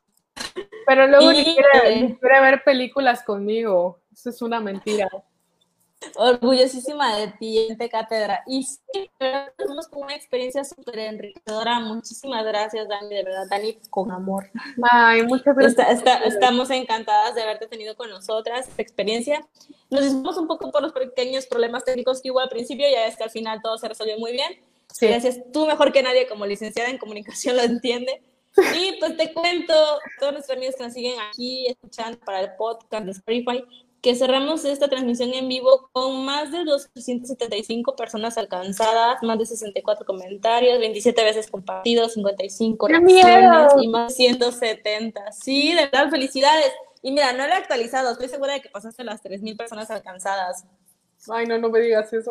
Pero luego ni, quiere, ver películas conmigo. Eso es una mentira. Orgullosísima de ti, de cátedra. Y sí, tenemos una experiencia súper enriquecedora. Muchísimas gracias, Dani, de verdad, Dani, con amor. Ay, muchas gracias. estamos encantadas de haberte tenido con nosotras, esta experiencia. Nos disculpamos un poco por los pequeños problemas técnicos que hubo al principio, ya es que al final todo se resolvió muy bien. Gracias, tú mejor que nadie como licenciada en comunicación lo entiende. Y pues te cuento, todos nuestros amigos que nos siguen aquí escuchando para el podcast de Spotify, que cerramos esta transmisión en vivo con más de 275 personas alcanzadas, más de 64 comentarios, 27 veces compartidos, 55 reacciones y más de 170. Sí, de verdad, felicidades. Y mira, no lo he actualizado, estoy segura de que pasaste las 3.000 personas alcanzadas. Ay, no, no me digas eso.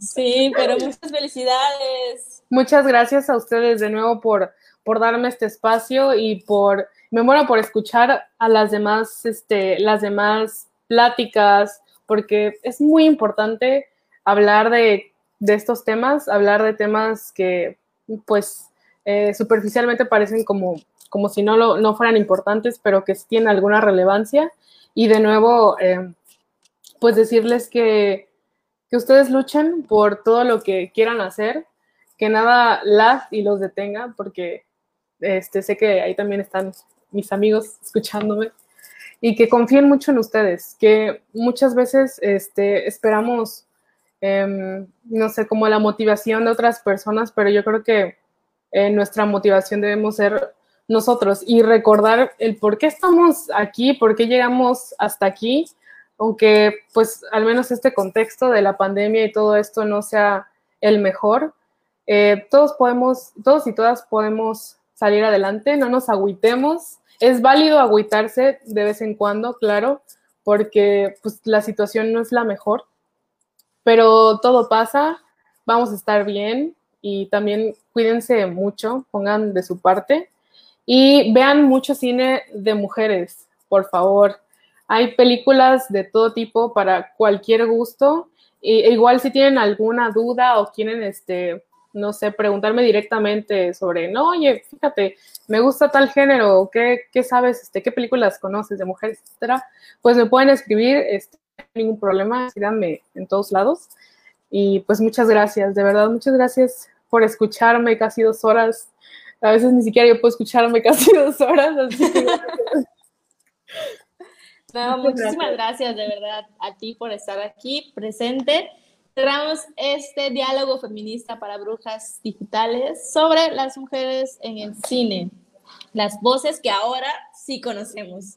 Sí, pero muchas felicidades. Muchas gracias a ustedes de nuevo por, por darme este espacio y por, me muero por escuchar a las demás, este, las demás pláticas, porque es muy importante hablar de, estos temas, hablar de temas que, pues, eh, superficialmente parecen como, como si no, lo, no fueran importantes, pero que tienen alguna relevancia. Y de nuevo, eh, pues decirles que, ustedes luchen por todo lo que quieran hacer, que nada las y los detenga, porque este, sé que ahí también están mis amigos escuchándome, y que confíen mucho en ustedes, que muchas veces este, esperamos, em, no sé, como la motivación de otras personas, pero yo creo que eh, nuestra motivación debemos ser nosotros y recordar el por qué estamos aquí, por qué llegamos hasta aquí aunque pues al menos este contexto de la pandemia y todo esto no sea el mejor, eh, todos podemos, todos y todas podemos salir adelante, no nos agüitemos. Es válido agüitarse de vez en cuando, claro, porque pues la situación no es la mejor, pero todo pasa, vamos a estar bien y también cuídense mucho, pongan de su parte y vean mucho cine de mujeres, por favor hay películas de todo tipo para cualquier gusto. E igual si tienen alguna duda o quieren, este, no sé, preguntarme directamente sobre, no, oye, fíjate, me gusta tal género, ¿qué, qué sabes, este, qué películas conoces de mujeres, etcétera? Pues me pueden escribir, este, ningún problema, síganme en todos lados. Y pues muchas gracias, de verdad, muchas gracias por escucharme casi dos horas. A veces ni siquiera yo puedo escucharme (laughs) casi dos horas, así que (laughs) No, muchísimas gracias. de verdad a ti por estar aquí presente. Cerramos este diálogo feminista para brujas digitales sobre las mujeres en el cine, las voces que ahora sí conocemos.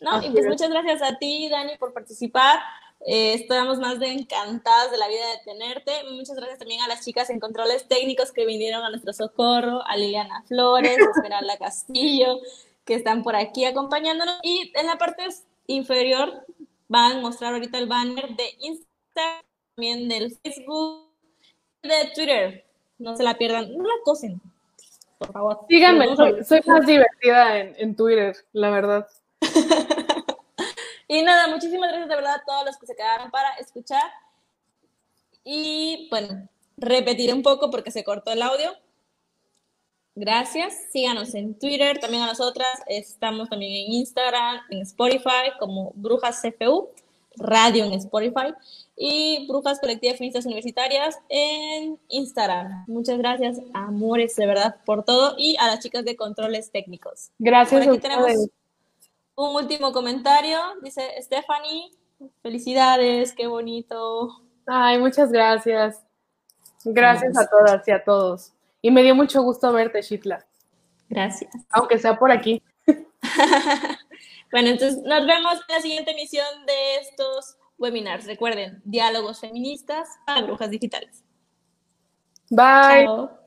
¿no? Y pues muchas gracias a ti, Dani, por participar. Eh, estamos más de encantadas de la vida de tenerte. Muchas gracias también a las chicas en controles técnicos que vinieron a nuestro socorro, a Liliana Flores, a Esmeralda Castillo, que están por aquí acompañándonos. Y en la parte inferior van a mostrar ahorita el banner de Instagram, también del Facebook, de Twitter. No se la pierdan, no la cosen, por favor. Síganme, soy, más divertida en, Twitter, la verdad. (laughs) y nada, muchísimas gracias de verdad a todos los que se quedaron para escuchar. Y bueno, repetiré un poco porque se cortó el audio. Gracias. Síganos en Twitter, también a nosotras. Estamos también en Instagram, en Spotify, como Brujas CFU, radio en Spotify y Brujas Colectivas Feministas Universitarias en Instagram. Muchas gracias, amores, de verdad, por todo y a las chicas de controles técnicos. Gracias. aquí tenemos un último comentario. Dice Stephanie, felicidades, qué bonito. Ay, muchas gracias. Gracias a todas y a todos. Y me dio mucho gusto verte, Shitla. Gracias. Aunque sea por aquí. (laughs) bueno, entonces nos vemos en la siguiente emisión de estos webinars. Recuerden, diálogos feministas para brujas digitales. Bye.